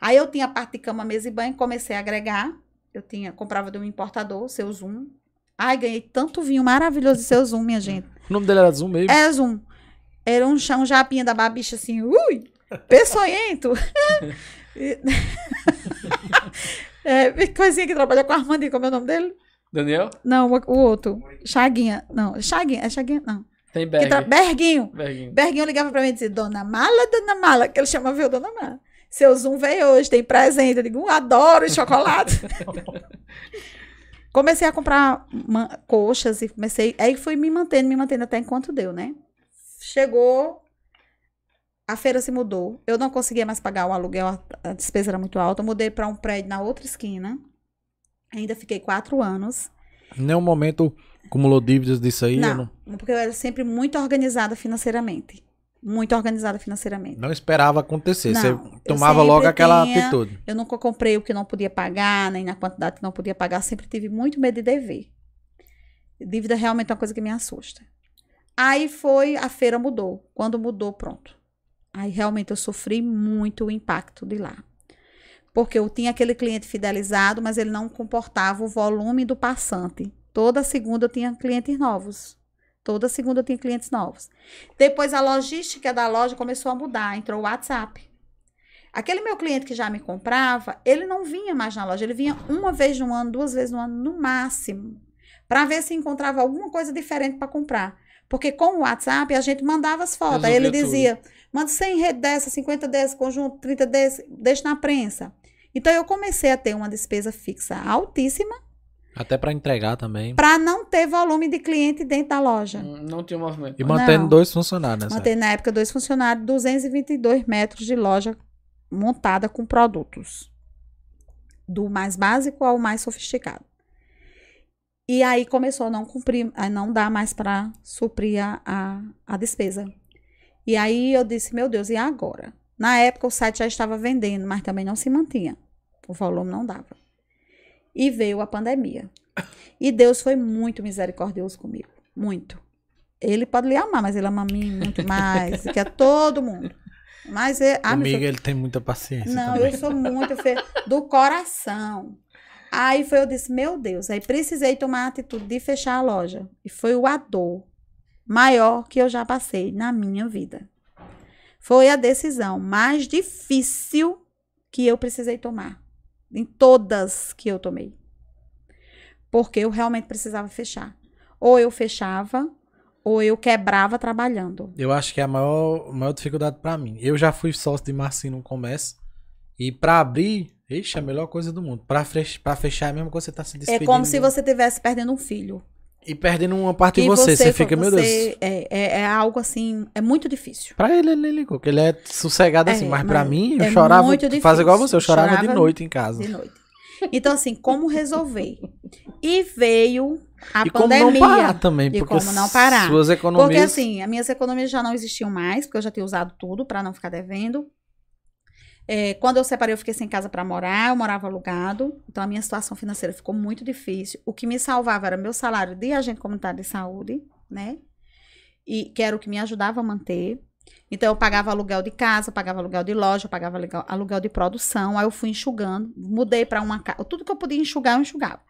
Aí eu tinha a parte de cama, mesa e banho, comecei a agregar. Eu tinha, comprava de um importador, seu Zoom. Ai, ganhei tanto vinho maravilhoso de seu Zoom, minha gente. O nome dele era Zoom mesmo. É Zoom. Era um chão japinha da babicha assim, ui, peçonhento. <laughs> <laughs> É, coisinha que trabalha com Armandinho, como é o nome dele? Daniel? Não, o, o outro. Chaguinha. Não, Chaguinha. É Chaguinha? Não. Tem Berg. tra- Berguinho. Berguinho. Berguinho ligava pra mim e dizia, Dona Mala, Dona Mala, que ele chama viu, Dona Mala. Seu Zoom veio hoje, tem presente. Eu digo, "Uh, adoro chocolate. <laughs> Comecei a comprar coxas e comecei. Aí fui me mantendo, me mantendo até enquanto deu, né? Chegou. A feira se mudou. Eu não conseguia mais pagar o aluguel, a, a despesa era muito alta. Eu mudei para um prédio na outra esquina. Ainda fiquei quatro anos. Em nenhum momento acumulou dívidas disso aí? Não, não, porque eu era sempre muito organizada financeiramente. Muito organizada financeiramente. Não esperava acontecer. Não, Você tomava logo aquela tinha, atitude. Eu nunca comprei o que não podia pagar, nem na quantidade que não podia pagar. Sempre tive muito medo de dever. Dívida realmente é uma coisa que me assusta. Aí foi, a feira mudou. Quando mudou, pronto. Aí realmente eu sofri muito o impacto de lá. Porque eu tinha aquele cliente fidelizado, mas ele não comportava o volume do passante. Toda segunda eu tinha clientes novos. Toda segunda eu tinha clientes novos. Depois a logística da loja começou a mudar, entrou o WhatsApp. Aquele meu cliente que já me comprava, ele não vinha mais na loja, ele vinha uma vez no ano, duas vezes no ano, no máximo, para ver se encontrava alguma coisa diferente para comprar. Porque com o WhatsApp a gente mandava as fotos. Aí ele dizia: manda 100 redes dessa, 50 desse, conjunto, 30 desse, deixa na prensa. Então eu comecei a ter uma despesa fixa altíssima até para entregar também. Para não ter volume de cliente dentro da loja. Hum, não tinha movimento. E mantendo não. dois funcionários. Mantendo na época dois funcionários, 222 metros de loja montada com produtos. Do mais básico ao mais sofisticado. E aí começou a não cumprir, a não dar mais para suprir a, a, a despesa. E aí eu disse, meu Deus, e agora? Na época o site já estava vendendo, mas também não se mantinha. O volume não dava e veio a pandemia. E Deus foi muito misericordioso comigo. Muito. Ele pode lhe amar, mas ele ama a mim muito <laughs> mais, que a todo mundo. Mas é, ah, Comigo ele tem muita paciência. Não, também. eu sou muito fe... do coração. Aí foi, eu disse, meu Deus, aí precisei tomar a atitude de fechar a loja. E foi o a dor maior que eu já passei na minha vida. Foi a decisão mais difícil que eu precisei tomar em todas que eu tomei. Porque eu realmente precisava fechar. Ou eu fechava, ou eu quebrava trabalhando. Eu acho que é a maior, maior dificuldade para mim. Eu já fui sócio de Marcinho no comércio. E para abrir, ixi, é a melhor coisa do mundo. Para fechar, fechar é a mesma coisa que você tá se despedindo. É como se você estivesse perdendo um filho. E perdendo uma parte de você, você, você fica, meu Deus. É, é, é, algo assim, é muito difícil. Pra ele, ele ligou, que ele é sossegado assim, é, mas, mas pra mim, eu é chorava. Muito difícil. Faz igual você, eu chorava, chorava de noite em casa. De noite. Então, assim, como resolver? <laughs> E veio a e pandemia. como não parar também, e como não parar. Suas economias... Porque, assim, as minhas economias já não existiam mais, porque eu já tinha usado tudo para não ficar devendo. É, quando eu separei, eu fiquei sem casa para morar, eu morava alugado, então a minha situação financeira ficou muito difícil. O que me salvava era meu salário de agente comunitário de saúde, né? E que era o que me ajudava a manter. Então eu pagava aluguel de casa, pagava aluguel de loja, pagava aluguel de produção. Aí eu fui enxugando, mudei para uma casa, tudo que eu podia enxugar, eu enxugava.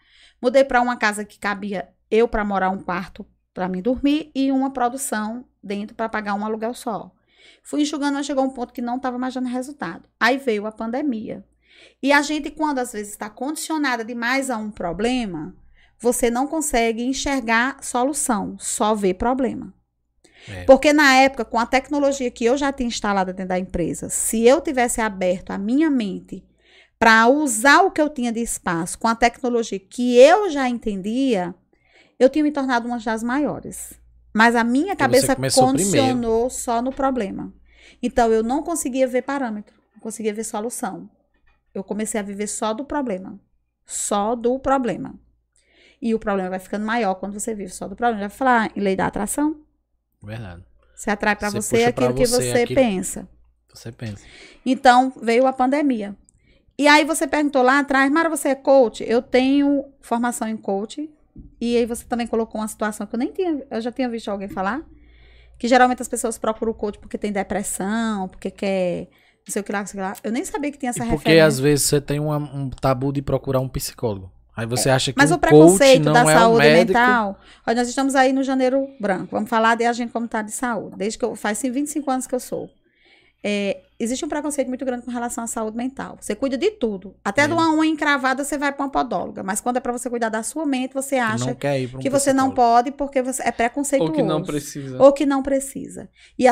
Mudei para uma casa que cabia eu para morar um quarto para mim dormir e uma produção dentro para pagar um aluguel só. Fui enxugando, mas chegou um ponto que não estava mais dando resultado. Aí veio a pandemia. E a gente, quando às vezes está condicionada demais a um problema, você não consegue enxergar solução, só vê problema. É. Porque na época, com a tecnologia que eu já tinha instalada dentro da empresa, se eu tivesse aberto a minha mente para usar o que eu tinha de espaço com a tecnologia que eu já entendia, eu tinha me tornado uma das maiores. Mas a minha cabeça condicionou só no problema. Então eu não conseguia ver parâmetro, não conseguia ver solução. Eu comecei a viver só do problema. Só do problema. E o problema vai ficando maior quando você vive só do problema. Já vai falar em lei da atração? Verdade. Você atrai para você, você aquilo que você, você pensa. Você pensa. Então, veio a pandemia. E aí você perguntou lá atrás, Mara, você é coach? Eu tenho formação em coach, e aí você também colocou uma situação que eu nem tinha, eu já tinha visto alguém falar, que geralmente as pessoas procuram o coach porque tem depressão, porque quer não sei o que lá, não sei o que lá. Eu nem sabia que tinha essa porque referência. às vezes você tem uma, um tabu de procurar um psicólogo. Aí você é. acha que Mas um o preconceito da é saúde um mental. Olha, nós estamos aí no janeiro branco. Vamos falar de agente comunitário de saúde. Desde que eu faz 25 anos que eu sou. É, existe um preconceito muito grande com relação à saúde mental. Você cuida de tudo. Até é. de uma unha encravada você vai para uma podóloga. Mas quando é para você cuidar da sua mente, você acha um que você não pode porque você é preconceituoso. Ou que não precisa. Ou que não precisa. E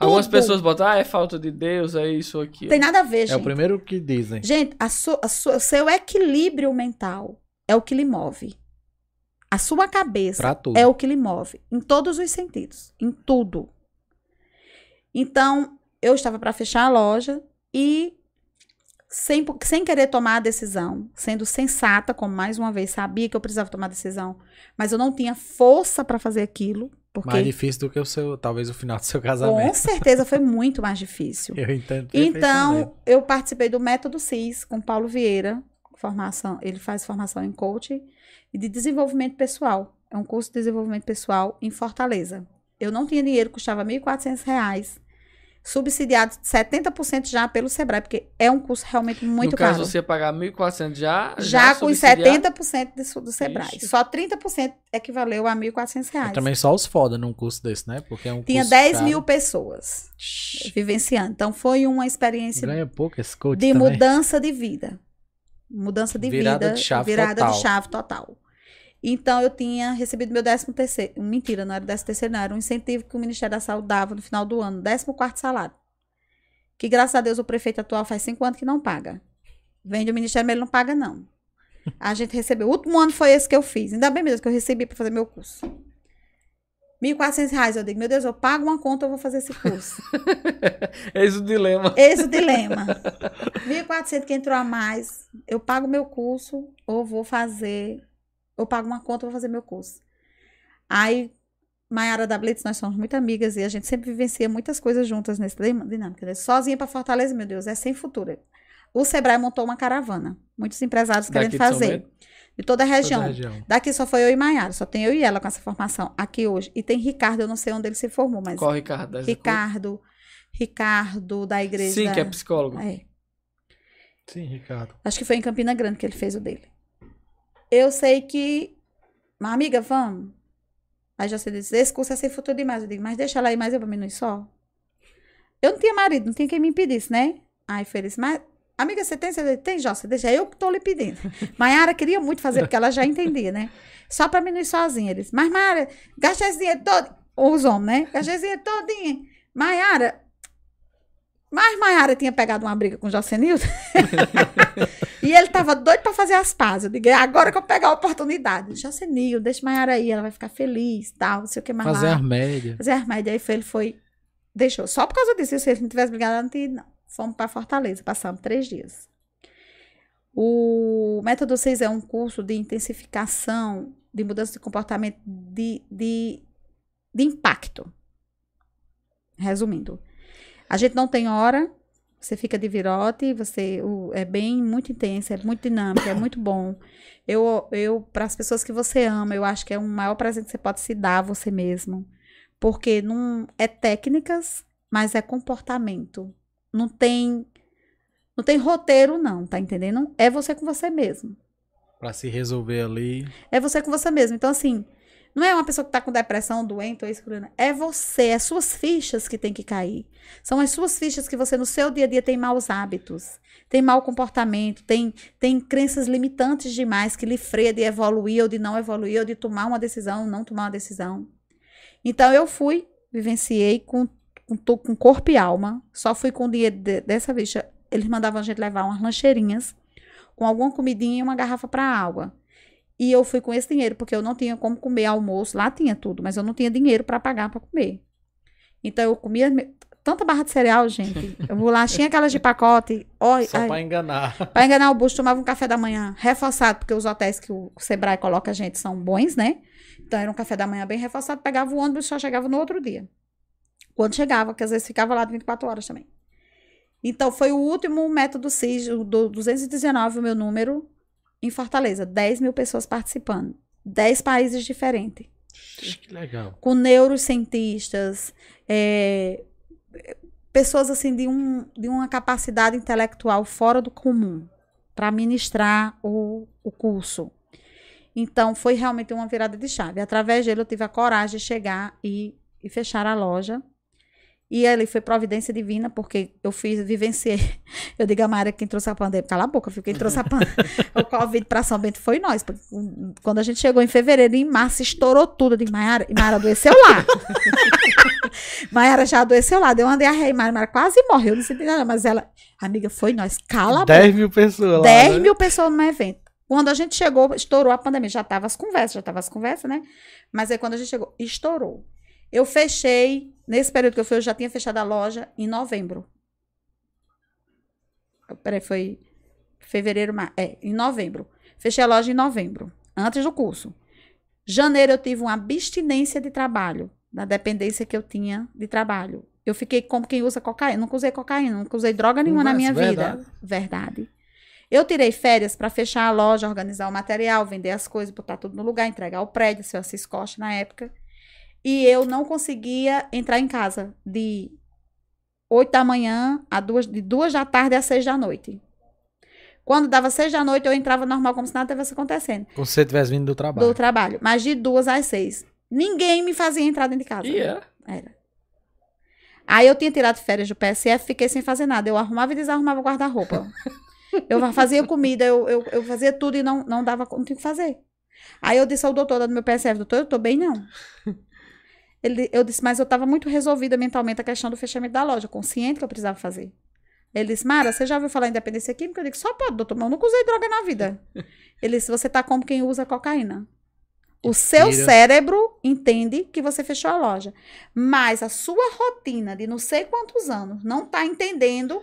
Algumas pessoas botam, ah, é falta de Deus, é isso aqui. Tem nada a ver, gente. É o primeiro que dizem. Gente, a su, a su, o seu equilíbrio mental é o que lhe move. A sua cabeça é o que lhe move, em todos os sentidos, em tudo. Então, eu estava para fechar a loja e, sem, sem querer tomar a decisão, sendo sensata, como mais uma vez sabia que eu precisava tomar a decisão, mas eu não tinha força para fazer aquilo, porque Mais difícil do que o seu, talvez o final do seu <laughs> com casamento. certeza foi muito mais difícil. <laughs> Eu entendo. Então, eu participei do Método CIS com Paulo Vieira, formação, ele faz formação em coaching e de desenvolvimento pessoal. É um curso de desenvolvimento pessoal em Fortaleza. Eu não tinha dinheiro, custava R$ 1.400, subsidiado 70% já pelo Sebrae, porque é um curso realmente muito no caso, caro. você ia pagar 1.400 já? já com os subsidiado? 70% do, do Sebrae. Ixi. Só 30% equivaleu a R$ 1.400. É também só os foda num curso desse, né? Porque é um Tinha curso 10 caro. mil pessoas vivenciando. Então, foi uma experiência Ganha pouco esse coach de também. mudança de vida. Mudança de Virada vida. de chave virada total. de chave total. Então, eu tinha recebido meu 13 terceiro. Mentira, não era 13 terceiro, não. Era um incentivo que o Ministério da Saúde dava no final do ano. 14 quarto salário. Que, graças a Deus, o prefeito atual faz cinco anos que não paga. Vem do Ministério, mas ele não paga, não. A gente recebeu. O último ano foi esse que eu fiz. Ainda bem mesmo que eu recebi para fazer meu curso. 1.400 reais. Eu digo, meu Deus, eu pago uma conta, eu vou fazer esse curso. <laughs> Eis o dilema. É o dilema. 1.400 que entrou a mais, eu pago meu curso ou vou fazer, eu pago uma conta vou fazer meu curso. Aí, Maiara da Blitz, nós somos muito amigas e a gente sempre vivencia muitas coisas juntas nesse dinâmica. né? Sozinha para Fortaleza, meu Deus, é sem futuro. O Sebrae montou uma caravana, muitos empresários Daqui querendo de fazer, de toda a Toda a região. região. Daqui só foi eu e Maiara, só tem eu e ela com essa formação aqui hoje. E tem Ricardo, eu não sei onde ele se formou, mas Qual, Ricardo? Ricardo, Ricardo da igreja. Sim, que é psicólogo. É. Sim, Ricardo. Acho que foi em Campina Grande que ele fez o dele. Eu sei que. Mas, amiga, vamos. Aí já disse, esse curso é sem futuro demais. Eu digo, mas deixa ela aí mais eu pra mim não ir só. Eu não tinha marido, não tinha quem me impedisse, né? Aí foi isso, mas. Amiga, você tem? Você tem, Jó, você deixa. Eu que tô lhe pedindo. <laughs> Maiara queria muito fazer, porque ela já entendia, né? Só pra mim não ir sozinha. Ele disse, mas Maiara, gasta esse dinheiro todo. Os homens, né? Gasta esse dinheiro todinho. Maiara. Mas Maiara tinha pegado uma briga com Jocenildo. <laughs> E ele tava doido pra fazer as pazes. Eu digo, é agora que eu pegar a oportunidade. Já senil, deixa Maiara aí, ela vai ficar feliz, tal, não sei o que mais Fazer lá. as médias. Fazer as médias. Aí foi, ele foi, deixou. Só por causa disso, se ele não tivesse brigado, não tinha ido, não. Fomos pra Fortaleza, passamos três dias. O Método 6 é um curso de intensificação de mudança de comportamento de, de, de impacto. Resumindo. A gente não tem hora, você fica de virote, você o- é bem muito intenso, é muito dinâmico, é muito bom. Eu, eu para as pessoas que você ama, eu acho que é um maior presente que você pode se dar a você mesmo, porque não é técnicas, mas é comportamento. Não tem não tem roteiro não, tá entendendo? É você com você mesmo. Pra se resolver ali. É você com você mesmo. Então, assim, não é uma pessoa que tá com depressão, doente ou isso. É você, é suas fichas que tem que cair. São as suas fichas que você, no seu dia a dia, tem maus hábitos, tem mau comportamento, tem, tem crenças limitantes demais que lhe freia de evoluir ou de não evoluir, ou de tomar uma decisão ou não tomar uma decisão. Então, eu fui, vivenciei com, com, com corpo e alma, só fui com o dinheiro de- dessa ficha. Eles mandavam a gente levar umas lancheirinhas com alguma comidinha e uma garrafa para água. E eu fui com esse dinheiro, porque eu não tinha como comer almoço. Lá tinha tudo, mas eu não tinha dinheiro para pagar para comer. Então eu comia tanta barra de cereal, gente. <laughs> Eu bolachinha aquelas de pacote. Oi, Só pra enganar. Pra enganar o bucho, tomava um café da manhã reforçado, porque os hotéis que o Sebrae coloca a gente são bons, né? Então era um café da manhã bem reforçado, pegava o ônibus e só chegava no outro dia. Quando chegava, que às vezes ficava lá de 24 horas também. Então foi o último método CIS, o do 219, o meu número, em Fortaleza. 10 mil pessoas participando. 10 países diferentes Que legal. com neurocientistas, é, pessoas assim de, um, de uma capacidade intelectual fora do comum para ministrar o, o curso. Então, foi realmente uma virada de chave. Através dele, eu tive a coragem de chegar e, e fechar a loja. E ali foi providência divina, porque eu fiz, vivenciei. <laughs> Eu digo a Mara quem trouxe a pandemia. Cala a boca, viu? Quem trouxe a pandemia. <laughs> o Covid para São Bento foi nós. porque Quando a gente chegou em fevereiro, em março, estourou tudo. Eu digo, Maiara, e Maiara adoeceu lá. <laughs> Maiara já adoeceu lá, deu uma diarreia. Maiara, Maiara quase morreu, não senti nada. Mas ela, amiga, foi nós. Cala a boca. 10 mil pessoas lá. 10 né? mil pessoas no evento. Quando a gente chegou, estourou a pandemia. Já tava as conversas, já tava as conversas, né? Mas aí quando a gente chegou, estourou. Eu fechei, nesse período que eu fui, eu já tinha fechado a loja em novembro. Peraí, foi fevereiro, mar... é, em novembro. Fechei a loja em novembro, antes do curso. Janeiro eu tive uma abstinência de trabalho, da dependência que eu tinha de trabalho. Eu fiquei como quem usa cocaína. Nunca usei cocaína, nunca usei droga nenhuma Mas, na minha verdade. vida. Verdade. Eu tirei férias para fechar a loja, organizar o material, vender as coisas, botar tudo no lugar, entregar o prédio, seu Assis Costa na época. E eu não conseguia entrar em casa de 8 da manhã a duas, de duas da tarde às 6 da noite. Quando dava seis da noite, eu entrava normal, como se nada tivesse acontecendo. Como se você tivesse vindo do trabalho. Do trabalho. Mas de duas às seis. Ninguém me fazia entrar dentro de casa. Yeah. Era. Aí eu tinha tirado férias do PSF, fiquei sem fazer nada. Eu arrumava e desarrumava o guarda-roupa. <laughs> eu fazia comida, eu, eu, eu, fazia tudo e não, não dava, não tinha o que fazer. Aí eu disse ao doutor do meu PSF, doutor, eu tô bem não. Ele, eu disse, mas eu estava muito resolvida mentalmente a questão do fechamento da loja, consciente que eu precisava fazer. Ele disse, Mara, você já ouviu falar em dependência química? Eu disse, só pode, doutor, mas eu nunca usei droga na vida. <laughs> Ele disse, você tá como quem usa cocaína. O seu cérebro entende que você fechou a loja. Mas a sua rotina de não sei quantos anos não tá entendendo.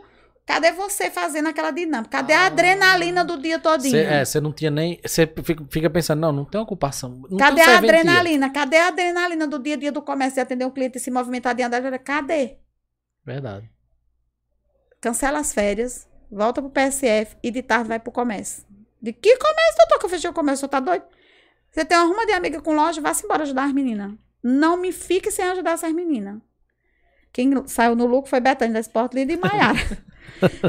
Cadê você fazendo aquela dinâmica? Cadê ah. a adrenalina do dia todinho? Cê, é, você não tinha nem. Você fica, pensando, não, não tem ocupação. Não Cadê a adrenalina? Cadê a adrenalina do dia a dia do comércio de atender um cliente e se movimentar de andar? Cadê? Verdade cancela as férias, volta pro PSF e de tarde vai pro comércio. De que comércio, doutor, que eu fechei o comércio? Tá doido? Você tem uma ruma de amiga com loja, vá-se embora ajudar as meninas. Não me fique sem ajudar essas meninas. Quem saiu no lucro foi Betânia da Sport Linda e Maiara. <laughs>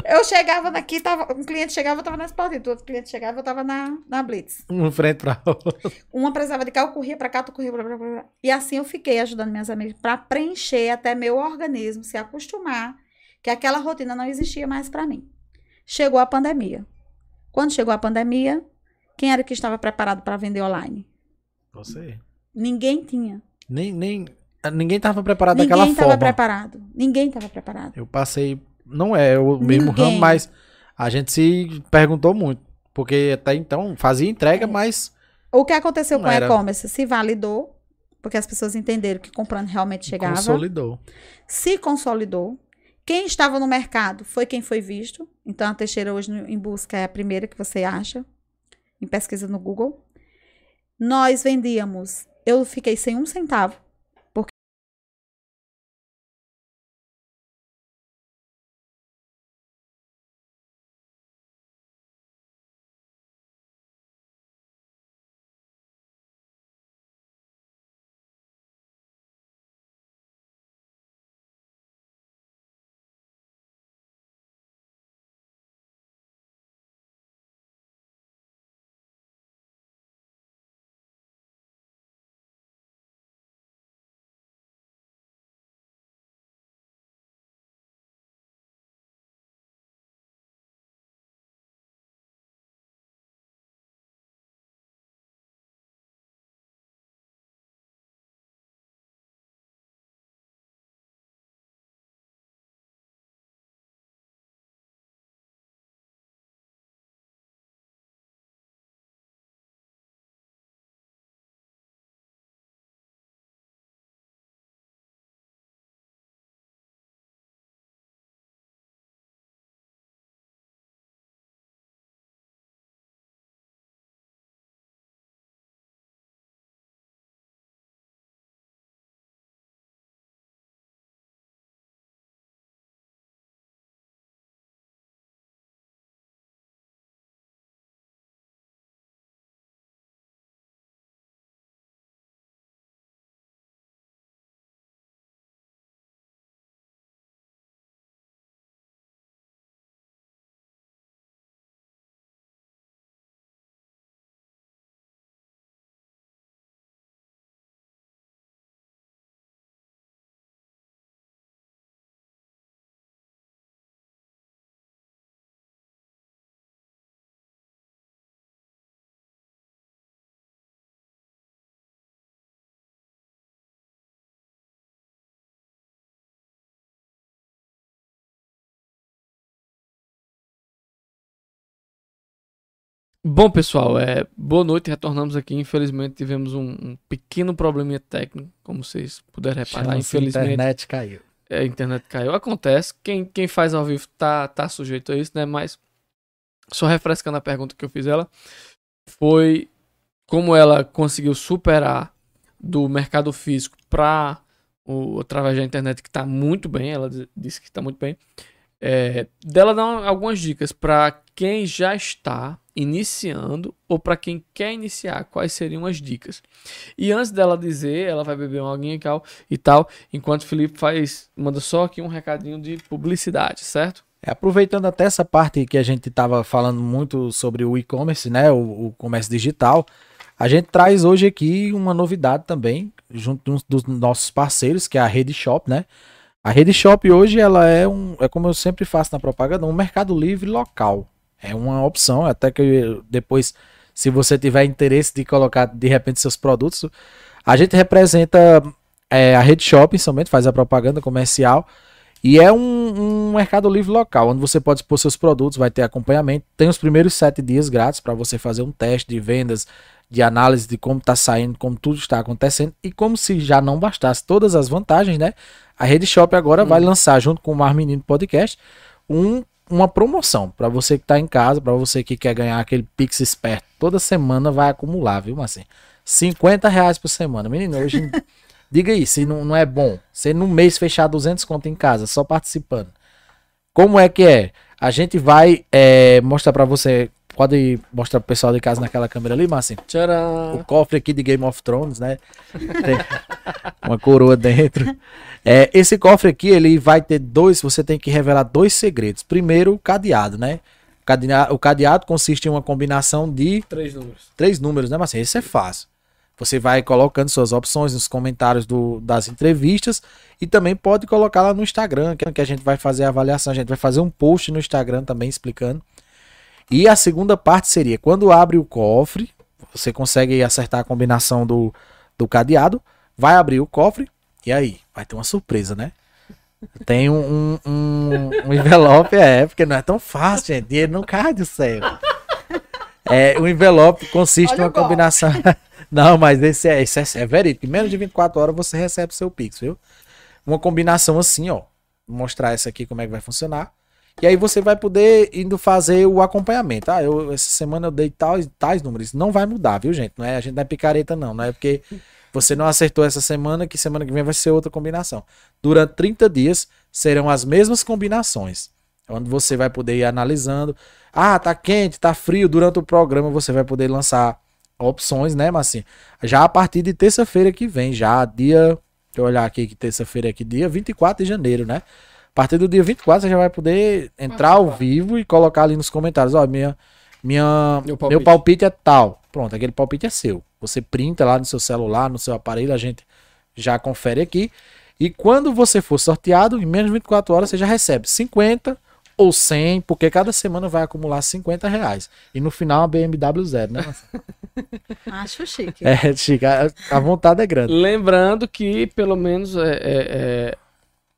eu chegava daqui, tava, um cliente chegava, eu tava na Sport Linda. Outro cliente chegava, eu tava na, na Blitz. Um frente pra outra. Uma precisava de cá, eu corria pra cá, tu corria pra, pra, pra, E assim eu fiquei ajudando minhas amigas para preencher até meu organismo se acostumar que aquela rotina não existia mais para mim. Chegou a pandemia. Quando chegou a pandemia, quem era que estava preparado para vender online? Você. Ninguém tinha. Nem, nem, ninguém estava preparado ninguém daquela forma. Ninguém estava preparado. Ninguém estava preparado. Eu passei, não é o mesmo ninguém. ramo, mas a gente se perguntou muito. Porque até então fazia entrega, é. mas. O que aconteceu com o e-commerce? Se validou, porque as pessoas entenderam que comprando realmente chegava. Consolidou. Se consolidou. Quem estava no mercado foi quem foi visto. Então, a Teixeira hoje em busca é a primeira que você acha em pesquisa no Google. Nós vendíamos, eu fiquei sem um centavo Bom, pessoal, é, boa noite, retornamos aqui. Infelizmente tivemos um, um pequeno probleminha técnico, como vocês puderam reparar. Infelizmente, a internet caiu. É, a internet caiu. Acontece, quem, quem faz ao vivo tá, tá sujeito a isso, né? Mas, só refrescando a pergunta que eu fiz ela, foi como ela conseguiu superar do mercado físico para o através da internet que está muito bem, ela disse que está muito bem. É, dela dar algumas dicas para quem já está iniciando ou para quem quer iniciar, quais seriam as dicas. E antes dela dizer, ela vai beber uma aguinha e tal, enquanto o Felipe faz, manda só aqui um recadinho de publicidade, certo? É, aproveitando até essa parte que a gente estava falando muito sobre o e-commerce, né, o, o, comércio digital, a gente traz hoje aqui uma novidade também, junto dos nossos parceiros, que é a Rede Shop, né? A Rede Shop hoje ela é um, é como eu sempre faço na propaganda, um mercado livre local. É uma opção, até que depois, se você tiver interesse de colocar de repente seus produtos, a gente representa é, a Rede Shopping somente, faz a propaganda comercial. E é um, um, mercado livre local, onde você pode expor seus produtos, vai ter acompanhamento. Tem os primeiros sete dias grátis para você fazer um teste de vendas, de análise de como está saindo, como tudo está acontecendo. E como se já não bastasse todas as vantagens, né? A Rede Shop agora hum. vai lançar, junto com o Mar Menino Podcast, um uma promoção para você que está em casa, para você que quer ganhar aquele Pix esperto. Toda semana vai acumular, viu, Marcinho? 50 reais por semana. Menino, hoje. <laughs> diga aí, se não, não é bom. Você no mês fechar 200 conto em casa, só participando. Como é que é? A gente vai é, mostrar para você. Pode mostrar pro pessoal de casa naquela câmera ali, Marcinho? Tcharam! O cofre aqui de Game of Thrones, né? Tem <laughs> uma coroa dentro. É, esse cofre aqui, ele vai ter dois, você tem que revelar dois segredos. Primeiro, o cadeado, né? O cadeado consiste em uma combinação de... Três números. Três números, né, Marcinho? Isso é fácil. Você vai colocando suas opções nos comentários do, das entrevistas e também pode colocar lá no Instagram, que a gente vai fazer a avaliação. A gente vai fazer um post no Instagram também explicando. E a segunda parte seria, quando abre o cofre, você consegue acertar a combinação do, do cadeado, vai abrir o cofre, e aí? Vai ter uma surpresa, né? Tem um, um, um, envelope, é, porque não é tão fácil, gente. Dinheiro não cai do céu. É, o envelope consiste em uma combinação. <laughs> não, mas esse é, esse é, é verídico. Em menos de 24 horas você recebe seu Pix, viu? Uma combinação assim, ó. Vou mostrar essa aqui como é que vai funcionar. E aí você vai poder indo fazer o acompanhamento. Ah, eu, essa semana eu dei tais, tais números. Não vai mudar, viu, gente? Não é, a gente não é picareta, não. Não é porque você não acertou essa semana, que semana que vem vai ser outra combinação. Durante 30 dias serão as mesmas combinações. Onde você vai poder ir analisando. Ah, tá quente, tá frio. Durante o programa você vai poder lançar opções, né, assim, já a partir de terça-feira que vem, já dia, deixa eu olhar aqui que terça-feira é aqui, dia 24 de janeiro, né? A partir do dia 24 você já vai poder entrar ao vivo e colocar ali nos comentários, ó, minha minha meu palpite. meu palpite é tal. Pronto, aquele palpite é seu. Você printa lá no seu celular, no seu aparelho, a gente já confere aqui. E quando você for sorteado, em menos de 24 horas, você já recebe 50 ou 100, porque cada semana vai acumular 50 reais. E no final, a BMW zero, né? <laughs> Acho chique. É, chique. A, a, vontade é grande. Lembrando que, pelo menos, é, é, é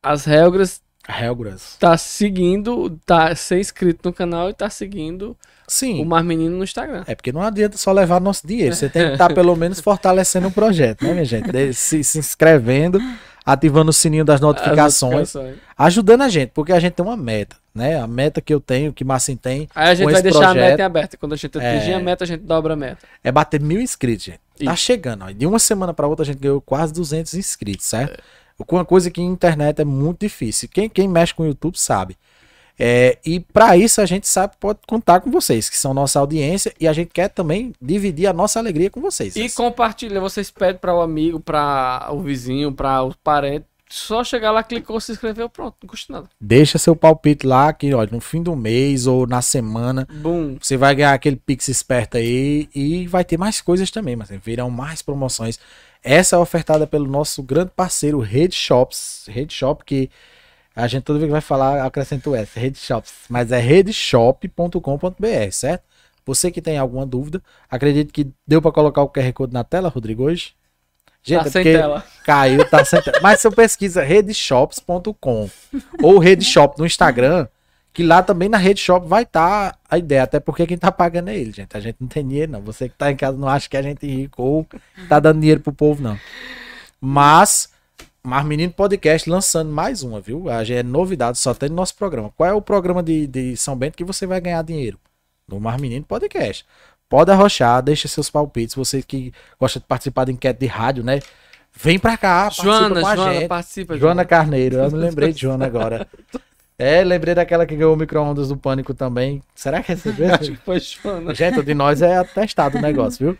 as regras Helgras. Tá seguindo, tá ser inscrito no canal e tá seguindo Sim. o Mar Menino no Instagram. É porque não adianta só levar nosso dinheiro. Você tem que estar tá, pelo menos fortalecendo o projeto, né, minha gente? Se, se inscrevendo, ativando o sininho das notificações, ajudando a gente, porque a gente tem uma meta, né? A meta que eu tenho, que Massim tem. Aí a gente vai deixar projeto, a meta aberta. Quando a gente atingir é, a meta, a gente dobra a meta. É bater mil inscritos, gente. Tá Isso. Tá chegando. Ó. De uma semana para outra, a gente ganhou quase 200 inscritos, certo? É. Uma coisa que em internet é muito difícil. Quem, quem mexe com o YouTube sabe. É, e para isso a gente sabe pode contar com vocês, que são nossa audiência, e a gente quer também dividir a nossa alegria com vocês. E compartilha, vocês pedem para o amigo, para o vizinho, para o parente. Só chegar lá, clicou, se inscreveu, pronto, não custa nada. Deixa seu palpite lá, que ó, no fim do mês ou na semana, Boom. você vai ganhar aquele Pix esperto aí e vai ter mais coisas também, mas virão mais promoções. Essa é ofertada pelo nosso grande parceiro Rede Shops. Rede Shop que a gente toda vez que vai falar acrescenta o S, Rede Shops, mas é redeshop.com.br, certo? Você que tem alguma dúvida, acredito que deu para colocar o QR Code na tela, Rodrigo, hoje? Gente, tá é sem tela. <laughs> Caiu, tá sem tela. Mas se eu pesquisa redeshops.com ou Redeshop no Instagram, que lá também na rede shop vai estar tá a ideia, até porque quem tá pagando é ele, gente. A gente não tem dinheiro, não. Você que tá em casa não acha que a gente é rico ou tá dando dinheiro pro povo, não. Mas, Mar Menino Podcast lançando mais uma, viu? A gente é novidade, só tem no nosso programa. Qual é o programa de, de São Bento que você vai ganhar dinheiro? No Mar Menino Podcast. Pode arrochar, deixa seus palpites. Você que gosta de participar de enquete de rádio, né? Vem pra cá, Joana, participa Joana. Participa, Joana Carneiro, eu me lembrei de Joana agora. <laughs> É, lembrei daquela que ganhou o micro-ondas do Pânico também. Será que recebeu? <laughs> Acho que foi Joana. Gente, de nós é atestado o negócio, viu?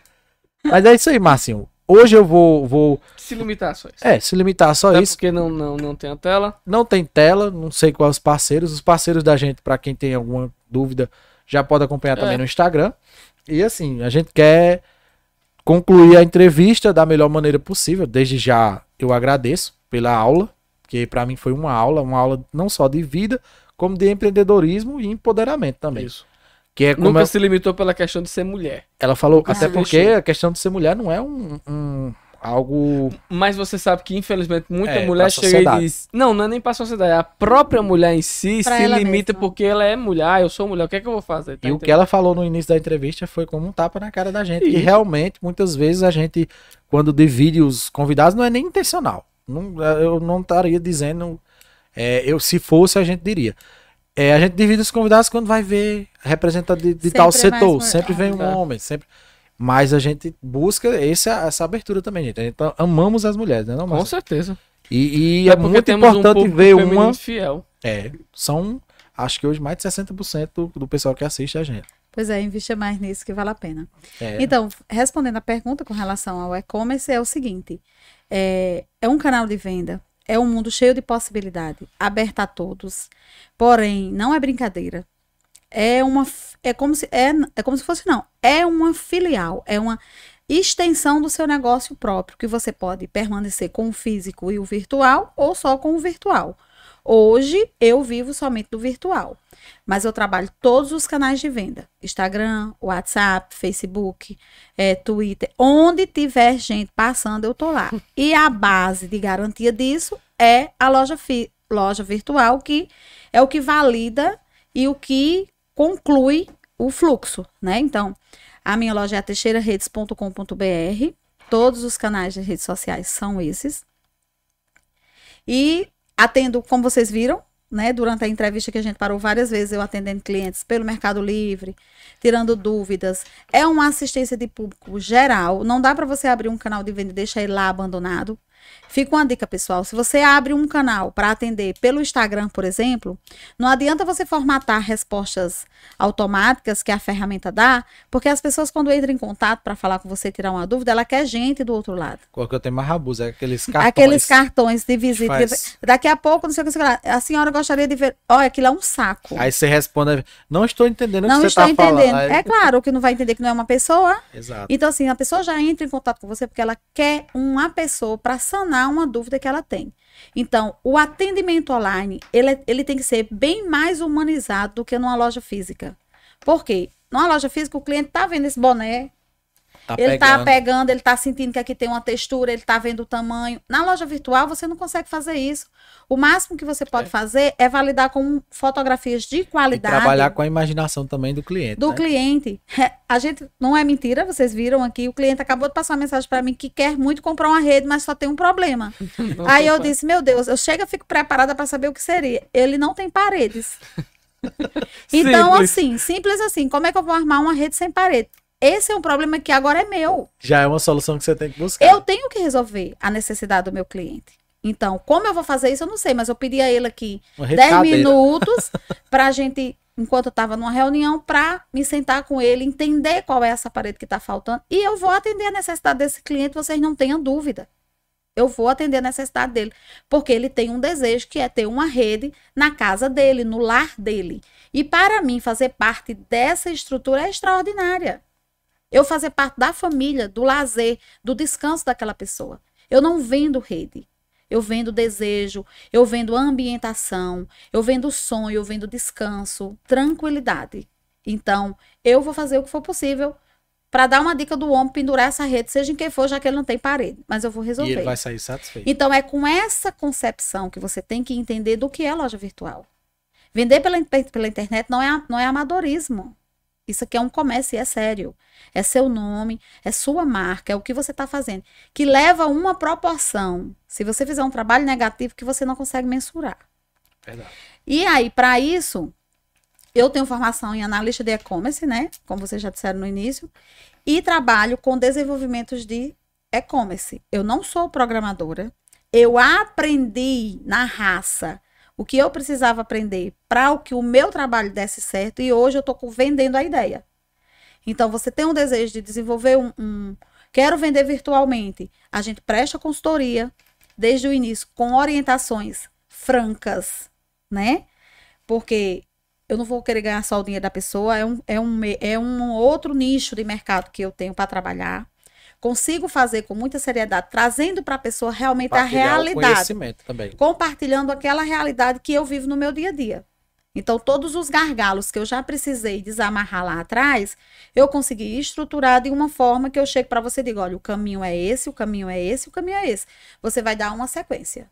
Mas é isso aí, Marcinho. Hoje eu vou. vou... Se limitar só isso. É, se limitar só Até isso. Porque não, não, não tem a tela. Não tem tela, não sei quais os parceiros. Os parceiros da gente, para quem tem alguma dúvida, já pode acompanhar também é. no Instagram. E assim, a gente quer concluir a entrevista da melhor maneira possível. Desde já eu agradeço pela aula que para mim foi uma aula, uma aula não só de vida, como de empreendedorismo e empoderamento também. Isso. Que é Nunca se limitou pela questão de ser mulher. Ela falou, Nunca até porque deixou. a questão de ser mulher não é um, um algo. Mas você sabe que, infelizmente, muita é, mulher chega e diz. Não, não é nem para a sociedade. A própria mulher em si pra se limita mesma. porque ela é mulher, eu sou mulher, o que é que eu vou fazer? Tá e o que ela falou no início da entrevista foi como um tapa na cara da gente. E, e realmente, muitas vezes, a gente, quando divide os convidados, não é nem intencional. Não, eu não estaria dizendo. É, eu, se fosse, a gente diria. É, a gente divide os convidados quando vai ver representante de, de tal é setor. sempre vem um tá. homem, sempre. Mas a gente busca esse, essa abertura também, gente. A gente amamos as mulheres, né? Não, Com certeza. E, e é, é muito importante um ver uma. Fiel. É, são, acho que hoje mais de 60% do, do pessoal que assiste a gente. Pois é, invista mais nisso que vale a pena. É. Então, respondendo a pergunta com relação ao e-commerce, é o seguinte: é, é um canal de venda, é um mundo cheio de possibilidade, aberto a todos. Porém, não é brincadeira. É uma é como se é, é como se fosse não, é uma filial, é uma extensão do seu negócio próprio, que você pode permanecer com o físico e o virtual ou só com o virtual. Hoje eu vivo somente do virtual, mas eu trabalho todos os canais de venda: Instagram, WhatsApp, Facebook, é, Twitter, onde tiver gente passando, eu tô lá. <laughs> E a base de garantia disso é a loja, loja virtual, que é o que valida e o que conclui o fluxo, né? Então, a minha loja é teixeiraredes.com.br. Todos os canais de redes sociais são esses. E Atendo, como vocês viram, né, durante a entrevista que a gente parou várias vezes, eu atendendo clientes pelo Mercado Livre, tirando dúvidas. É uma assistência de público geral. Não dá para você abrir um canal de venda e deixar ele lá abandonado. Fica uma dica, pessoal. Se você abre um canal para atender pelo Instagram, por exemplo, não adianta você formatar respostas automáticas que a ferramenta dá, porque as pessoas, quando entram em contato para falar com você, tirar uma dúvida, ela quer gente do outro lado. Qual que eu tenho mais rabuso? É aqueles <laughs> cartões. Aqueles cartões de visita. Faz... Daqui a pouco, não sei o que você falar. A senhora gostaria de ver. Olha, aquilo é um saco. Aí você responde, não estou entendendo o não que você está falando. Não estou entendendo. É claro que não vai entender que não é uma pessoa. Exato. Então, assim, a pessoa já entra em contato com você porque ela quer uma pessoa para sanar uma dúvida que ela tem. Então, o atendimento online, ele, ele tem que ser bem mais humanizado do que numa loja física. Por quê? Numa loja física, o cliente está vendo esse boné, Tá ele está pegando, ele está sentindo que aqui tem uma textura, ele está vendo o tamanho. Na loja virtual, você não consegue fazer isso. O máximo que você pode é. fazer é validar com fotografias de qualidade. E trabalhar com a imaginação também do cliente. Do né? cliente. É, a gente, não é mentira, vocês viram aqui, o cliente acabou de passar uma mensagem para mim que quer muito comprar uma rede, mas só tem um problema. <laughs> Aí eu disse, meu Deus, eu chego e fico preparada para saber o que seria. Ele não tem paredes. <laughs> então, simples. assim, simples assim, como é que eu vou armar uma rede sem parede? Esse é um problema que agora é meu. Já é uma solução que você tem que buscar. Eu tenho que resolver a necessidade do meu cliente. Então, como eu vou fazer isso, eu não sei, mas eu pedi a ele aqui 10 minutos <laughs> para a gente, enquanto eu estava numa reunião, para me sentar com ele, entender qual é essa parede que está faltando. E eu vou atender a necessidade desse cliente, vocês não tenham dúvida. Eu vou atender a necessidade dele, porque ele tem um desejo que é ter uma rede na casa dele, no lar dele. E para mim, fazer parte dessa estrutura é extraordinária. Eu fazer parte da família, do lazer, do descanso daquela pessoa. Eu não vendo rede. Eu vendo desejo, eu vendo ambientação, eu vendo sonho, eu vendo descanso, tranquilidade. Então, eu vou fazer o que for possível para dar uma dica do homem pendurar essa rede, seja em quem for, já que ele não tem parede. Mas eu vou resolver. E ele vai sair satisfeito. Então, é com essa concepção que você tem que entender do que é loja virtual. Vender pela, pela internet não é, não é amadorismo. Isso aqui é um comércio e é sério. É seu nome, é sua marca, é o que você está fazendo. Que leva uma proporção. Se você fizer um trabalho negativo que você não consegue mensurar. Verdade. E aí, para isso, eu tenho formação em analista de e-commerce, né? Como vocês já disseram no início. E trabalho com desenvolvimentos de e-commerce. Eu não sou programadora. Eu aprendi na raça o que eu precisava aprender para o que o meu trabalho desse certo e hoje eu estou vendendo a ideia. Então, você tem um desejo de desenvolver um, um. Quero vender virtualmente. A gente presta consultoria desde o início com orientações francas, né? Porque eu não vou querer ganhar só o dinheiro da pessoa, é um, é um, é um outro nicho de mercado que eu tenho para trabalhar consigo fazer com muita seriedade, trazendo para a pessoa realmente a realidade. também. Compartilhando aquela realidade que eu vivo no meu dia a dia. Então, todos os gargalos que eu já precisei desamarrar lá atrás, eu consegui estruturar de uma forma que eu chego para você e digo: olha, o caminho é esse, o caminho é esse, o caminho é esse. Você vai dar uma sequência.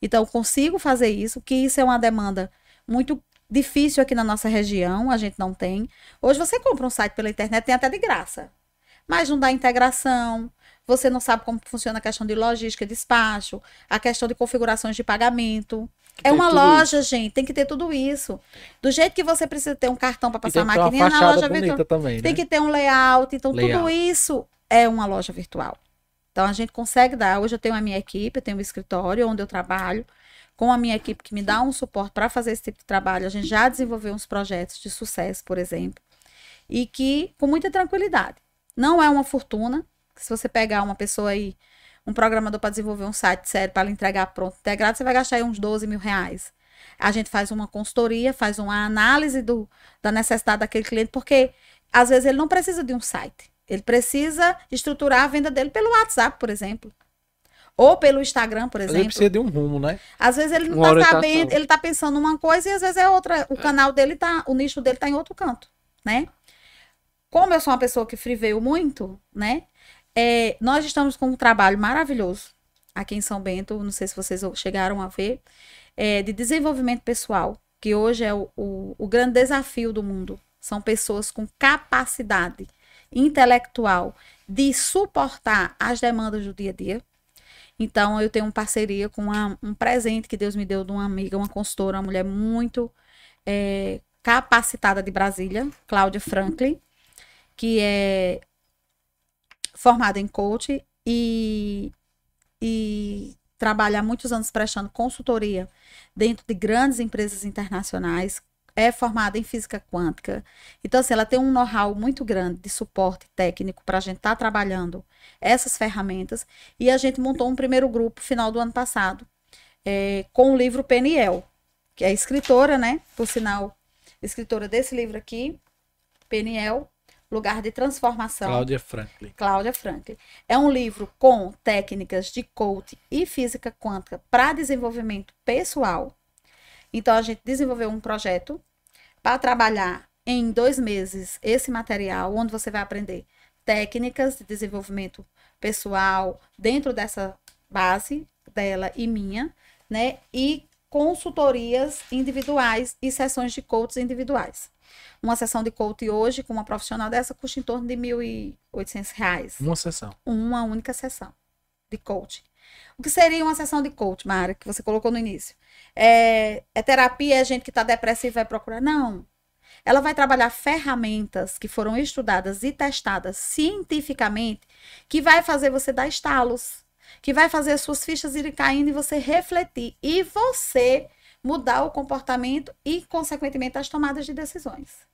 Então, consigo fazer isso, que isso é uma demanda muito difícil aqui na nossa região, a gente não tem. Hoje você compra um site pela internet, tem até de graça mas não dá integração. Você não sabe como funciona a questão de logística, despacho, a questão de configurações de pagamento. É uma loja, isso. gente, tem que ter tudo isso. Do jeito que você precisa ter um cartão para passar a maquininha na loja virtual. Também, né? Tem que ter um layout. Então, layout. tudo isso é uma loja virtual. Então, a gente consegue dar. Hoje eu tenho a minha equipe, eu tenho um escritório onde eu trabalho. Com a minha equipe que me dá um suporte para fazer esse tipo de trabalho, a gente já desenvolveu uns projetos de sucesso, por exemplo. E que, com muita tranquilidade. Não é uma fortuna. Se você pegar uma pessoa aí, um programador para desenvolver um site sério, para entregar pronto, integrado, você vai gastar aí uns 12 mil reais. A gente faz uma consultoria, faz uma análise do, da necessidade daquele cliente, porque às vezes ele não precisa de um site. Ele precisa estruturar a venda dele pelo WhatsApp, por exemplo. Ou pelo Instagram, por exemplo. Ele precisa de um rumo, né? Às vezes ele não está sabendo, ele está pensando uma coisa e às vezes é outra. O é. canal dele tá, o nicho dele está em outro canto, né? Como eu sou uma pessoa que friveio muito, né? É, nós estamos com um trabalho maravilhoso aqui em São Bento, não sei se vocês chegaram a ver, é, de desenvolvimento pessoal, que hoje é o, o, o grande desafio do mundo. São pessoas com capacidade intelectual de suportar as demandas do dia a dia. Então, eu tenho uma parceria com uma, um presente que Deus me deu de uma amiga, uma consultora, uma mulher muito é, capacitada de Brasília, Cláudia Franklin, que é formada em coach e, e trabalha há muitos anos prestando consultoria dentro de grandes empresas internacionais, é formada em física quântica. Então, assim, ela tem um know-how muito grande de suporte técnico para a gente estar tá trabalhando essas ferramentas. E a gente montou um primeiro grupo final do ano passado é, com o livro Peniel, que é escritora, né? Por sinal, escritora desse livro aqui, Peniel, Lugar de Transformação. Cláudia Franklin. Cláudia Franklin. É um livro com técnicas de coaching e física quântica para desenvolvimento pessoal. Então, a gente desenvolveu um projeto para trabalhar em dois meses esse material, onde você vai aprender técnicas de desenvolvimento pessoal dentro dessa base dela e minha, né? E consultorias individuais e sessões de coaches individuais. Uma sessão de coach hoje, com uma profissional dessa, custa em torno de R$ 1.800. Uma sessão. Uma única sessão de coach. O que seria uma sessão de coach, Mara, que você colocou no início? É, é terapia, é gente que está depressiva e vai procurar? Não. Ela vai trabalhar ferramentas que foram estudadas e testadas cientificamente, que vai fazer você dar estalos, que vai fazer as suas fichas irem caindo e você refletir. E você mudar o comportamento e, consequentemente, as tomadas de decisões.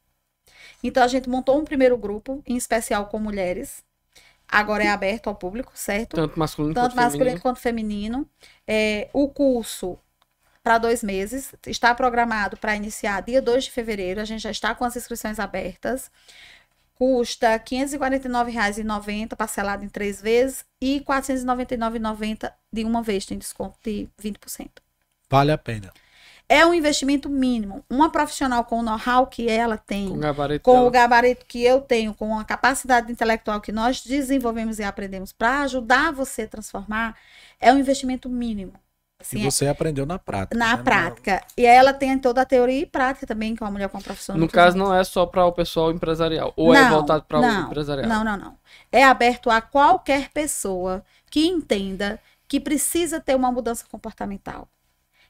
Então, a gente montou um primeiro grupo, em especial com mulheres. Agora é aberto ao público, certo? Tanto masculino, Tanto quanto, masculino feminino. quanto feminino. É, o curso para dois meses está programado para iniciar dia 2 de fevereiro. A gente já está com as inscrições abertas. Custa R$ 549,90 parcelado em três vezes e R$ 499,90 de uma vez, tem desconto de 20%. Vale a pena é um investimento mínimo. Uma profissional com o know-how que ela tem, com, o gabarito, com o gabarito que eu tenho, com a capacidade intelectual que nós desenvolvemos e aprendemos para ajudar você a transformar, é um investimento mínimo. Sim, e você é... aprendeu na prática. Na né? prática. E ela tem toda a teoria e prática também, que é uma mulher com uma profissão. No caso, não é só para o pessoal empresarial, ou é não, é voltado para o empresarial? Não, não, não. É aberto a qualquer pessoa que entenda que precisa ter uma mudança comportamental,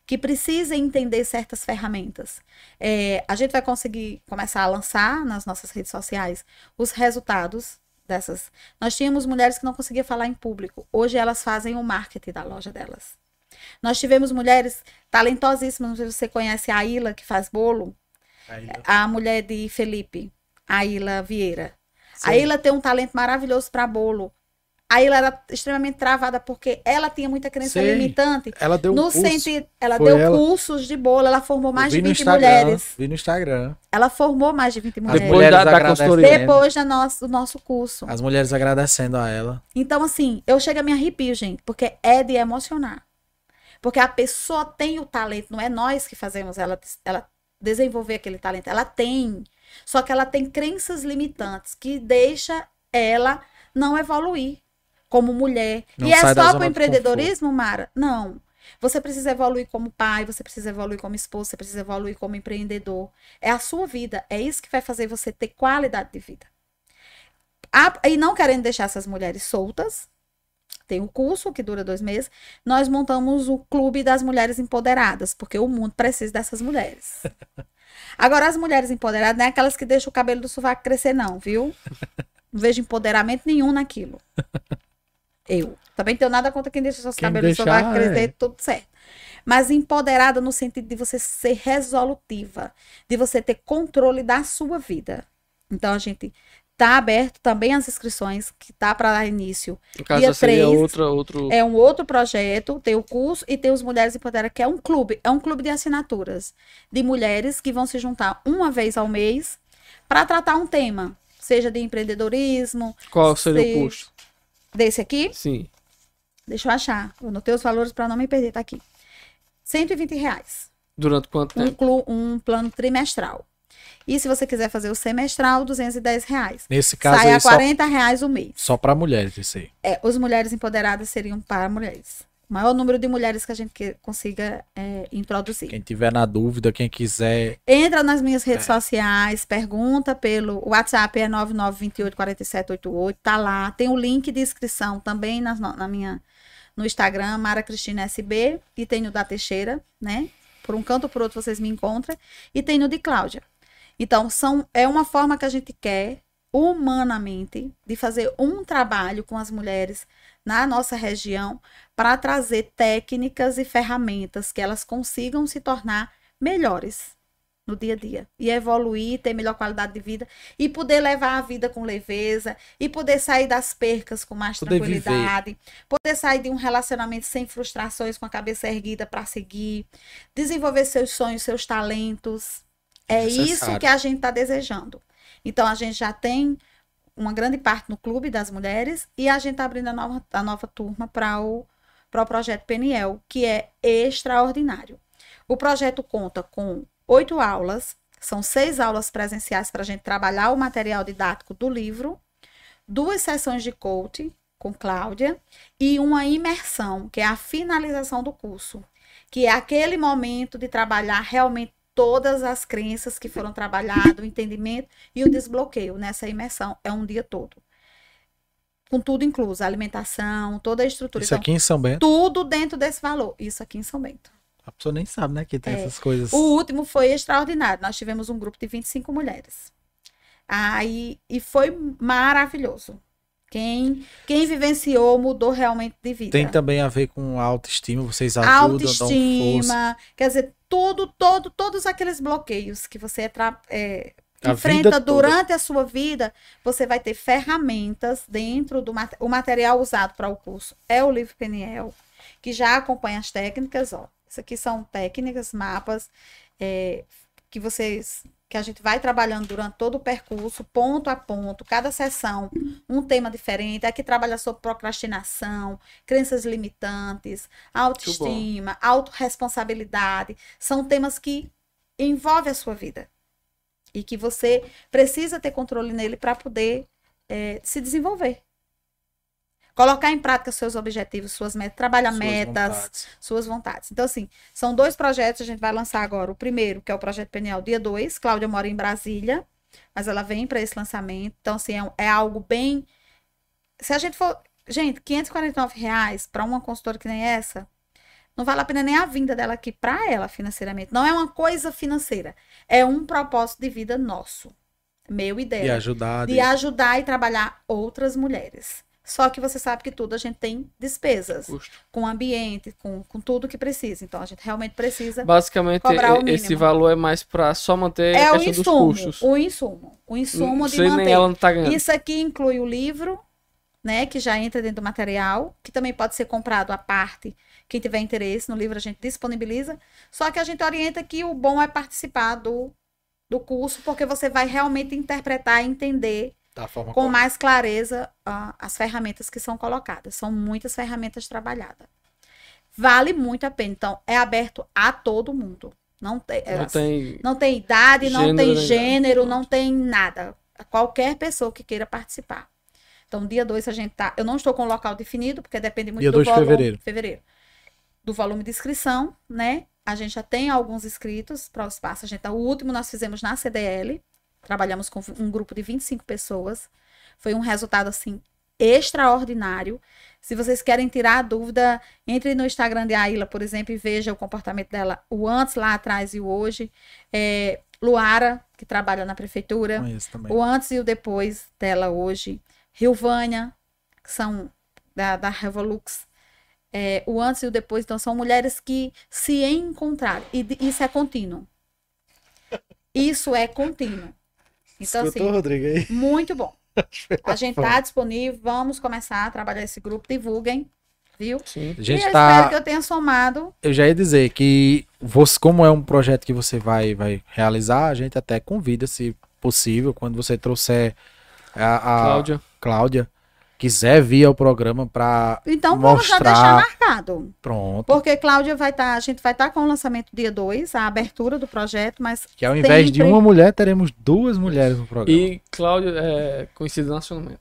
que precisa entender certas ferramentas. É, a gente vai conseguir começar a lançar nas nossas redes sociais os resultados dessas. Nós tínhamos mulheres que não conseguiam falar em público. Hoje elas fazem o marketing da loja delas. Nós tivemos mulheres talentosíssimas. Não sei se você conhece a Ilha, que faz bolo. A, a mulher de Felipe, a Ilha Vieira. Sim. A Ilha tem um talento maravilhoso para bolo. Aí ela era extremamente travada porque ela tinha muita crença Sim. limitante. Ela deu no curso. sentido, ela Foi deu ela. cursos de bolo, ela formou mais de 20 mulheres. Vi no Instagram. Ela formou mais de 20 mulheres. Depois da, da consultoria. Depois do nosso, do nosso curso. As mulheres agradecendo a ela. Então, assim, eu chego a me arrepio, gente, porque é de emocionar. Porque a pessoa tem o talento, não é nós que fazemos ela, ela desenvolver aquele talento. Ela tem. Só que ela tem crenças limitantes que deixa ela não evoluir como mulher. Não e é só para o empreendedorismo, Mara? Não. Você precisa evoluir como pai, você precisa evoluir como esposa, você precisa evoluir como empreendedor. É a sua vida. É isso que vai fazer você ter qualidade de vida. e não querendo deixar essas mulheres soltas, tem o um curso que dura dois meses. Nós montamos o Clube das Mulheres Empoderadas, porque o mundo precisa dessas mulheres. <laughs> Agora, as mulheres empoderadas não é aquelas que deixam o cabelo do sovaco crescer, não, viu? <laughs> Não vejo empoderamento nenhum naquilo. Eu. Também tenho nada contra quem deixa seus quem cabelos deixar, vai crescer, é. tudo certo. Mas empoderada no sentido de você ser resolutiva, de você ter controle da sua vida. Então a gente tá aberto também as inscrições, que tá para dar início. No caso, dia 3, outra, outro... É um outro projeto, tem o curso e tem os Mulheres Empoderadas, que é um clube, é um clube de assinaturas de mulheres que vão se juntar uma vez ao mês para tratar um tema, seja de empreendedorismo. Qual seria seja... o custo? Desse aqui? Sim. Deixa eu achar. Eu anotei os valores para não me perder. Tá aqui. 120 reais. Durante quanto tempo? Um, um plano trimestral. E se você quiser fazer o semestral, 210 reais. Nesse caso Sai a 40 só, reais o mês. Só para mulheres, isso aí. É, os mulheres empoderadas seriam para mulheres maior número de mulheres que a gente que consiga é, introduzir. Quem tiver na dúvida, quem quiser. Entra nas minhas redes é. sociais, pergunta pelo WhatsApp, é 99284788, tá lá. Tem o link de inscrição também na, na minha, no Instagram, Mara Cristina SB, e tem o da Teixeira, né? Por um canto ou por outro vocês me encontram. E tem o de Cláudia. Então, são, é uma forma que a gente quer, humanamente, de fazer um trabalho com as mulheres na nossa região para trazer técnicas e ferramentas que elas consigam se tornar melhores no dia a dia e evoluir, ter melhor qualidade de vida e poder levar a vida com leveza e poder sair das percas com mais poder tranquilidade, viver. poder sair de um relacionamento sem frustrações, com a cabeça erguida para seguir, desenvolver seus sonhos, seus talentos. É Necessário. isso que a gente está desejando. Então a gente já tem uma grande parte no Clube das Mulheres e a gente está abrindo a nova, a nova turma para o, o projeto Peniel, que é extraordinário. O projeto conta com oito aulas, são seis aulas presenciais para a gente trabalhar o material didático do livro, duas sessões de coaching com Cláudia e uma imersão, que é a finalização do curso, que é aquele momento de trabalhar realmente todas as crenças que foram trabalhadas, o entendimento e o desbloqueio nessa imersão. É um dia todo. Com tudo incluso, a alimentação, toda a estrutura. Isso então, aqui em São Bento? Tudo dentro desse valor. Isso aqui em São Bento. A pessoa nem sabe, né, que tem é. essas coisas. O último foi extraordinário. Nós tivemos um grupo de 25 mulheres. Aí, e foi maravilhoso. Quem, quem vivenciou mudou realmente de vida. Tem também a ver com autoestima, vocês ajudam, autoestima, quer dizer, tudo, todo, todos aqueles bloqueios que você é, enfrenta durante a sua vida, você vai ter ferramentas dentro do o material usado para o curso. É o livro Peniel, que já acompanha as técnicas, ó. Isso aqui são técnicas, mapas, é, que vocês que a gente vai trabalhando durante todo o percurso, ponto a ponto, cada sessão, um tema diferente. Aqui trabalha sobre procrastinação, crenças limitantes, autoestima, autorresponsabilidade. São temas que envolvem a sua vida e que você precisa ter controle nele para poder é, se desenvolver. Colocar em prática seus objetivos, suas metas, trabalhar suas metas, vontades. suas vontades. Então, assim, são dois projetos, a gente vai lançar agora. O primeiro, que é o projeto Peniel dia 2. Cláudia mora em Brasília, mas ela vem para esse lançamento. Então, assim, é, é, algo bem. Se a gente for. Gente, 549 reais para uma consultora que nem essa, não vale a pena nem a vinda dela aqui para ela financeiramente. Não é uma coisa financeira. É um propósito de vida nosso. Meu e dela. De ajudar. De, de ajudar e trabalhar outras mulheres. Só que você sabe que tudo a gente tem despesas. Custo. Com ambiente, com, com tudo que precisa. Então a gente realmente precisa. Basicamente, esse valor é mais para só manter é a questão insumo, dos custos. O insumo. O insumo de manter. Nem ela não tá ganhando. Isso aqui inclui o livro, né? Que já entra dentro do material, que também pode ser comprado à parte. Quem tiver interesse no livro, a gente disponibiliza. Só que a gente orienta que o bom é participar do, do curso, porque você vai realmente interpretar e entender com correta. mais clareza uh, as ferramentas que são colocadas. São muitas ferramentas trabalhadas. Vale muito a pena. Então, é aberto a todo mundo. Não tem, não, tem, não tem idade, não tem gênero, não tem nada. Qualquer pessoa que queira participar. Então, dia 2 a gente tá. Eu não estou com o local definido, porque depende muito dia do volume. De fevereiro. fevereiro. Do volume de inscrição, né? A gente já tem alguns inscritos para o espaço. A gente tá, o último nós fizemos na CDL. Trabalhamos com um grupo de 25 pessoas. Foi um resultado assim extraordinário. Se vocês querem tirar a dúvida, entre no Instagram de Aila, por exemplo, e veja o comportamento dela, o antes lá atrás e o hoje. É, Luara, que trabalha na prefeitura, o antes e o depois dela hoje. Rilvânia, que são da, da Revolux, é, o antes e o depois. Então, são mulheres que se encontraram. E isso é contínuo. Isso é contínuo. Então, Escutou, assim, Rodrigo, aí? muito bom. <laughs> A gente tá disponível, vamos começar a trabalhar esse grupo, divulguem, viu? Sim. A gente e eu tá... espero que eu tenha somado. Eu já ia dizer que, você, como é um projeto que você vai, vai realizar, a gente até convida, se possível, quando você trouxer a, a Cláudia. Cláudia quiser vir ao programa para então vamos já deixar marcado pronto porque Cláudia vai estar tá, a gente vai estar tá com o lançamento dia 2 a abertura do projeto mas que ao invés de uma mulher teremos duas mulheres no programa e Cláudia é conhecida nacionalmente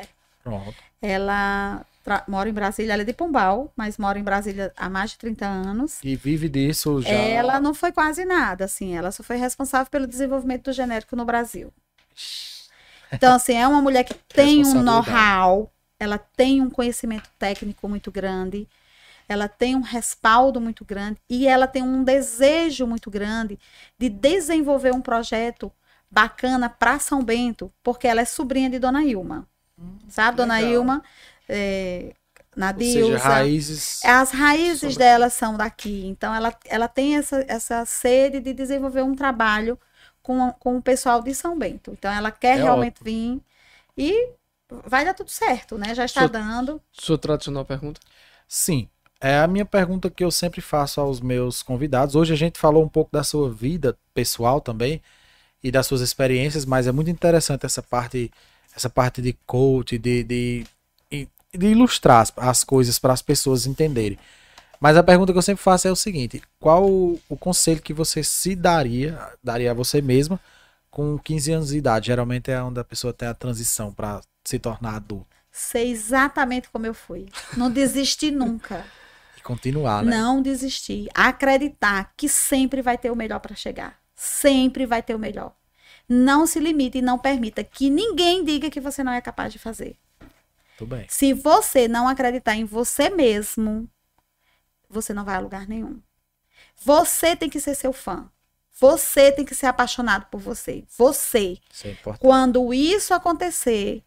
é. pronto ela mora em Brasília, ela é de Pombal, mas mora em Brasília há mais de 30 anos. E vive disso já. Ela não foi quase nada, assim, ela só foi responsável pelo desenvolvimento do genérico no Brasil. Então, assim, é uma mulher que <laughs> tem um know-how, ela tem um conhecimento técnico muito grande, ela tem um respaldo muito grande e ela tem um desejo muito grande de desenvolver um projeto bacana para São Bento, porque ela é sobrinha de Dona Ilma. Hum, sabe, Dona legal. Ilma, é, na Dilsa. raízes. As raízes dela são daqui. Então, ela, ela tem essa, essa sede de desenvolver um trabalho com, com o pessoal de São Bento. Então ela quer é realmente ótimo. vir e vai dar tudo certo, né? Já está sua, dando. Sua tradicional pergunta? Sim. É a minha pergunta que eu sempre faço aos meus convidados. Hoje a gente falou um pouco da sua vida pessoal também e das suas experiências, mas é muito interessante essa parte, essa parte de coach, de, de, de ilustrar as, as coisas para as pessoas entenderem. Mas a pergunta que eu sempre faço é o seguinte: qual o, o conselho que você se daria, daria a você mesma com 15 anos de idade? Geralmente é onde a pessoa tem a transição para se tornar adulto. Ser exatamente como eu fui. Não desistir nunca. E continuar, né? Não desistir. Acreditar que sempre vai ter o melhor para chegar. Sempre vai ter o melhor. Não se limite e não permita que ninguém diga que você não é capaz de fazer. Tudo bem. Se você não acreditar em você mesmo, você não vai a lugar nenhum. Você tem que ser seu fã. Você tem que ser apaixonado por você. Você. Isso é importante. Quando isso acontecer,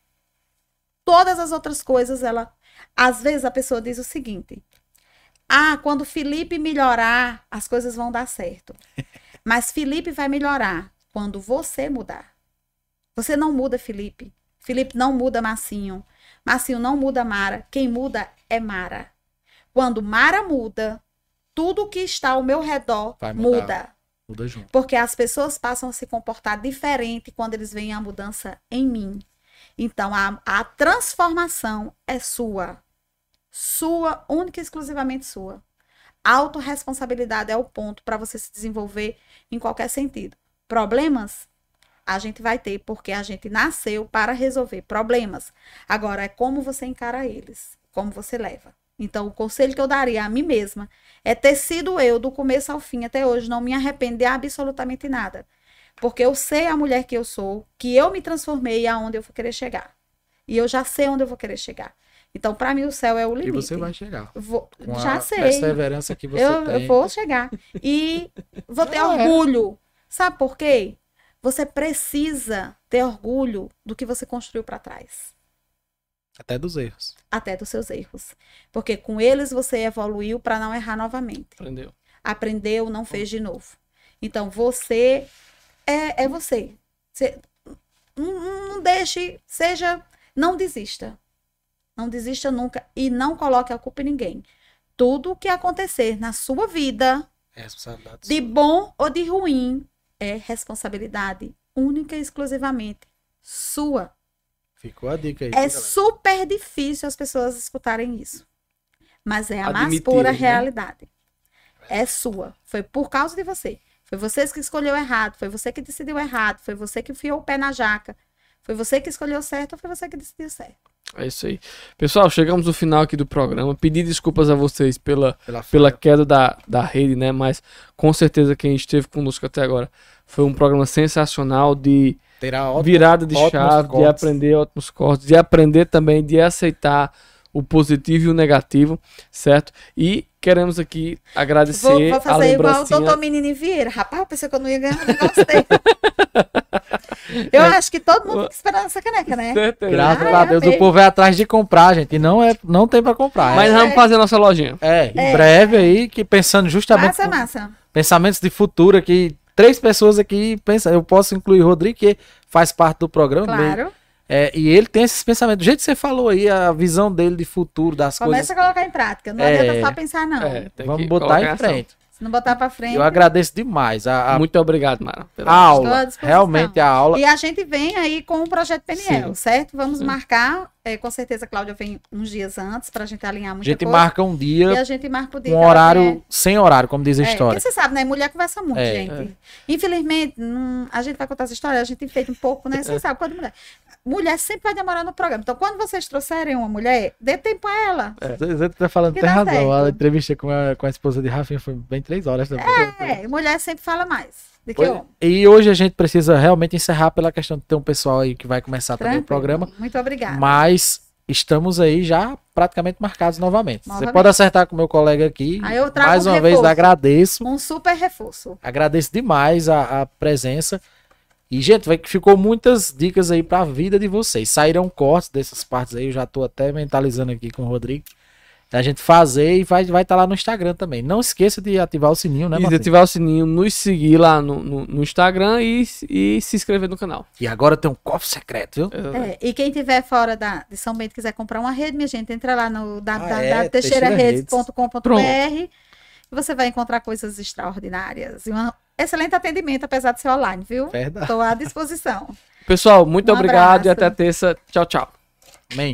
todas as outras coisas, ela. Às vezes a pessoa diz o seguinte: Ah, quando Felipe melhorar, as coisas vão dar certo. <laughs> Mas Felipe vai melhorar quando você mudar. Você não muda Felipe. Felipe não muda Massinho. Massinho não muda Mara. Quem muda é Mara. Quando Mara muda, tudo que está ao meu redor muda. Muda junto. Porque as pessoas passam a se comportar diferente quando eles veem a mudança em mim. Então, a, a transformação é sua. Sua, única e exclusivamente sua. Autoresponsabilidade é o ponto para você se desenvolver em qualquer sentido. Problemas? A gente vai ter, porque a gente nasceu para resolver problemas. Agora, é como você encara eles, como você leva. Então, o conselho que eu daria a mim mesma é ter sido eu, do começo ao fim até hoje, não me arrepender absolutamente nada. Porque eu sei a mulher que eu sou, que eu me transformei e aonde eu vou querer chegar. E eu já sei onde eu vou querer chegar. Então, para mim, o céu é o limite. E você vai chegar. Vou, Com já a sei. perseverança que você eu, tem. eu vou chegar. E vou ter é. orgulho. Sabe por quê? Você precisa ter orgulho do que você construiu para trás. Até dos erros. Até dos seus erros. Porque com eles você evoluiu para não errar novamente. Aprendeu. Aprendeu, não fez de novo. Então, você é, é você. Você- não, não- deixe, seja, não desista. Não desista nunca e não coloque a culpa em ninguém. Tudo o que acontecer na sua vida, É responsabilidade. de bom ou de ruim, é responsabilidade única e exclusivamente sua. Ficou a dica aí. É galera. super difícil as pessoas escutarem isso. Mas é a mais Admitirem, pura né? realidade. É sua. Foi por causa de você. Foi você que escolheu errado. Foi você que decidiu errado. Foi você que enfiou o pé na jaca. Foi você que escolheu certo ou foi você que decidiu certo. É isso aí. Pessoal, chegamos no final aqui do programa. Pedir desculpas a vocês pela, Pela, pela queda da, da rede, né? Mas com certeza quem esteve conosco até agora foi um programa sensacional de Terá ótimo- virada de chave, de cortes. aprender ótimos cortes, de aprender também de aceitar o positivo e o negativo, certo? E queremos aqui agradecer Vou, vou a fazer igual o lembrancinha. doutor Menino Vieira. Rapaz, eu pensei que eu não ia ganhar um negócio dele. <laughs> eu acho que todo mundo fica esperando essa caneca, né? Certeza. Graças Ah, a Deus, amei. o povo é atrás de comprar, gente. E não, é, não tem pra comprar. Mas é, nós vamos fazer a nossa lojinha. é, em É. breve aí, que pensando justamente Massa, com massa. pensamentos de futuro aqui. Três pessoas aqui pensam. Eu posso incluir o Rodrigo, que faz parte do programa. Claro. É, e ele tem esses pensamentos. Do jeito que você falou aí, a visão dele de futuro, das Começa coisas. a colocar em prática. Não É. adianta só pensar, não. É, tem Vamos que botar em ação. frente. Se não botar pra frente. Eu agradeço demais. A, a- Muito obrigado, Mara. pela- a aula. Realmente a aula. E a gente vem aí com o projeto PNL, Sim. certo? Vamos Sim. marcar. É, com certeza a Cláudia vem uns dias antes pra gente alinhar A muita gente coisa. marca um E dia a gente marca o dia com que ela horário vier. sem horário, como diz a É, história. porque você sabe, né? Mulher conversa muito, É. gente. Infelizmente, não- a gente vai contar essa história, a gente tem feito um pouco, né? É. Você sabe, quando mulher. Mulher sempre vai demorar no programa. Então, quando vocês trouxerem uma mulher, dê tempo a ela. Você tá falando, Que tem razão. certo. A entrevista com a, com a esposa de Rafinha foi bem três horas. também. É, mulher sempre fala mais E hoje a gente precisa realmente encerrar pela questão de ter um pessoal aí que vai começar também o Tranquilo. programa. Muito obrigada. Mas estamos aí já praticamente marcados novamente. Você Novamente. pode acertar com o meu colega aqui. Aí eu trago Mais um uma vez reforço. agradeço. Um super reforço. Agradeço demais a, a presença. E, gente, vai que ficou muitas dicas aí pra vida de vocês. Saíram cortes dessas partes aí, eu já tô até mentalizando aqui com o Rodrigo. Da gente fazer e vai estar vai tá lá no Instagram também. Não esqueça de ativar o sininho, né, E de Matheus? ativar o sininho, nos seguir lá no, no, no Instagram e, e se inscrever no canal. E agora tem um cofre secreto, viu? É, e quem tiver fora da, de São Bento e quiser comprar uma rede, minha gente, entra lá no Ah, é, www.teixeiraredes.com.br Pronto. e você vai encontrar coisas extraordinárias. E um excelente atendimento, apesar de ser online, viu? Verdade. Estou à disposição. Pessoal, muito Um obrigado e abraço. até terça. Tchau, tchau. Amém.